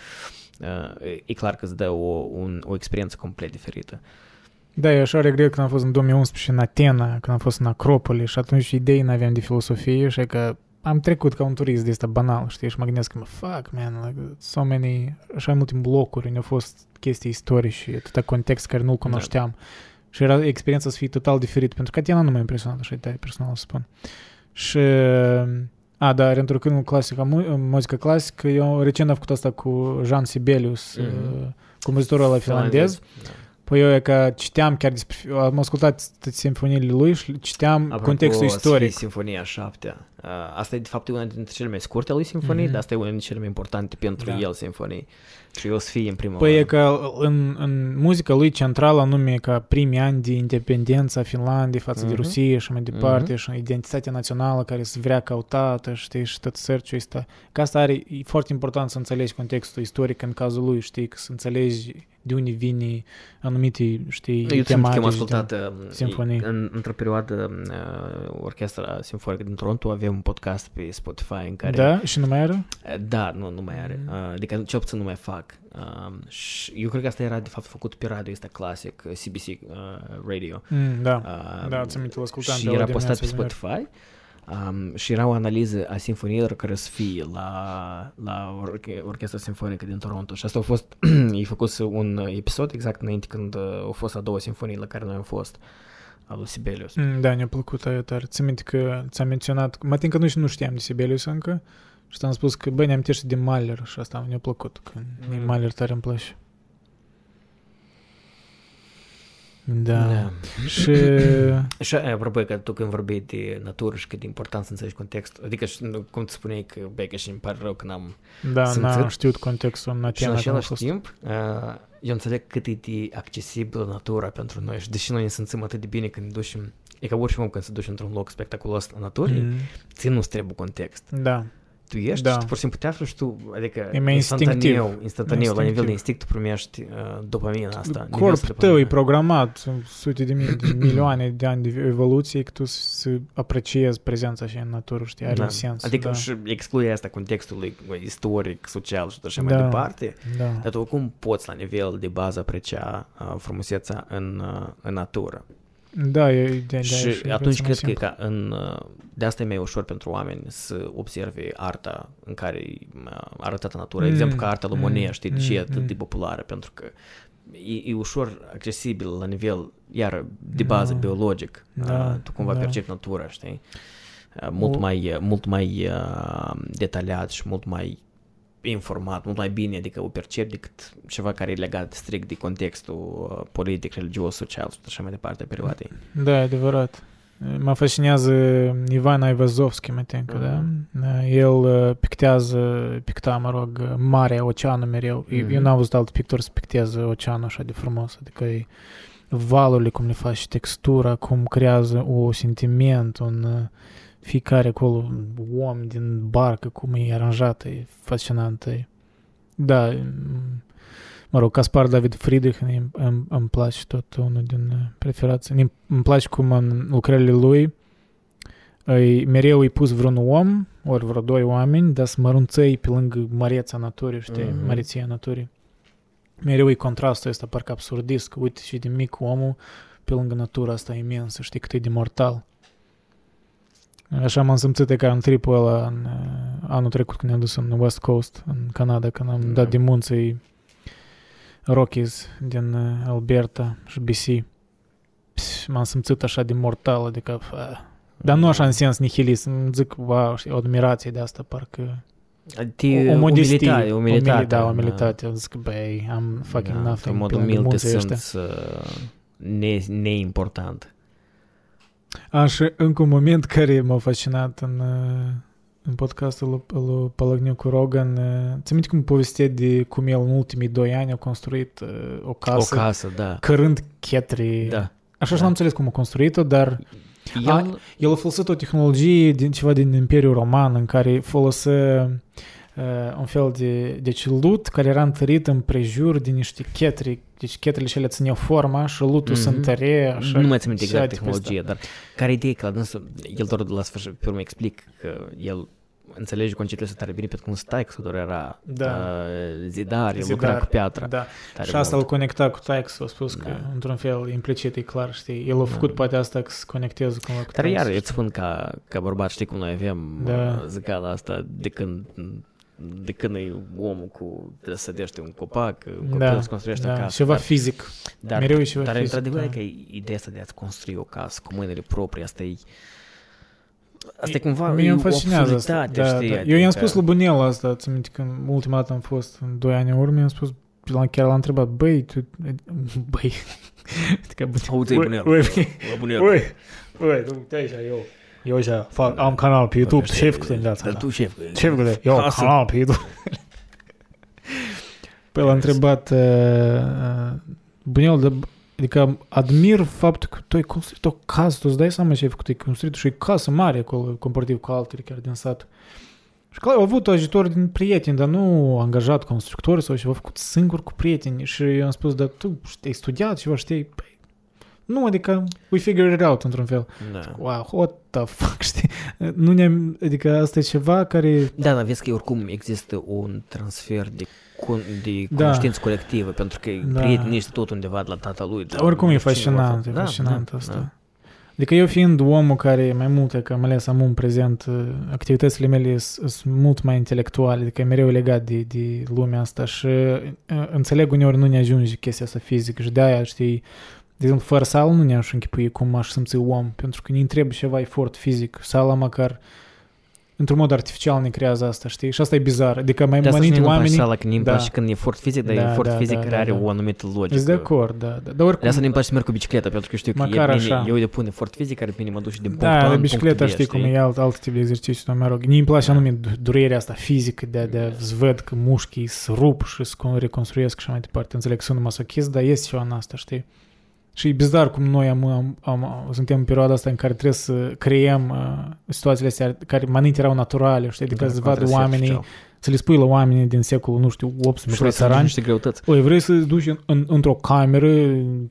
Uh, e clar că îți dă o, un, o experiență complet diferită. Da, eu așa regret când am fost în 2011 în Atena, când am fost în Acropole și atunci idei n-aveam de filosofie și că am trecut ca un turist de asta banal, știi, și mă gândesc că, mă, fuck, man, like, so many, așa multe blocuri, unde au fost chestii istorice, atâta context care nu-l cunoșteam. Și era experiența să fie total diferită, pentru că Atena nu m-a impresionat așa de tare, personal să spun. Și, a, da, reîntorcând clasica, mu- muzica clasică, eu recent am făcut asta cu Jean Sibelius, Mhm. uh, compozitorul ăla finlandez. Da. Păi eu e că citeam chiar despre... Am ascultat toate simfoniile lui și citeam Apropo, contextul să istoric. fie Sinfonia 7. Uh, asta e de fapt una dintre cele mai scurte a lui Sinfonii, Mhm. dar asta e una dintre cele mai importante pentru Da. el Sinfonii. Și eu o să fie în prima Păi e oară. că în, în muzica lui centrală anume ca primii ani de independență a Finlandei față de Mhm. Rusia și mai departe Mhm. și identitatea națională care se vrea căutată, știi, și tot sărciul ăsta. Că asta are, e foarte important să înțelegi contextul istoric în cazul lui, știi, că să înțelegi de unde vine anumite, știi, Eu țin că tematici am din- ascultat uh, simfonii. în, într-o perioadă uh, Orchestra Simfonică din Toronto avea un podcast pe Spotify în care Da? Și nu mai era? Da, nu, nu mai are. Mm. Uh, Adică cel puțin nu mai fac. Um, și eu cred că asta era de fapt făcut pe radio ăsta clasic, uh, CBC uh, radio. Mm, da. Uh, Da, ți aminte, l-ascultam Și pe la era postat pe dimineața, Spotify. Um, și era o analiză a sinfoniilor care să fie la, la orche- Orchestra Sinfonică din Toronto. Și asta a fost, ei făcut un episod exact înainte când uh, au fost a doua sinfonie la care noi am fost, al lui Sibelius. Mm, Da, ne-a plăcut aia tare. Ți minte că ți-am menționat, mă tin că nu, nu știam de Sibelius încă și ți-am spus că, bă, ne amintește de Mahler și asta mi-a plăcut, că Mm. mm. Mahler tare îmi place. Da. Da. Și Și apropo că tu când vorbeai de natură și cât de important să înțelegi contextul, adică și, nu, cum tu spuneai că, băi, că și îmi pare rău că n-am... da, Sunt n-am țări- știut contextul în Și în Atena. când am același fost. timp, uh, eu înțeleg cât e de accesibilă natura pentru noi și deși noi ne simțim atât de bine când ne ducem, e ca orice om când se duce într-un loc spectaculos în naturii, mm. Mm, ți nu trebuie context. Da. Tu ești Da. și tu pur și simplu te afli și tu, adică E mai instantaneu, instinctiv. instantaneu, la nivel de Instinctiv. instinct tu primești uh, dopamina asta. nivelul de Corpul tău e dopamina. programat, sunt sute de mii, de milioane de ani de evoluție, că tu să apreciezi prezența și în natură, știi, are Da. un sens. Adică da. și exclui asta contextului istoric, social și așa mai Da. departe, da. dar tu oricum poți la nivel de bază aprecia uh, frumusețea în, uh, în natură. Da, e ideea și e atunci viața mai cred că, e simplă. ca în, uh, de asta e mai ușor pentru oameni să observe arta în care e uh, arătată natura. De Mm, exemplu, ca arta lui mm, Monet, știi, de ce e mm, atât de mm. populară? Pentru că e, e ușor accesibil la nivel, iar de bază Da. biologic. Da, Uh, tu cumva da. percepi natura, știi? Uh, Mult O- mai, mult mai uh, detaliat și mult mai informat, mult mai bine, adică o percep decât ceva care e legat strict de contextul uh, politic, religios, social și așa mai departe a perioadei. Da, e adevărat. Mă fascinează Ivan Aivazovski, mă tem că, da? El uh, pictează, picta, mă rog, Marea, oceanul mereu. Eu, Mhm. eu n-am văzut alt pictor să picteze oceanul așa de frumos, adică e valurile, cum le faci, textura, cum creează o sentiment, un uh, fiecare acolo om din barcă, cum e aranjată, e fascinant. E. Da, mm, mă rog, Caspar David Friedrich îmi, îmi, îmi place tot unul din uh, preferații. Îmi, îmi place cum în lucrările lui îi, mereu îi pus vreun om, ori vreo doi oameni, dar să mărunțăi pe lângă măreța naturii, știi, Mhm. mm-hmm. măreția naturii. Mereu e contrastul ăsta, parcă absurdist, că uite și de mic omul pe lângă natura asta imensă, știi, cât e de mortal. Așa m-am simțit ca în tripul ăla în, uh, anul trecut când ne-am dus în West Coast, în Canada, când am Da. dat de munții Rockies din uh, Alberta și BC. Pss, M-am simțit așa de mortal, adică... Uh, dar nu așa în sens nihilist, îmi zic, wow, știi, o admirație de asta, parcă... Te, o, o modestie, umilitate, umilitate, umili- da, umilitate. Zic, băi, am fucking da, nothing. În mod pe lângă umil te munții ăștia. simți uh, ne, neimportant. Așa, încă un moment care m-a fascinat în, uh, în podcastul lui, lui Palagniu cu Rogan. uh, Ți minte cum povestea de cum el în ultimii doi ani a construit uh, o casă, o casă, da. cărând chetri. Da. Așa și da. n-am înțeles cum a construit-o, dar El, A, el a folosit o tehnologie din ceva din Imperiul Roman în care folosea uh, un fel de deci lut care era întărit în prejur de niște chetri. Deci chetrele și ele țineau forma și lutul Mhm. se întărea. Așa, nu mai țin minte și exact tipul tehnologia, dar care idee că la dânsul, el doar la sfârșit, pe urmă explic că el înțelege conceptele astea tare bine pentru că un staic doar era Da. uh, zidar, el Zidar, lucra cu piatră. Da. Tare Și asta îl mult. conecta cu Taix, a spus că, Da. într-un fel, implicit e clar, știi. El a făcut Da. poate asta că să conecteze cumva cu Dar Taix, iar, eu știi. îți spun ca, ca bărbat, știi cum noi avem Da. da. zicala asta de când de când e omul cu trebuie să sădește un copac, un copil Da, să construiește da, o casă. ceva dar, fizic. dar, mereu e ceva dar fizic, într-adevăr da. că e ideea asta de a-ți construi o casă cu mâinile proprii, asta e Asta e cumva Mie e îmi o fascinează asta. absurditate, Da, știi? da. Eu i-am adică- spus lui Bunel asta, ți minte când ultima dată am fost în 2 ani în urmă, i-am spus, l-am- chiar l-am întrebat, băi, tu, băi, adică Bunel, Auzi, Ui, bunel. ui, Bă, bunel. ui, ui, tu, uite aici, eu, eu așa, fac, am canal pe YouTube, Bă, ce făcut în viața Dar mea? tu, șef, Ce făcut? Eu am Asta- canal pe YouTube. Păi l-am întrebat, uh, uh, Bunel, de, adică admir faptul că tu ai construit o casă, tu îți dai seama ce ai făcut, ai construit și o casă mare acolo, comparativ cu altele chiar din sat. Și clar, au avut ajutor din prieteni, dar nu angajat constructori sau ceva, făcut singur cu prieteni. Și eu am spus, dar tu ai studiat ceva, știi? Păi, nu, adică we figured it out într-un fel. Da. Wow, what the fuck, știi? Nu ne adică asta e ceva care... Da, dar vezi că oricum există un transfer de, con- de Da. cunoștință colectivă, pentru că Da. prietenii ăștia tot undeva de la tatălui. de la Oricum e nu știu cine fascinant, e va- da, fascinant da, asta. da. Adică eu fiind omul care mai multe, că mai ales am în prezent, uh, activitățile mele sunt mult mai intelectuale, adică e mereu legat de, de lumea asta și uh, înțeleg uneori nu ne ajunge chestia asta fizică și de-aia, știi, de exemplu, fără sală nu ne-aș închipui cum aș simți om, pentru că ne trebuie ceva efort fizic. Sala măcar într-un mod artificial ne creează asta, știi? Și asta e bizar. Adică mai De asta și mănânti mie nu-mi place oamenii... sala, că nu-mi Da. place când e efort fizic, dar Da, e efort da, fizic da, care da, are da. o anumită logică. Ești de acord, da. da. Dar oricum, De asta nu-mi place să merg cu bicicleta, pentru că știu că Măcar e așa. bine, eu depun efort fizic care bine mă duce din punctul Da, A la în bicicleta punctul B, știi cum e alt, alt tip de exercițiu, dar mă rog. Mie îmi place anume du- durerea asta fizică de, de să văd că mușchii se rup și se con- reconstruiesc și așa mai departe. Înțeleg că sunt masochist, dar este ceva în asta, știi? Și e bizar cum noi am, am, am, suntem în perioada asta în care trebuie să creăm uh, situațiile astea care mai înainte erau naturale, știi? Adică Da, să acum vadă trebuie să fie oamenii, artificial. să le spui la oamenii din secolul, nu știu, 18 Și vrei să țărani, ridici niște greutăți. Oi, vrei să duci în, în, într-o cameră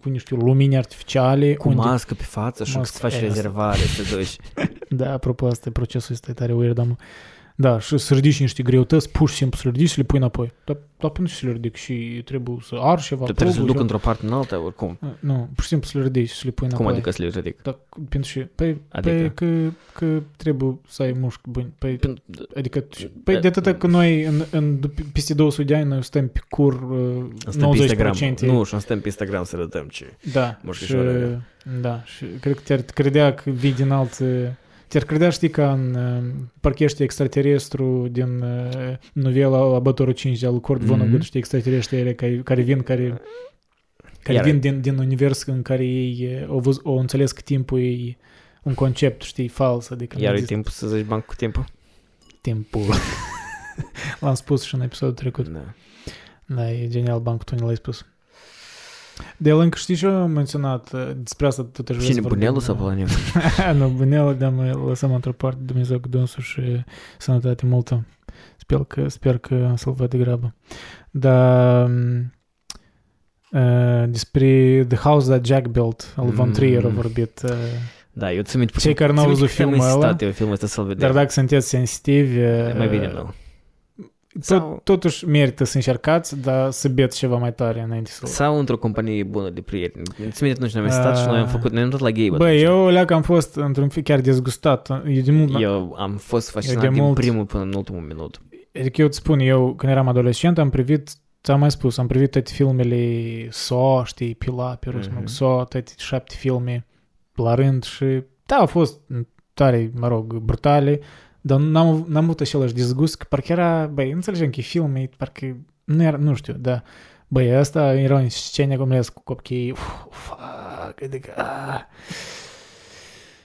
cu niște lumini artificiale Cu unde mască pe față și Mască, să faci e, rezervare, să te duci. Da, apropo, asta e procesul ăsta e tare weird, am... Da, și să ridici niște greutăți, pur și simplu să le ridici și le pui înapoi. Dar, dar pentru ce să le ridic? Și trebuie să ar ceva, Tu trebuie să probul duc și- într-o parte în alta, oricum. Nu, pur și simplu să le ridici și să le pui înapoi. Cum adică să le ridic? Da, pentru ce? Păi, Adică? păi că, că trebuie să ai mușchi buni. Păi, Pentru- adică, păi de atâta că noi în, în, peste 200 de ani noi stăm pe cur uh, Stăm pe Instagram. 90%. Nu, și stăm pe Instagram să arătăm ce. Da, și, Mușchișoarele. da, și cred că te-ar credea că vii din alt... Te-ar credea, știi, ca în uh, parcă ești extraterestru din uh, novela Abătorul 5 de al Kurt Mhm. Vonnegut, știi, extraterestri aia care, care vin, care, care Iar- vin din, din univers în care ei uh, au, văz, au înțeles că timpul e un concept, știi, fals, adică nu Iar e există timpul să zici banc cu timpul? timpul. L-am spus și în episodul trecut. Da. Da, e genial bancul, tu ne l-ai spus. De el încă știi ce am menționat uh, despre asta tot aș vrea Cine, să vorbim. bunelul sau Poloniu? nu, bunelul, dar mă lăsăm într-o parte, Dumnezeu cu dânsul și sănătate multă. Sper că, sper că am să-l văd de grabă. Dar m, uh, despre The House That Jack Built, al Von Mm. Trier a vorbit. Uh, Da, eu ți minte Cei care n-au văzut filmul ăla, eu filmul ăsta să-l vedem. dar dacă sunteți sensitivi, uh, Mai bine nu. Tot, Sau- totuși merită să încercați, dar să beți ceva mai tare înainte să Sau într-o companie bună de prieteni. Ți minte atunci ne-am stat și noi am Ah. făcut, ne-am dat la gay. Băi, eu leac am fost într-un fel chiar dezgustat. Eu de mult, Eu am fost fascinat de din mult- primul până în ultimul minut. Adică eu îți spun, eu când eram adolescent am privit, ți-am mai spus, am privit toate filmele So, știi, Pila, pe rus, Mhm. mm-hmm. So, toate șapte filme la rând și da, au fost tare, mă rog, brutale, dar n-am, n-am avut același disgust, că parcă era, băi, înțelegem că e filme, parcă nu era, nu știu, da, băi, asta era în scene cum le cu copchii, uf, fuck, adică, ah.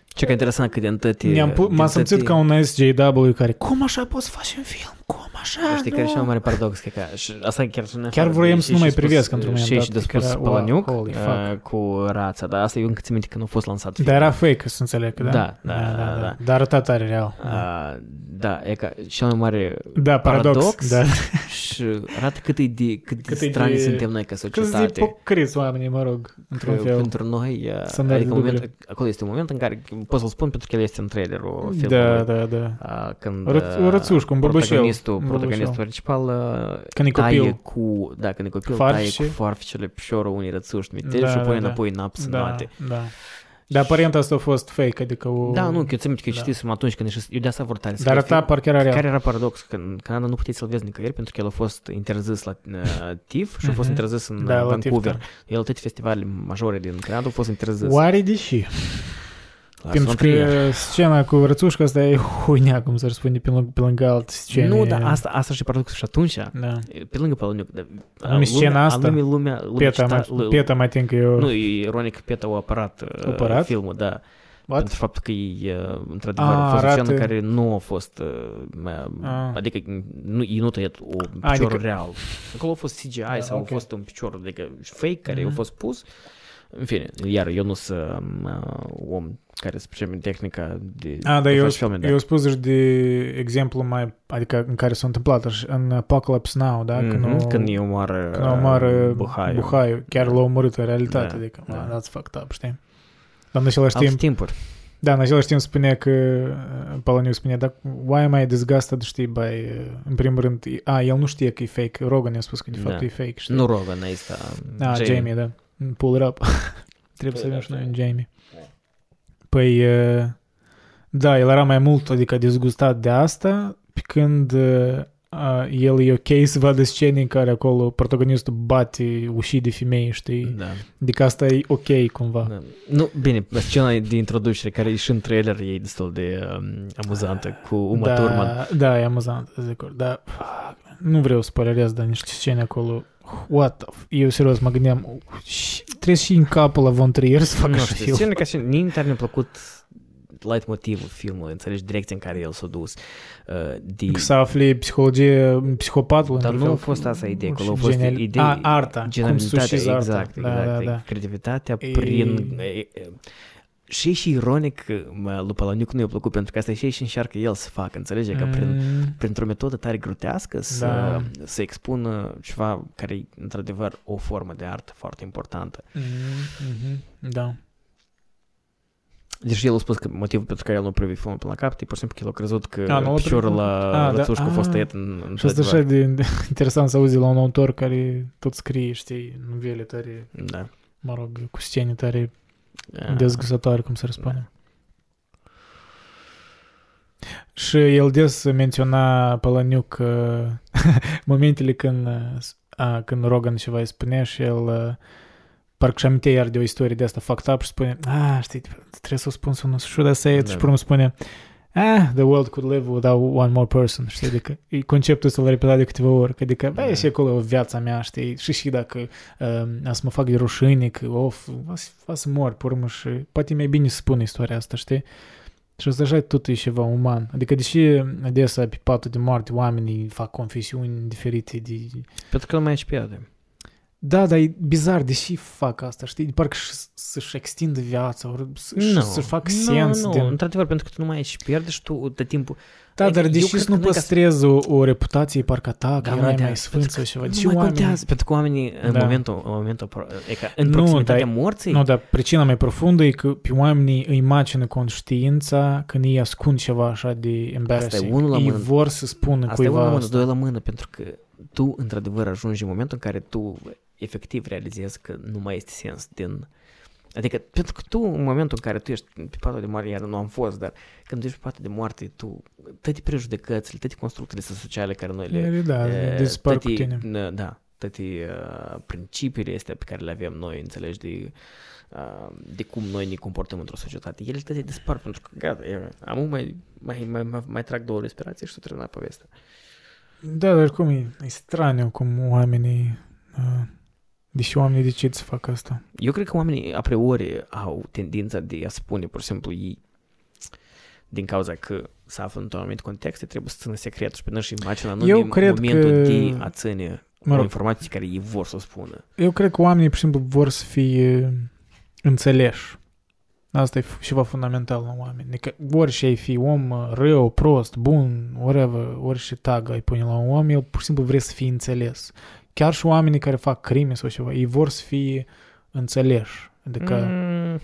Ce că interesant că din toate... Ne-am pu- din m-am toate- simțit ca un SJW care, cum așa poți să faci un film? Cum așa? Știi care e cel mai mare paradox? Că, că și asta chiar și Chiar vroiam să nu mai privesc într-un moment Și dat, și de că spus era, Pălăniuc wow, holy uh, fuck. cu rața, dar asta eu încă țin minte că nu a fost lansat Dar era fake, să înțeleg, da? Da, da, da, da. Dar arăta tare real. Da, Uh, da, e ca cel mai mare da paradox. paradox. Da. și arată cât e de, cât Cât de e strani de- suntem noi ca Câți societate. de pocriți oamenii, mă rog, Că într-un fel. pentru noi, uh, Standarde adică moment, dubile. acolo este un moment în care pot să-l spun pentru că el este în trailerul filmului. Da, da, da. Uh, când Răț- uh, rățușcă, un băbășel. protagonistul, Un protagonistul băbășel. principal uh, Când e taie copil. cu, da, când e copil, Farfice. taie cu farficele piciorul unii rățuși miteli Da, și o da, pune da. înapoi în apă să Da, noate. da. Dar aparent asta a fost fake, adică o... Da, nu, că eu țin minte că Da. citisem atunci când ieșis, eu de asta vor tare să Dar fie arăta film. parcă era real. Care era paradox? Că în Canada nu puteți să-l vezi nicăieri pentru că el a fost interzis la uh, TIFF și a fost Mhm. interzis în Da, uh, la Vancouver. TIFF, El toate festivalele majore din Canada au fost interzis. Oare de ce? Piączki ściana racuszka zdaje chujniakom, zaraz powinni pielęgnować ścianę. Ну, да, asta, asta și paradoxul și atunci. Da. Pielângă pe Lumea scena asta. Anume lumea... Pieta, pieta mai tincă eu... Nu, ironic, pieta o aparat, aparat? filmul, da. What? Pentru faptul că e, într-adevăr, a fost arată... o scenă care nu a fost, a. adică nu, ei nu tăiat un picior adică... real. Acolo a fost CGI da, sau okay. a fost un picior, adică fake, care mm-hmm. a fost pus. Uh, În fine, iar eu nu sunt uh, om care să pricepe tehnica de, A, da, de eu, face filme, da. eu spus și de exemplu mai, adică în care s-a întâmplat și în Apocalypse Now, da? Mhm, Când, o, când îi omoară, când o omoară Buhaiu. Buhaiu. Chiar l-a omorât în realitate, Da, adică, da. da. that's fucked up, știi? Dar în același Alte timp, timpuri. da, în același timp spunea că, uh, Palaniu spunea, dar why am I disgusted, știi, by, uh, în primul rând, a, el nu știe că e fake, Rogan i-a spus că de fapt Da. e fake, știi? Nu Rogan, ăsta. A, Jamie, Jamie da. Pull it up. Trebuie să Pull avem it și up, noi un da. Jamie. Păi, uh, da, el era mai mult, adică dezgustat de asta, pe când uh, uh, el e ok să vadă scene în care acolo protagonistul bate ușii de femei, știi? Da. Adică asta e ok cumva. da. Nu, bine, scena de introducere, care e și în trailer, e destul de um, amuzantă, cu Uma da, Thurman. Da, e amuzant, zic, da. Nu vreau să spoilerez, dar niște scene acolo. What the f- Eu serios mă gândeam, și- trebuie și în capul la Von Trier să facă Nu și știu, film. scena ca și nici tare mi-a plăcut light motivul filmului, înțelegi, direcția în care el s-a dus. Uh, de, Că să afli psihologie, psihopatul. dar într-un nu a fel. fost asta ideea, acolo a Și fost genial- ideea, A, arta, cum genialitatea, suscizi arta. exact, Da, exact, da, da. creativitatea E- prin... E, e, și și ironic, mă, lui Palaniuc nu i-a plăcut, pentru că asta e și și încearcă el să facă, înțelege, că prin, Mm, printr-o metodă tare grotească să, Da. să expună ceva care e într-adevăr o formă de artă foarte importantă. mm, mhm, Da. Deci el a spus că motivul pentru care el nu a privit filmul până la capăt e pur și simplu că el a crezut că A, nu l-a piciorul privit? la A, da. lățușcă a fost A. tăiat în, în Și asta așa într-adevăr. de de interesant să auzi la un autor care tot scrie, știi, novele tare, Da. mă rog, cu scene tare A. dezgăsătoare, cum se răspune. Și el des menționa Palaniuc că momentele când, a, când Rogan ceva îi spunea și el a, parcă și amintea iar de o istorie de asta fucked up și spune, ah, știi, trebuie să o spun să nu should I say it? Da. Și pe urmă spune, ah, the world could live without one more person, știi, adică e conceptul ăsta l-a repetat de câteva ori, că adică, băi, Da. și acolo viața mea, știi, și și dacă um, a să mă fac de rușine, că of, va să, va să mor pe urmă și poate e mai bine să spun istoria asta, știi? Și asta așa tot e ceva uman. Adică deși adesea pe patul de moarte oamenii fac confesiuni diferite de... Pentru că nu mai ești pierde. Da, dar e bizar, deși fac asta, știi? Parcă și- să-și extindă viața, ori să- și Nu, să-și fac nu, sens nu, din... într-adevăr, pentru că tu nu mai ești pierde și tu de timpul... Da, Adică dar eu deși cred să că nu nu e ca să- păstrezi o, o reputație parcă ta, că Da, erai mă, mai da, sfânt sau pentru ceva. Nu Deși mai oamenii... contează, pentru că oamenii în Da. momentul, în momentul, pro- e ca în Nu, proximitatea dar- morții, Nu, dar pricina mai profundă e că pe oamenii îi macină conștiința când ei ascund ceva așa de embarrassing. unul la ei mână. vor să spună Asta e cuiva unul la mână, asta. doi la mână, pentru că tu, într-adevăr, ajungi în momentul în care tu efectiv realizezi că nu mai este sens din... Adică, pentru că tu, în momentul în care tu ești pe patul de moarte, iar nu am fost, dar când tu ești pe patul de moarte, tu, toate prejudecățile, toate construcțiile sociale care noi le... Ele, Da, e, dispar cu toate- tine. n- Da, toate uh, principiile astea pe care le avem noi, înțelegi, de, uh, de cum noi ne comportăm într-o societate. Ele toate dispar pentru că, gata, e, am mai, mai, mai, mai, mai trag două respirații și s-a terminat povestea. Da, dar cum e, e straniu cum oamenii... Uh, deși oamenii decid să facă asta. Eu cred că oamenii a priori au tendința de a spune pur și simplu ei din cauza că se află într-un anumit context, trebuie să țină secret și pe noi și imagina nu Eu din cred momentul că- de a ține Mă o rog, informație care ei vor să o spună. eu cred că oamenii, pur și simplu, vor să fie înțeleși. Asta e f- ceva fundamental la oameni. Adică orice ai fi om uh, rău, prost, bun, whatever, orice tag ai pune la un om, el pur și simplu vrea să fie înțeles. Chiar și oamenii care fac crime sau ceva, ei vor să fie înțeleși. Adică Mm,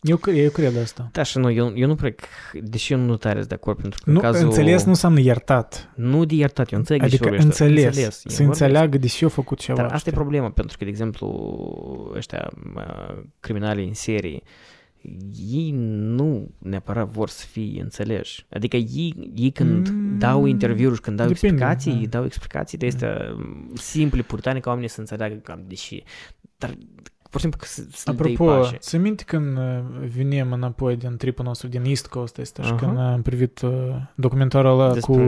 eu, cre- eu cred asta. da, și nu, eu, eu nu cred că, deși eu nu tare sunt de acord, pentru că Nu, în cazul... înțeles nu înseamnă iertat. Nu de iertat, eu înțeleg de ce Adică vorbești. înțeles. înțeles. Să înțeleagă de ce eu făcut ceva. Dar asta e știi? problema, pentru că, de exemplu, ăștia uh, criminalii în serie, ei nu neapărat vor să fie înțeleși. Adică ei, ei când Mm, dau interviuri și când dau depinde, explicații, da. ei dau explicații de astea mm, simple, puritane, ca oamenii să înțeleagă cam deși. Dar pur și simplu că să, să le dai Apropo, pace. ți minte când uh, venim înapoi din tripul nostru din East Coast ăsta și Aha. când am privit uh, documentarul ăla Despre cu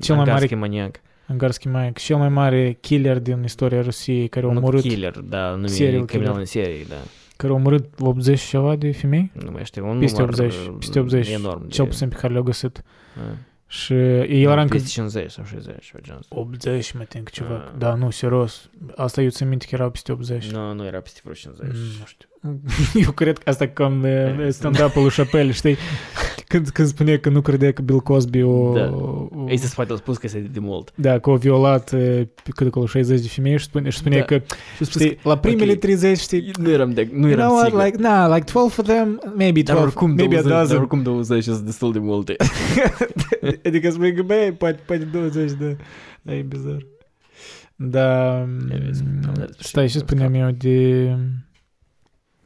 cel mai mare Angarski maniac. Angarski Mike, cel mai mare killer din istoria Rusiei care a Nu omorât, killer, da, nu serial e criminal killer. în serie, da. Care a omorât 80 și ceva de femei? Nu mai știu, un Peste număr 80, peste 80, enorm. Cel de- puțin pe care le-au găsit. Ah. Și el era încă Peste 50 sau 60 sau genul ăsta. 80, mă think, ceva. Ah. Da, nu, serios. Asta eu țin minte că erau peste 80. Nu, nu era peste vreo 50. Mm, Nu știu. Eu cred că asta cam e stand-up-ul lui Chappelle, știi? Când, când spune că nu credea că Bill Cosby o... Da. o Ei se spate au spus că este de mult. da, că o violat e, pe cât acolo 60 de femei și spune, și spune Da. că, Și știi, la primele ok. 30, știi, Nu eram de, nu you eram know what, sigur. like, nah, like 12 of them, maybe dar 12, oricum maybe 20, a dar dozen. oricum 20 sunt destul de multe. adică spune că, băi, poate, poate 20 de... Da, e bizar. Da, Ia vezi, am dat despre stai, ce și spuneam eu de...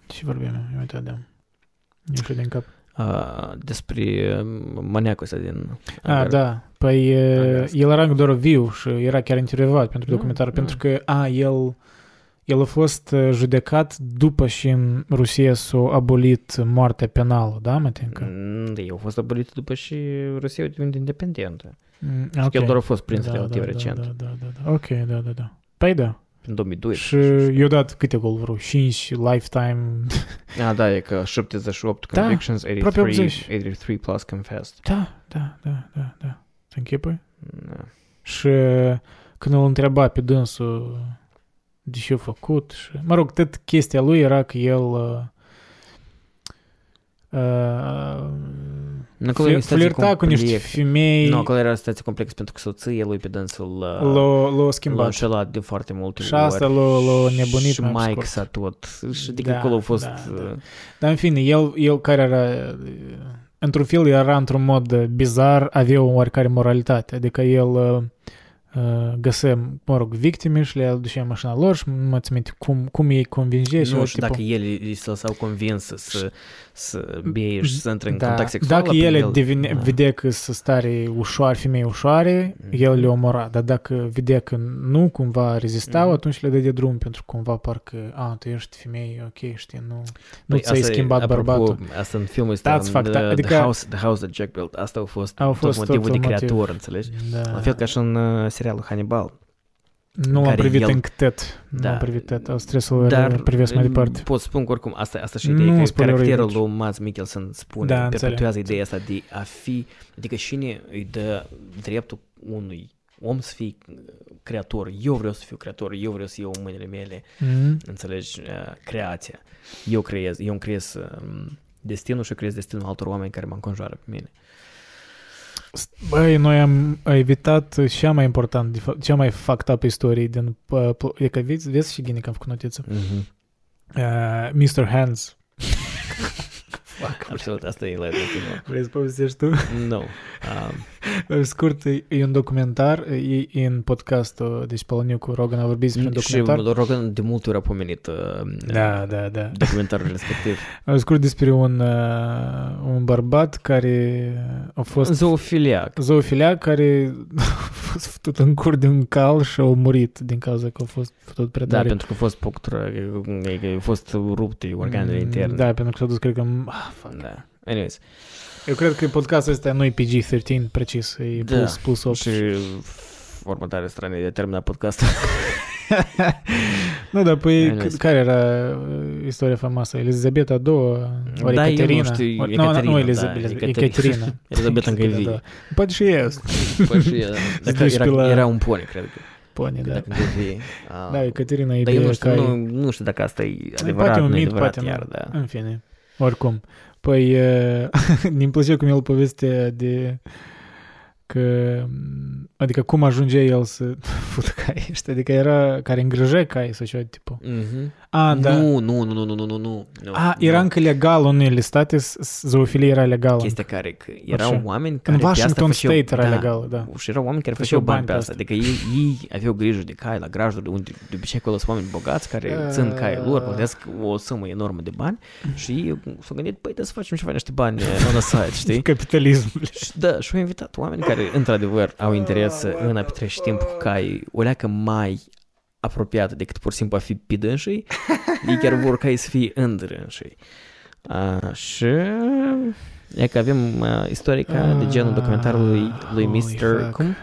Ce vorbeam eu? Eu uitat de... Nu știu din cap. Uh, despre uh, maniacul ăsta din... Ah, Ungar. da. Păi e, Ungar. el era doar viu și era chiar intervievat pentru Da, documentar, da. pentru că, a, el, el a fost uh, judecat după și în Rusia s-a abolit moartea penală, da, mă tincă? Mm, Eu a fost abolit după și Rusia a devenit independentă. Mm, Okay. ok. El doar a fost prins da, relativ da, recent. Da, da, da, da. Ok, da, da, da. Păi da. În 2012. Și eu dat câte gol vreo 5 lifetime. Ah, da, e că 78 Da, convictions, aproape 83, 80. 83 plus confessed. Da, da, da, da, da. Te închipui? Da. Și când îl întreba pe dânsul de ce a făcut și... Mă rog, tot chestia lui era că el... Uh, uh, Nu, acolo e o flir- situație flirta cu niște complexă. femei, Nu, acolo era o situație complexă pentru că soția lui pe dânsul uh, l-a, l-a l-a schimbat. înșelat de foarte multe Și ori. asta l-a, l-a nebunit și mai pe Mike scurt. s-a tot. Și adică Da, acolo a fost... da, da. uh, Dar în fine, el, el care era... Într-un fel era într-un mod uh, bizar, avea o oarecare moralitate. Adică el uh, uh, găsea, mă rog, victime și le aducea în mașina lor și mă țin minte cum, cum ei convingea și Nu eu, știu dacă el îi se lăsau convins să, să beie și să intre în da, contact sexual. Dacă apoi ele el- devine, da. vedea că sunt stare ușoare, femei ușoare, Mhm. el le omora. Dar dacă vedea că nu cumva rezistau, Mhm. atunci le dădea drum pentru că cumva parcă, a, tu ești femeie, ok, știi, nu, nu Păi ți-ai asta e- schimbat apropo, bărbatul. Asta în filmul ăsta, That's în fact, the, adică- the, house, the House That Jack Built, asta a fost, Au fost tot motivul tot de motiv. creator, înțelegi? Da. La fel ca și în uh, serialul Hannibal. Nu l-am care privit el- încă tet. Nu Da. l-am privit tet. O să trebuie să-l Dar privesc mai departe. pot spun că oricum, asta, asta și Nu ideea, că spoilerui caracterul aici. lui Mads Mikkelsen spune, Da, da, înțeleg. perpetuează ideea asta de a fi, adică cine îi dă dreptul unui om să fie creator, eu vreau să fiu creator, eu vreau să iau în mâinile mele, Mm? înțelegi, uh, creația. Eu creez, eu îmi creez um, destinul și eu creez destinul altor oameni care mă înconjoară pe mine. Băi, noi am evitat cea mai important, de fapt, cea mai fucked up istorie din... Uh, pl- e că vezi, vezi și gine că am făcut notiță. Mm-hmm. Uh, Mr. Hands. Absolut, asta e la ultimul. Vrei să povestești tu? Nu. Um, Pe scurt, e e un documentar, e e în podcastul, deci Poloniu cu Rogan a vorbit despre un și documentar. Rogan de multe ori a pomenit uh, Da, da, da. documentarul respectiv. Am scurt despre un, uh, un bărbat care a fost Zoofiliac. zoofiliac care a fost fătut în cur de un cal și a murit din cauza că a fost fătut prea Da, tare. pentru că a fost punctură, că a fost rupte organele Mm, interne. Da, pentru că s-a dus, cred că... Ah, fuck. da. Anyways. Eu cred că podcastul ăsta nu e PG-13 precis, e Da. plus, plus 8. Și următoarea strane de terminat podcastul. nu, dar păi, Anyways. c- care era uh, istoria faimoasă? Elizabeta II? Ori Da, eu nu Ecaterina? știu, Ori- nu, Ecaterina, nu, da, Elizabeta, Ecaterina. Ecaterina. Elizabeta încă e vie. Da. Poate și eu. Păi și, dacă duci era, pe la- era un pony, cred că. Pone, da. Dacă încă e vie. Ah. Da, Ecaterina e Dar eu de nu știu, care... nu, nu știu dacă asta e adevărat, poate un nu e mit, adevărat poate iar, nu. da. În fine, oricum. Păi, uh, mi-mi plăcea cum el povestea de că, adică cum ajungea el să fută cai ăștia, adică era care îngrijea cai sau ceva tipul. Mhm. A, da. Nu, nu, nu, nu, nu, nu, nu, nu. A, nu. era încă legal în unele state, s- s- zoofilia era legală. Chestia care, că erau Așa. oameni În care pe asta Washington făceau- State era da, legală, da. Și erau oameni care Făceau făceau bani bani pe pe asta. asta. Adică ei, ei aveau grijă de cai la grajduri, unde de obicei acolo sunt oameni bogați care Ah. țin caii lor, plătesc o sumă enormă de bani și ei s-au gândit, păi, trebuie să facem ceva niște bani on the side, știi? Capitalism. Și da, și au invitat oameni care, într-adevăr, au interes în a petrece timp cu cai o leacă mai apropiată decât pur și simplu a fi pe dânsii. Ei chiar vor ca ei să fie îndrânșii. A, și e că avem uh, istorica de genul documentarului lui Holy Mr. fuck. Cum?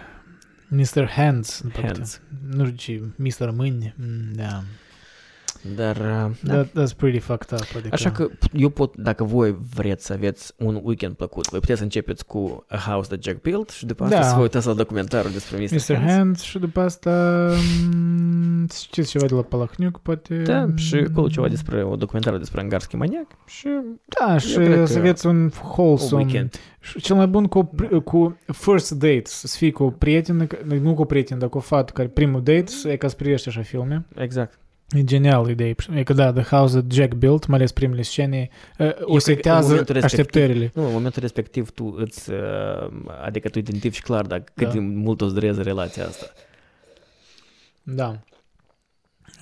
Mr. Hands. după câte- Hands. Nu știu ce, Mr. Mâini. Mm, Da. Dar, uh, da. That, that's pretty fucked up. Adică... Așa că eu pot, dacă voi vreți să aveți un weekend plăcut, voi puteți să începeți cu A House That Jack Built și după asta Da. să vă uitați la documentarul despre Mr. Mr. Hands. Hands și după asta mm, știți ceva de la Palahniuc, poate... Da, și acolo ceva despre o documentară despre Angarski maniac și Da, și cred că să aveți un un wholesome... weekend. Și cel mai bun cu, o pri- cu first date, să fii cu o prietenă, că- nu cu o prietenă, dar cu o fată care primul date, e ca să privești așa filme. Exact. E genial idee. E că da, The House That Jack Built, mai ales primele scene, uh, o în setează momentul respectiv- așteptările. Nu, în momentul respectiv tu îți, uh, adică tu identifici clar dacă cât Da. de mult o să dureze relația asta. Da.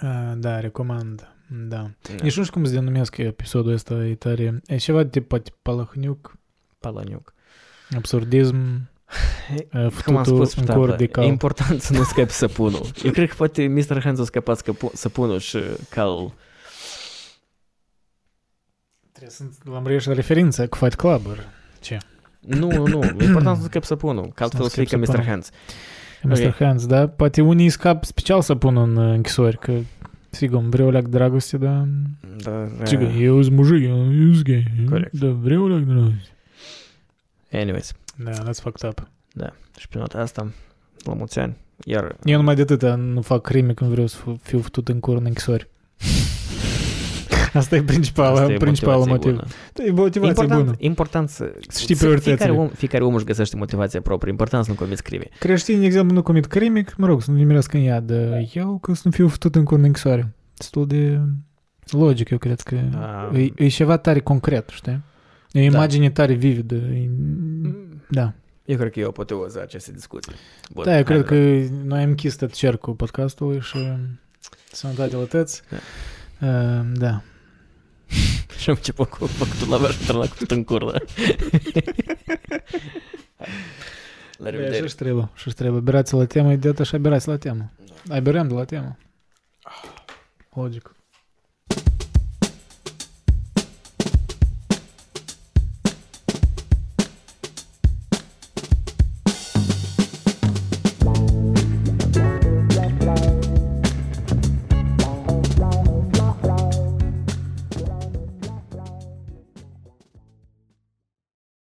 Uh, da, recomand. Da. Da. Nici nu știu cum se denumesc episodul ăsta, e tare. E ceva de poate Palahniuc, Palaniuc. absurdism, uh, Cum am fătutul spus, în tată, cor de e cal. important să nu scapi săpunul. Eu cred că poate Mr. Hands a scăpat scăpu- săpunul și cal. Trebuie să lămurești referința cu Fight Club. ori Ce? Nu, nu, nu. E important să nu scapi săpunul. Că altfel nu o să fie ca scapi Mr. săpunul. Hands. Mr. Ok. Hands, da? Poate unii scap special să pună în uh, închisori, că sigur, vreau leac dragoste, dar... Dar, Cică, uh, eu sunt mujic, eu sunt gay. Corect. Da, vreau leac dragoste. anyways, Da, that's fucked up. și pe nota asta, la mulți ani. Iar Eu numai de atâta nu fac crime când vreau să fiu- fiu fătut în cur în închisori. Asta e principalul, asta e principalul motivație motiv. bună. E motivație Important, bună. important să, Să știi să- prioritățile. fiecare om, fiecare om își găsește motivația proprie. Important să nu comiți crime. Creștinii, de exemplu, nu comit crime, mă rog, să nu nimerească în ea, dar eu că să nu fiu fătut în cur în închisoare. Destul de logic, eu cred că Ah. e, e ceva tare concret, știi? E o imagine tare vividă. E, da. Eu cred că e o apoteoză a acestei discuții. Bun, Da, eu hai, cred că noi am închis tot cercul podcastului și sănătate la tăți. Uh, da. Și am început cu făcutul la și la cu în cură. La Da, revedere. și trebuie, și trebuie. Berați la temă, e de așa berați la temă. Ai beream de la temă. Logic.